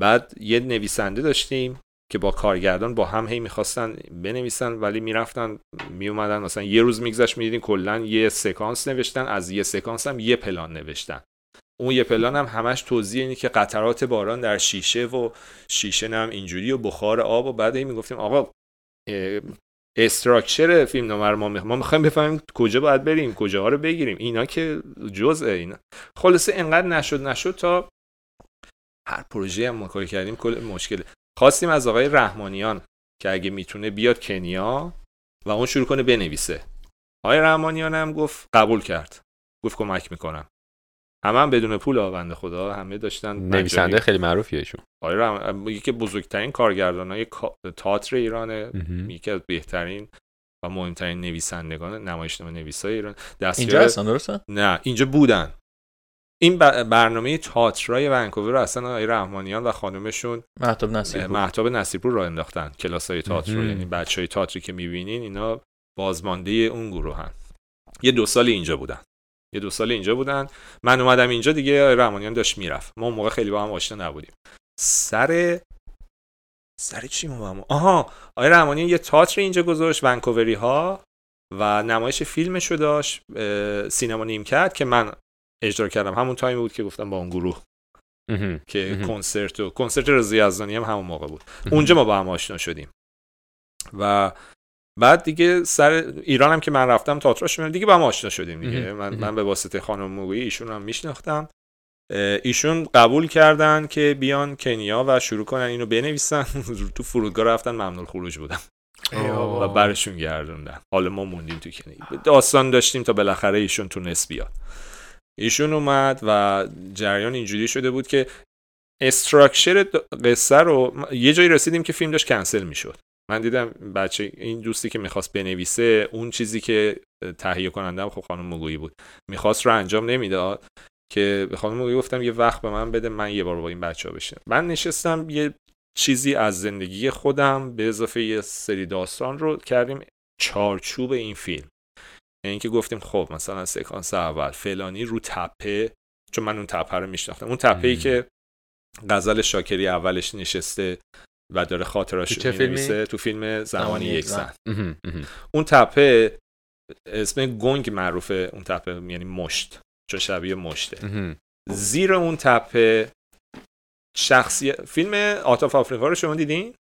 بعد یه نویسنده داشتیم که با کارگردان با هم هی می‌خواستن بنویسن ولی می‌رفتن میومدن مثلا یه روز میگذشت می‌دیدین کلا یه سکانس نوشتن از یه سکانس هم یه پلان نوشتن. اون یه پلان هم همش توضیح اینه که قطرات باران در شیشه و شیشه هم اینجوری و بخار آب و بعد می‌گفتیم آقا استراکچر فیلم نامه ما ما می‌خوایم بفهمیم کجا باید بریم کجاها رو بگیریم. اینا که جزء اینا. خلاصه انقدر نشد نشد تا هر پروژه هم ما کار کردیم کل مشکل خواستیم از آقای رحمانیان که اگه می‌تونه بیاد کنیا و اون شروع کنه بنویسه. آقای رحمانیان هم گفت قبول کرد. گفت کمک می‌کنم. همه هم بدون پول آونده خدا همه داشتن نویسنده خیلی معروفیه ایشون. آقای رحم... یکی بزرگترین کارگردان های تئاتر ایرانه یکی از بهترین و مهمترین نویسندگان نمایشنامه نویسای ایران اینجا هستن درسته؟ نه اینجا بودن. این برنامه تئاترای ونکوور رو اصلا آقای رحمانیان و خانمشون محتاب نصیرپور. محتاب نصیرپور را انداختن. کلاس های تئاتر رو یعنی بچه های تئاتری که می‌بینین اینا بازمانده اون گروه هن. یه دو سال اینجا بودن. یه دو سال اینجا بودن. من اومدم اینجا دیگه آقای رحمانیان داشت می‌رفت. ما اون موقع خیلی با هم آشنا نبودیم. سر سر چی ما آها آقای رحمانیان یه تئاتر اینجا گذاشت ونکووری ها و نمایش فیلمشو داشت سینما نیم کرد که من اجرا کردم. همون تایم بود که گفتم با اون گروه که کنسرت و کنسرت رضا یزدانی هم همون موقع بود. اونجا ما با هم آشنا شدیم. و بعد دیگه سر ایران هم که من رفتم تئاتراش دیگه با هم آشنا شدیم دیگه. من, من به واسطه خانم موگویی ایشون هم میشناختم. ایشون قبول کردن که بیان کنیا و شروع کنن اینو بنویسن. تو فرودگاه رفتن ممنون خروج بودم و برشون گردوندن. حالا ما موندیم تو کنیا. داستان داشتیم تا بالاخره ایشون تونست بیاد. ایشون اومد و جریان اینجوری شده بود که استراکچر قصه رو یه جایی رسیدیم که فیلم داشت کنسل می‌شد. من دیدم بچه این دوستی که می‌خواست بنویسه اون چیزی که تهیه کننده خب خانم مگویی بود. می‌خواست رو انجام نمی‌داد که به خانم مگویی گفتم یه وقت به من بده من یه بار با این بچه ها بشه من نشستم یه چیزی از زندگی خودم به اضافه یه سری داستان رو کردیم. چارچوب این فیلم. یعنی اینکه گفتیم خب مثلا سکانس اول فلانی رو تپه چون من اون تپه رو میشناختم. اون تپه ای که غزل شاکری اولش نشسته و داره خاطراش می‌نویسه تو فیلم زمانی یک زن. اون تپه اسم گنگ معروفه اون تپه یعنی مشت چون شبیه مشته. زیر اون تپه شخصی فیلم آتاف آفریقا رو شما دیدین؟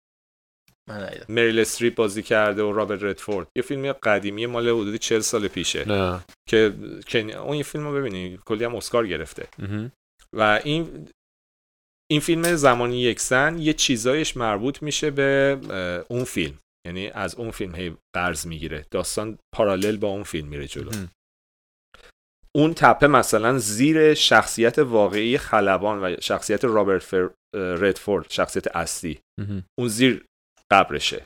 مریل استریپ بازی کرده و رابرت ردفورد یه فیلم قدیمی مال حدودی 40 سال پیشه. نه. که اون یه فیلم رو ببینید کلی هم اسکار گرفته. و این این فیلم زمانی یکسن یه چیزایش مربوط میشه به اون فیلم. یعنی از اون فیلم هی قرض می‌گیره. داستان پارالل با اون فیلم میره جلو. اون تپه مثلا زیر شخصیت واقعی خلبان و شخصیت رابرت فر... ردفورد شخصیت اصلی. اون زیر قبرشه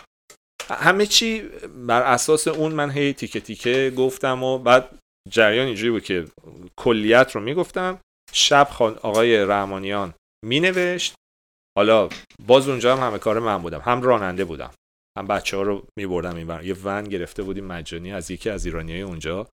همه چی بر اساس اون من هی تیکه تیکه گفتم و بعد جریان اینجوری بود که کلیت رو می‌گفتم. شب خان آقای رحمانیان مینوشت. حالا باز اونجا هم همه کار من بودم. هم راننده بودم. هم بچه ها رو میبردم این یه ون گرفته بودیم مجانی از یکی از ایرانی اونجا.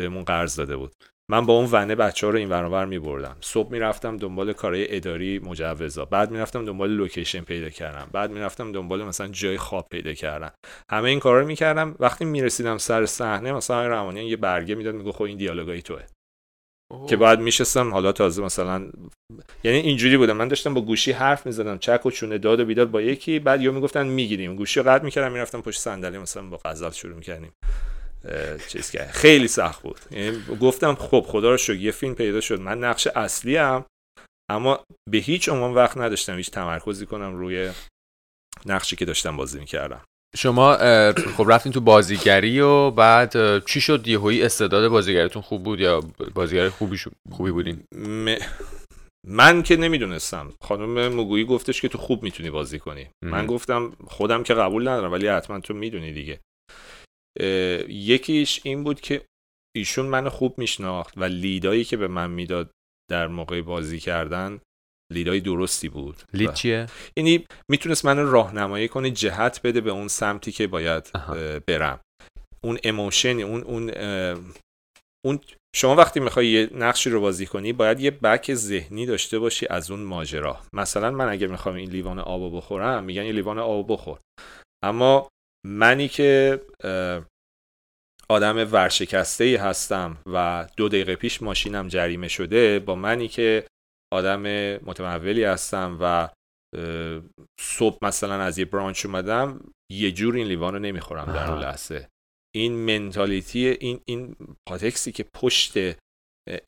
بهمون قرض داده بود. من با اون ونه بچه ها رو این ور می بردم صبح می‌رفتم دنبال کارهای اداری مجوزا بعد می‌رفتم دنبال لوکیشن پیدا کردم بعد می‌رفتم دنبال مثلا جای خواب پیدا کردم. همه این کارا رو می‌کردم. وقتی می‌رسیدم سر صحنه مثلا روانی یه برگه می‌داد میگه خب این دیالوگای توه. که بعد میشستم حالا تازه مثلا یعنی اینجوری بودم. من داشتم با گوشی حرف می‌زدم چک و چونه داد و بیداد با یکی بعد یا می‌گفتن می‌گیریم. گوشی رو قطع می‌کردم می‌رفتم پشت صندلی مثلا با غزل شروع می‌کردیم. چیز کرد خیلی سخت بود. یعنی گفتم خب خدا رو شکر یه فیلم پیدا شد. من نقش اصلی هم اما به هیچ عنوان وقت نداشتم هیچ تمرکزی کنم روی نقشی که داشتم بازی می‌کردم. شما خب رفتین تو بازیگری و بعد چی شد؟ یهویی استعداد بازیگریتون خوب بود یا بازیگر خوبی خوبی بودین؟ من که نمی‌دونستم. خانم مگویی گفتش که تو خوب می‌تونی بازی کنی. من گفتم خودم که قبول ندارم ولی حتما تو می‌دونی دیگه. یکیش این بود که ایشون منو خوب میشناخت و لیدایی که به من می‌داد در موقع بازی کردن لیدای درستی بود. لید چیه؟ یعنی می‌تونست من راهنمایی کنه جهت بده به اون سمتی که باید برم. اون اموشن اون اون اون شما وقتی می‌خوای یه نقشی رو بازی کنی باید یه بک ذهنی داشته باشی از اون ماجرا. مثلا من اگه می‌خوام این لیوان آب بخورم میگن یه لیوان آب بخور. اما منی که آدم ورشکسته ای هستم و دو دقیقه پیش ماشینم جریمه شده با منی که آدم متمولی هستم و صبح مثلا از یه برانچ اومدم یه جور این لیوان رو نمی‌خورم در اون لحظه. این منتالیتی این این پاتکسی که پشت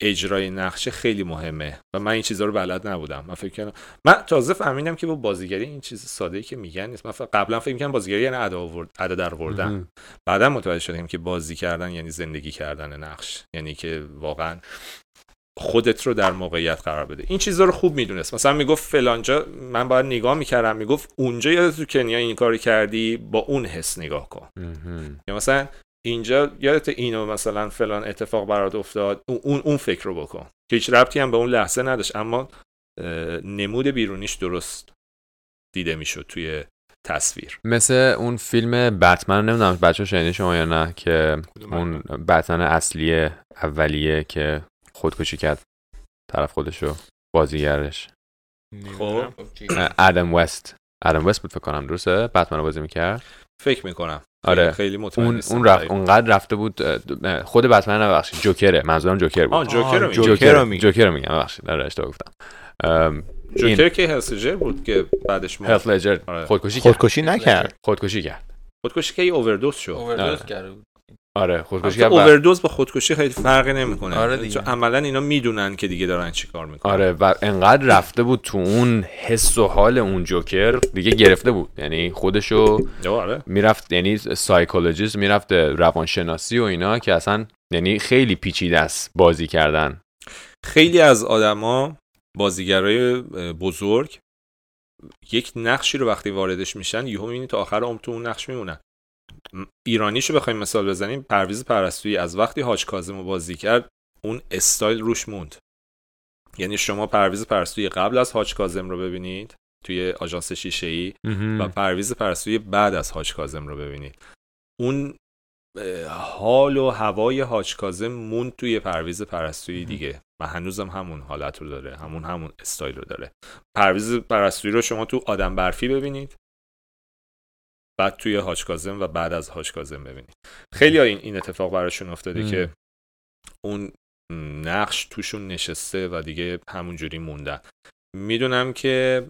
اجرای نقشه خیلی مهمه و من این چیزها رو بلد نبودم. من فکر کنم من تازه فهمیدم که با بازیگری این چیز ساده ای که میگن نیست. من قبلا فکر می‌کنم بازیگری یعنی ادا در آوردن. بعدا متوجه شدیم که بازی کردن یعنی زندگی کردن نقش. یعنی که واقعا خودت رو در موقعیت قرار بده. این چیزها رو خوب می‌دونست. مثلا می‌گفت فلانجا من باید نگاه می‌کردم. می‌گفت اونجا یا تو کنیا این کاری کردی با اون حس نگاه کن. یا مثلا اینجا یادت اینو مثلا فلان اتفاق برات افتاد اون اون فکر رو بکن. که هیچ ربطی هم به اون لحظه نداشت اما نمود بیرونیش درست دیده می‌شد توی تصویر. مثل اون فیلم بتمن نمی‌دونم بچه شنیدین شما یا نه که اون بتمن؟ اصلی اولیه که خودکشی کرد طرف خودشو بازیگرش. خب. ادم وست. ادم وست بود فکر کنم درسته؟ بتمن رو بازی می‌کرد؟ فکر می‌کنم. آره. خیلی اون اون رفت اونقدر رفته بود خود بتمن ببخشید جوکره. منظورم جوکر بود. آه جوکر رو جوکر رو جوکر رو میگم. ببخشید. آره اشتباه گفتم. جوکر که هلسجر بود که بعدش مرد هلت لجر خودکشی خودکشی نکرد. خودکشی کرد. خودکشی که اووردوز شد. اووردوز کرد آره خودکشی اووردوز با خودکشی خیلی فرقی نمی‌کنه. آره دیگه. چون عملا اینا می‌دونن که دیگه دارن چیکار می‌کنن. آره و انقدر رفته بود تو اون حس و حال اون جوکر دیگه گرفته بود. یعنی خودشو آره. می‌رفت یعنی psychologist می‌رفت روانشناسی و اینا که اصلا یعنی خیلی پیچیده است بازی کردن. خیلی از آدما بازیگرای بزرگ یک نقشی رو وقتی واردش میشن یهو می‌بینی تا آخر عمر تو اون نقش میمونن. ایرانیشو بخوایم مثال بزنیم پرویز پرستویی از وقتی حاج کاظم بازی کرد اون استایل روش موند. یعنی شما پرویز پرستویی قبل از حاج کاظم رو ببینید توی آژانس شیشه ای و پرویز پرستویی بعد از حاج کاظم رو ببینید. اون حال و هوای حاج کاظم موند توی پرویز پرستویی دیگه. و هنوزم همون حالت رو داره همون همون استایل رو داره. پرویز پرستویی رو شما تو آدم برفی ببینید. بعد توی حاج کاظم و بعد از حاج کاظم ببینید. خیلی این این اتفاق براشون افتاده که اون نقش توشون نشسته و دیگه همونجوری موندن. می‌دونم که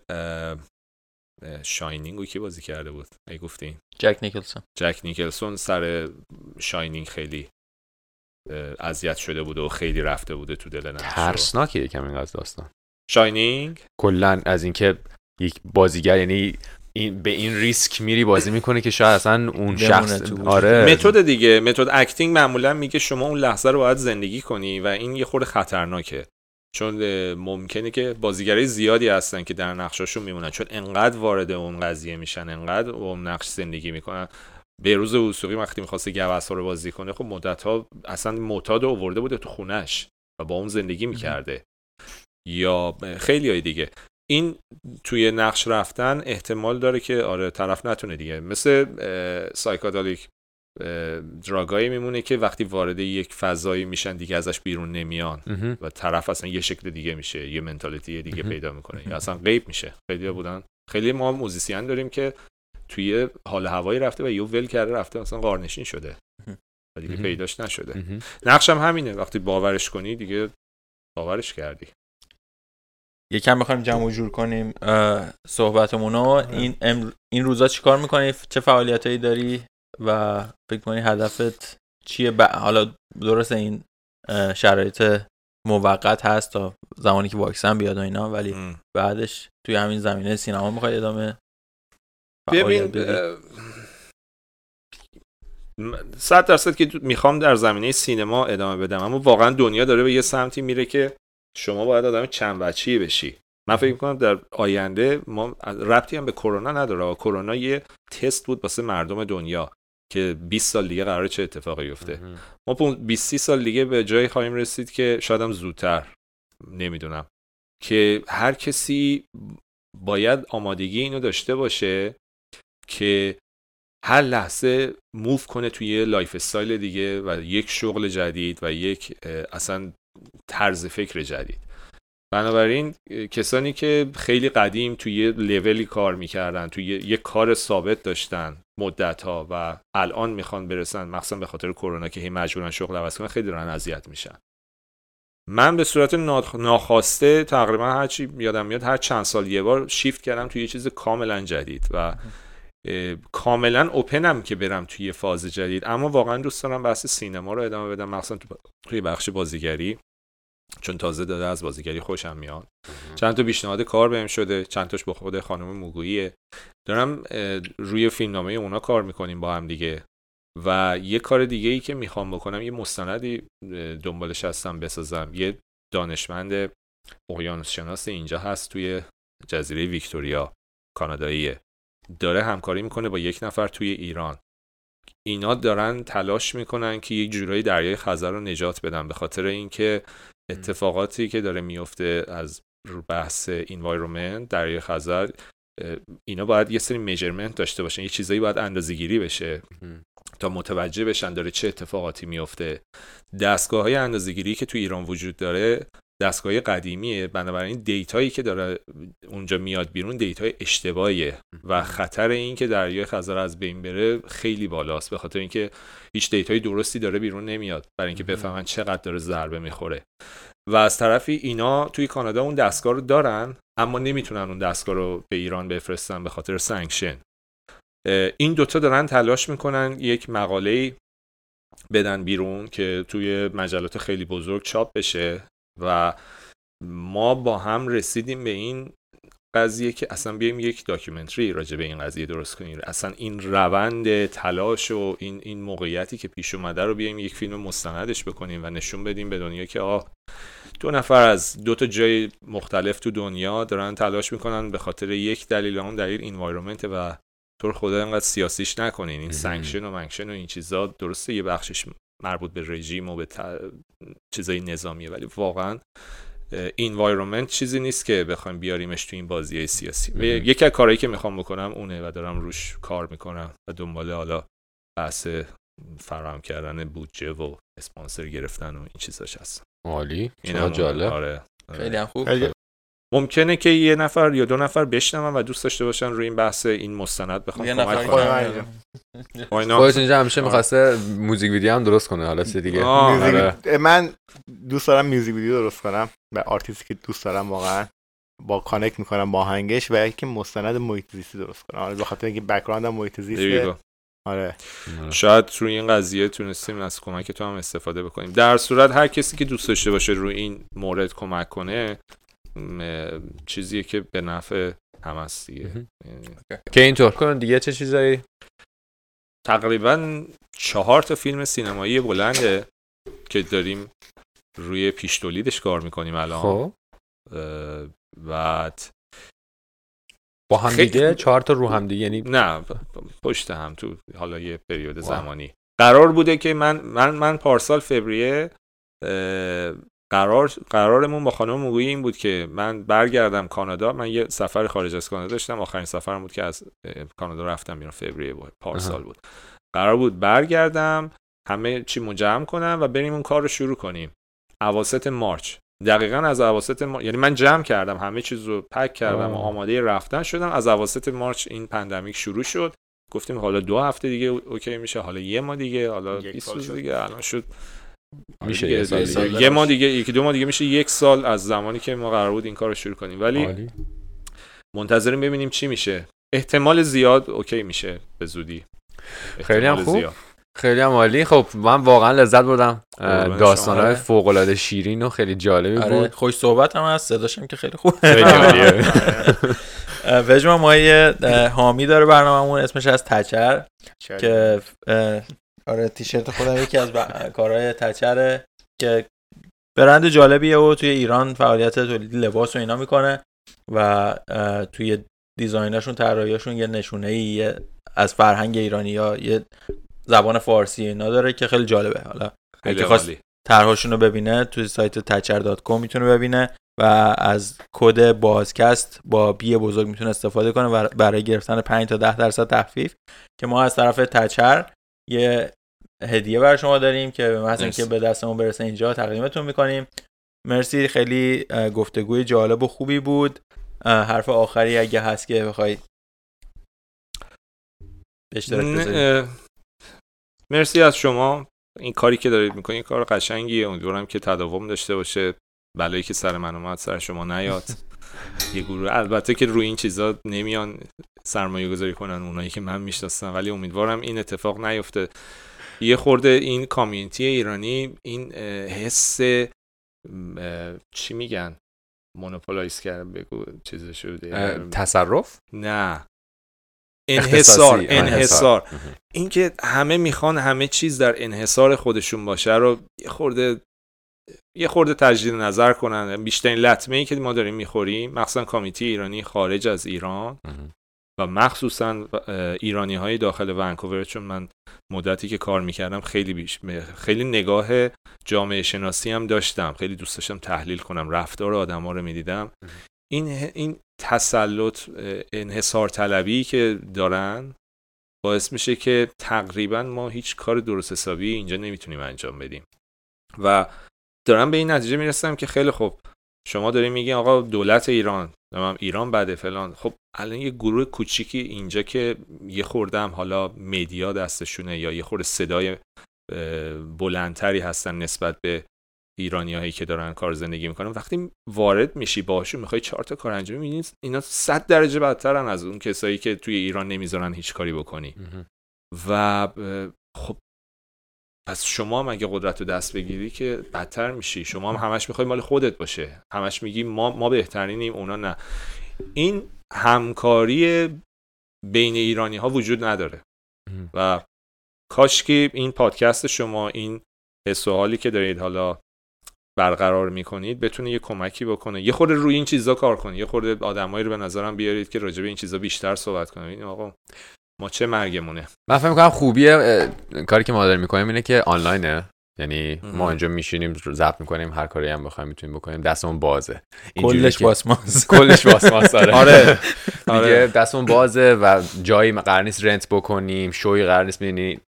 Shining کی بازی کرده بود؟ ای گفتی؟ جک نیکلسون. جک نیکلسون سر Shining خیلی اذیت شده بوده و خیلی رفته بوده تو دل نقش ترسناکه یکم این از داستان. Shining؟ کلا از اینکه یک بازیگر یعنی این به این ریسک میری بازی می‌کنه که شاید اصلا اون شخص آره. method دیگه method acting معمولا میگه شما اون لحظه رو باید زندگی کنی و این یه خورده خطرناکه. چون ممکنه که بازیگرای زیادی هستن که در نقشاشون میمونن. چون انقدر وارد اون قضیه میشن انقدر اون نقش زندگی می‌کنن. روز وسوقی وقتی می‌خواسته گوسا رو بازی کنه خب مدت ها اصلا معتاد آورده بوده تو خونش و با اون زندگی می‌کرده. یا خیلی های دیگه. این توی نقش رفتن احتمال داره که آره طرف نتونه دیگه. مثل سایکادالیک دراگایی میمونه که وقتی وارد یک فضایی میشن دیگه ازش بیرون نمیان و طرف اصلا یه شکل دیگه میشه یه منتالیتی دیگه پیدا می‌کنه. یا اصلا غیب میشه. خیلی بودن. خیلی ما موزیسین داریم که توی حال هوایی رفته و یه ول کرده رفته مثلا قارنشین شده. و دیگه پیداش نشده. نقشم همینه. وقتی باورش کنی دیگه باورش کردی. یکم بخوایم جمع و جور کنیم صحبتمونو این این روزا چیکار می‌کنی؟ چه فعالیتایی داری؟ و فکر کنی هدفت چیه؟ ب... حالا درست این شرایط موقت هست تا زمانی که واکسن بیاد و اینا ولی ام. بعدش توی همین زمینه سینما می‌خوای ادامه ببین صد درصد که می‌خوام در زمینه سینما ادامه بدم اما واقعا دنیا داره به یه سمتی میره که شما باید آدم چند بچی بشی. من فکر می‌کنم در آینده ما ربطی هم به کرونا نداره. کرونا یه تست بود واسه مردم دنیا که 20 سال دیگه قراره چه اتفاقی بیفته. ما 20 سال دیگه به جایی خواهیم رسید که شاید هم زودتر. نمی‌دونم. که هر کسی باید آمادگی اینو داشته باشه که هر لحظه move کنه توی lifestyle دیگه و یک شغل جدید و یک اصلا طرز فکر جدید. بنابراین کسانی که خیلی قدیم توی یه لولی کار می‌کردن توی یه کار ثابت داشتن مدت ها و الان می‌خوان برسن مخصوصا به خاطر کرونا که هی مجبورن شغل عوض کنن خیلی دارن اذیت میشن. من به صورت ناخواسته تقریبا هر چی یادم میاد هر چند سال یه بار شیفت کردم توی یه چیز کاملا جدید و کاملا اوپنم که برم توی فاز جدید. اما واقعا دوست دارم بحث سینما رو ادامه بدم مخصوصا توی بخش بازیگری. چون تازه داده از بازیگری خوشم میاد. چند تا پیشنهاد کار بهم شده. چند تاش با خود خانم موگوییه. دارم روی فیلمنامه اونا کار می‌کنیم با هم دیگه. و یه کار دیگه ای که می‌خوام بکنم یه مستندی دنبالش هستم بسازم. یه دانشمند اقیانوس شناس اینجا هست توی جزیره ویکتوریا کاناداییه. داره همکاری می‌کنه با یک نفر توی ایران. اینا دارن تلاش می‌کنن که یک جورایی دریای خزر رو نجات بدن. به خاطر اینکه اتفاقاتی که داره میفته از بحث environment دریای خزر اینا باید یه سری measurement داشته باشن یه چیزایی باید اندازه‌گیری بشه تا متوجه بشن داره چه اتفاقاتی میفته. دستگاه های اندازه‌گیری که تو ایران وجود داره دستگاه قدیمیه. بنابراین data یی که داره اونجا میاد بیرون data ی اشتباهیه و خطر این که دریای خزر از بین بره خیلی بالاست. به خاطر اینکه هیچ data ی درستی داره بیرون نمیاد برای اینکه بفهمن چقدر داره ضربه می‌خوره. و از طرفی اینا توی کانادا اون دستگاه رو دارن اما نمی‌تونن اون دستگاه رو به ایران بفرستن به خاطر sanction این دوتا دارن تلاش می‌کنن یک مقاله بدن بیرون که توی مجلات خیلی بزرگ چاپ بشه. و ما با هم رسیدیم به این قضیه که اصلا بیایم یک documentary راجع به این قضیه درست کنیم. اصلا این روند تلاش و این این موقعیتی که پیش اومده رو بیایم یک فیلم مستندش بکنیم و نشون بدیم به دنیا که آه دو نفر از دو تا جای مختلف تو دنیا دارن تلاش می‌کنن به خاطر یک دلیل اون دلیل environment تو رو خدا اینقدر سیاسیش نکنین این sanction و منکشن و این چیزا درسته یه بخشش مربوط به رژیم و به چیزای نظامیه ولی واقعا انوایرومنت چیزی نیست که بخوایم بیاریمش تو این بازی سیاسی. و یکی از کارهایی که می‌خوام بکنم اونه و دارم روش کار می‌کنم و دنبال حالا بحث فراهم کردن بودجه و اسپانسر گرفتن و این چیزاش هست عالی. اینا جالب. آره خیلی خوب. ممکنه که یه نفر یا دو نفر بشنون و دوست داشته باشن روی این بحث این مستند بخوام کمک کنم خودت اینجا همیشه می‌خواسته music video هم درست کنه حالا چه دیگه. آره. من دوست دارم music video درست کنم و آرتیستی که دوست دارم واقعا با connect می‌کنم با آهنگش و یکی مستند محیط زیستی درست کنم. آره بخاطر اینکه background هم محیط زیسته. آره. شاید روی این قضیه تونستیم از کمک تو هم استفاده بکنیم. در صورت هر کسی که دوست داشته باشه روی این مورد کمک کنه چیزیه که به نفع هم هست دیگه. که اینطور. کن دیگه چه چیزایی؟ تقریبا چهار تا فیلم سینمایی بلنده که داریم روی پیش تولیدش کار می‌کنیم الان. خب. بعد با هم دیگه؟ چهار تا رو هم دیگه؟ یعنی نه پشت هم تو حالا یه پریود زمانی. قرار بوده که من من من پارسال فوریه قرار قرارمون با خانم موگوی این بود که من برگردم کانادا. من یه سفر خارج از کانادا داشتم. آخرین سفرم بود که از کانادا رفتم بیرون. فوریه بود پارسال بود. قرار بود برگردم همه چی مجمع کنم و بریم اون کار رو شروع کنیم. اواسط March. دقیقا از اواسط March یعنی من جمع کردم. همه چیز رو pack کردم و آماده رفتن شدم. از اواسط March این pandemic شروع شد. گفتیم حالا دو هفته دیگه okay میشه. حالا یه ماه دیگه. حالا 20 روز دیگه. الان شد میشه یه, یه سال دیگه. دیگه. یه ما دیگه یکی دو ما دیگه میشه یک سال از زمانی که ما قرار بود این کار رو شروع کنیم ولی عالی. منتظریم ببینیم چی میشه احتمال زیاد اوکی میشه به زودی خیلی هم خوب. زیاد. خیلی هم عالی خب من واقعا لذت بردم داستان های شما. فوق العاده شیرین و خیلی جالبی آره بود خوش صحبت هم هست صداشم که خیلی خوب خیلی عالیه وجما ما یه حامی داره برنامه‌مون اسمش از تچر. که آره تیشرت خودم یکی از ب- کارهای تچره که برند جالبیه و توی ایران فعالیت تولید لباس و اینا می‌کنه و توی دیزایناشون طراحیاشون یه نشونه ای از فرهنگ ایرانی ها یه زبان فارسی اینا داره که خیلی جالبه. حالا اگه خواست رو ببینه توی سایت تچر.com می‌تونه ببینه و از کد بازکست با بی بزرگ می‌تونه استفاده کنه و برای گرفتن 5 تا 10 درصد تخفیف که ما از طرف تچر یه هدیه برای شما داریم که به محض. اینکه به دستمون برسه اینجا تقدیمتون می‌کنیم. مرسی خیلی گفتگوی جالب و خوبی بود. حرف آخری اگه هست که بخوای به مرسی از شما. این کاری که دارید می‌کنید کار قشنگیه. امیدوارم که تداوم داشته باشه. بلایی که سر من اومد سر شما نیاد. یه گروه. البته که روی این چیزا نمیان سرمایه گذاری کنن اونایی که من می‌شناسم ولی امیدوارم این اتفاق نیفته. یه خورده این کامیونیتی ایرانی این حس چی میگن؟ مونوپولایز کرد بگو چیز شده. تصرف؟ نه. انحصار انحصار. اینکه همه می‌خوان همه چیز در انحصار خودشون باشه رو یه خورده یه خورده تجدید نظر کنن. بیشترین لطمه ای که ما داریم می‌خوریم مخصوصا کامیتی ایرانی خارج از ایران. و مخصوصا ایرانی های داخل ونکوور چون من مدتی که کار می‌کردم خیلی بیش خیلی نگاه جامعه شناسی هم داشتم. خیلی دوست داشتم تحلیل کنم. رفتار آدما رو می‌دیدم. این این تسلط انحصار طلبی که دارن باعث میشه که تقریبا ما هیچ کار درست حسابی اینجا نمی‌تونیم انجام بدیم. و دارم به این نتیجه می‌رسم که خیلی خوب شما داریم میگین آقا دولت ایران ایران بده فلان. خب الان یه گروه کوچیکی اینجا که یه خوردم حالا مدیا دستشونه یا یه خورده صدای بلندتری هستن نسبت به ایرانی هایی که دارن کار زندگی می‌کنن. وقتی وارد میشی باشون می‌خوای چهار تا کار انجام میدین اینا صد درجه بدترن از اون کسایی که توی ایران نمی‌ذارن هیچ کاری بکنی. و خب پس شما هم اگه قدرت رو دست بگیری که بدتر میشی. شما هم همش می‌خوای مال خودت باشه. همش میگی ما ما بهترینیم اونا نه. این همکاری بین ایرانی ها وجود نداره. و کاش که این پادکست شما این حس و حالی که دارید حالا برقرار می‌کنید بتونه یه کمکی بکنه. یه خورده روی این چیزا کار کنید. یه خورده آدمایی رو به نظرم بیارید که راجع به این چیزا بیشتر صحبت کنید. آقا ما چه مرگمونه؟ من فکر می‌کنم خوبی اه، کاری که ما داریم می‌کنیم اینه که آنلاینه. یعنی ما. اینجا میشینیم ضبط می‌کنیم هر کاری هم بخوایم می‌تونیم بکنیم. دستمون بازه. کلش باسماس. کلش واسماس آره. آره. دیگه آره. دستمون بازه و جایی قرار نیست رنت بکنیم شوی قرار نیست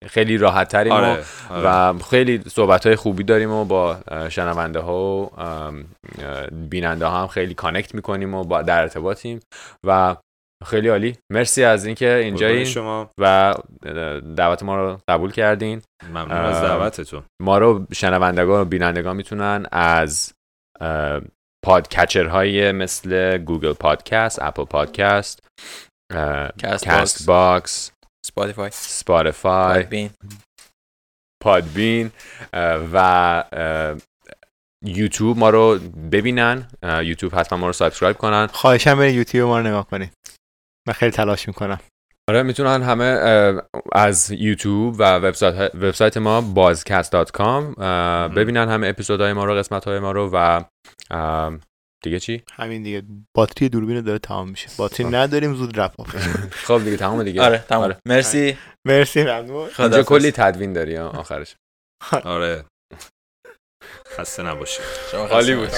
خیلی راحت تریم آره, آره. و خیلی صحبت های خوبی داریم و با شنونده ها و بیننده ها هم خیلی کانکت می‌کنیم و با در ارتباطیم. و خیلی عالی. مرسی از اینکه قربان اینجایین شما. و دعوت ما رو قبول کردین. ممنون از دعوتتون. ما رو شنوندگان و بینندگان می‌تونن از podcatcher های مثل Google Podcast Apple Podcast Cast Castbox Spotify Spotify بین Podbean و یوتیوب ما رو ببینن. یوتیوب حتما ما رو subscribe کنن. خواهشم برید یوتیوب ما رو نگاه کنید من خیلی تلاش می‌کنم. آره می‌تونن همه از یوتیوب و وبسایت وبسایت ما بازکست.com ببینن همه اپیزودهای ما رو قسمت های ما رو و دیگه چی؟ همین دیگه. باتری دوربین داره تمام میشه. باتری نداریم زود wrap خب دیگه تمام دیگه. آره تمام مرسی. مرسی ممنون. اینجا. کلی تدوین داری آخرش. آره. خسته نباشید. عالی خسته بود.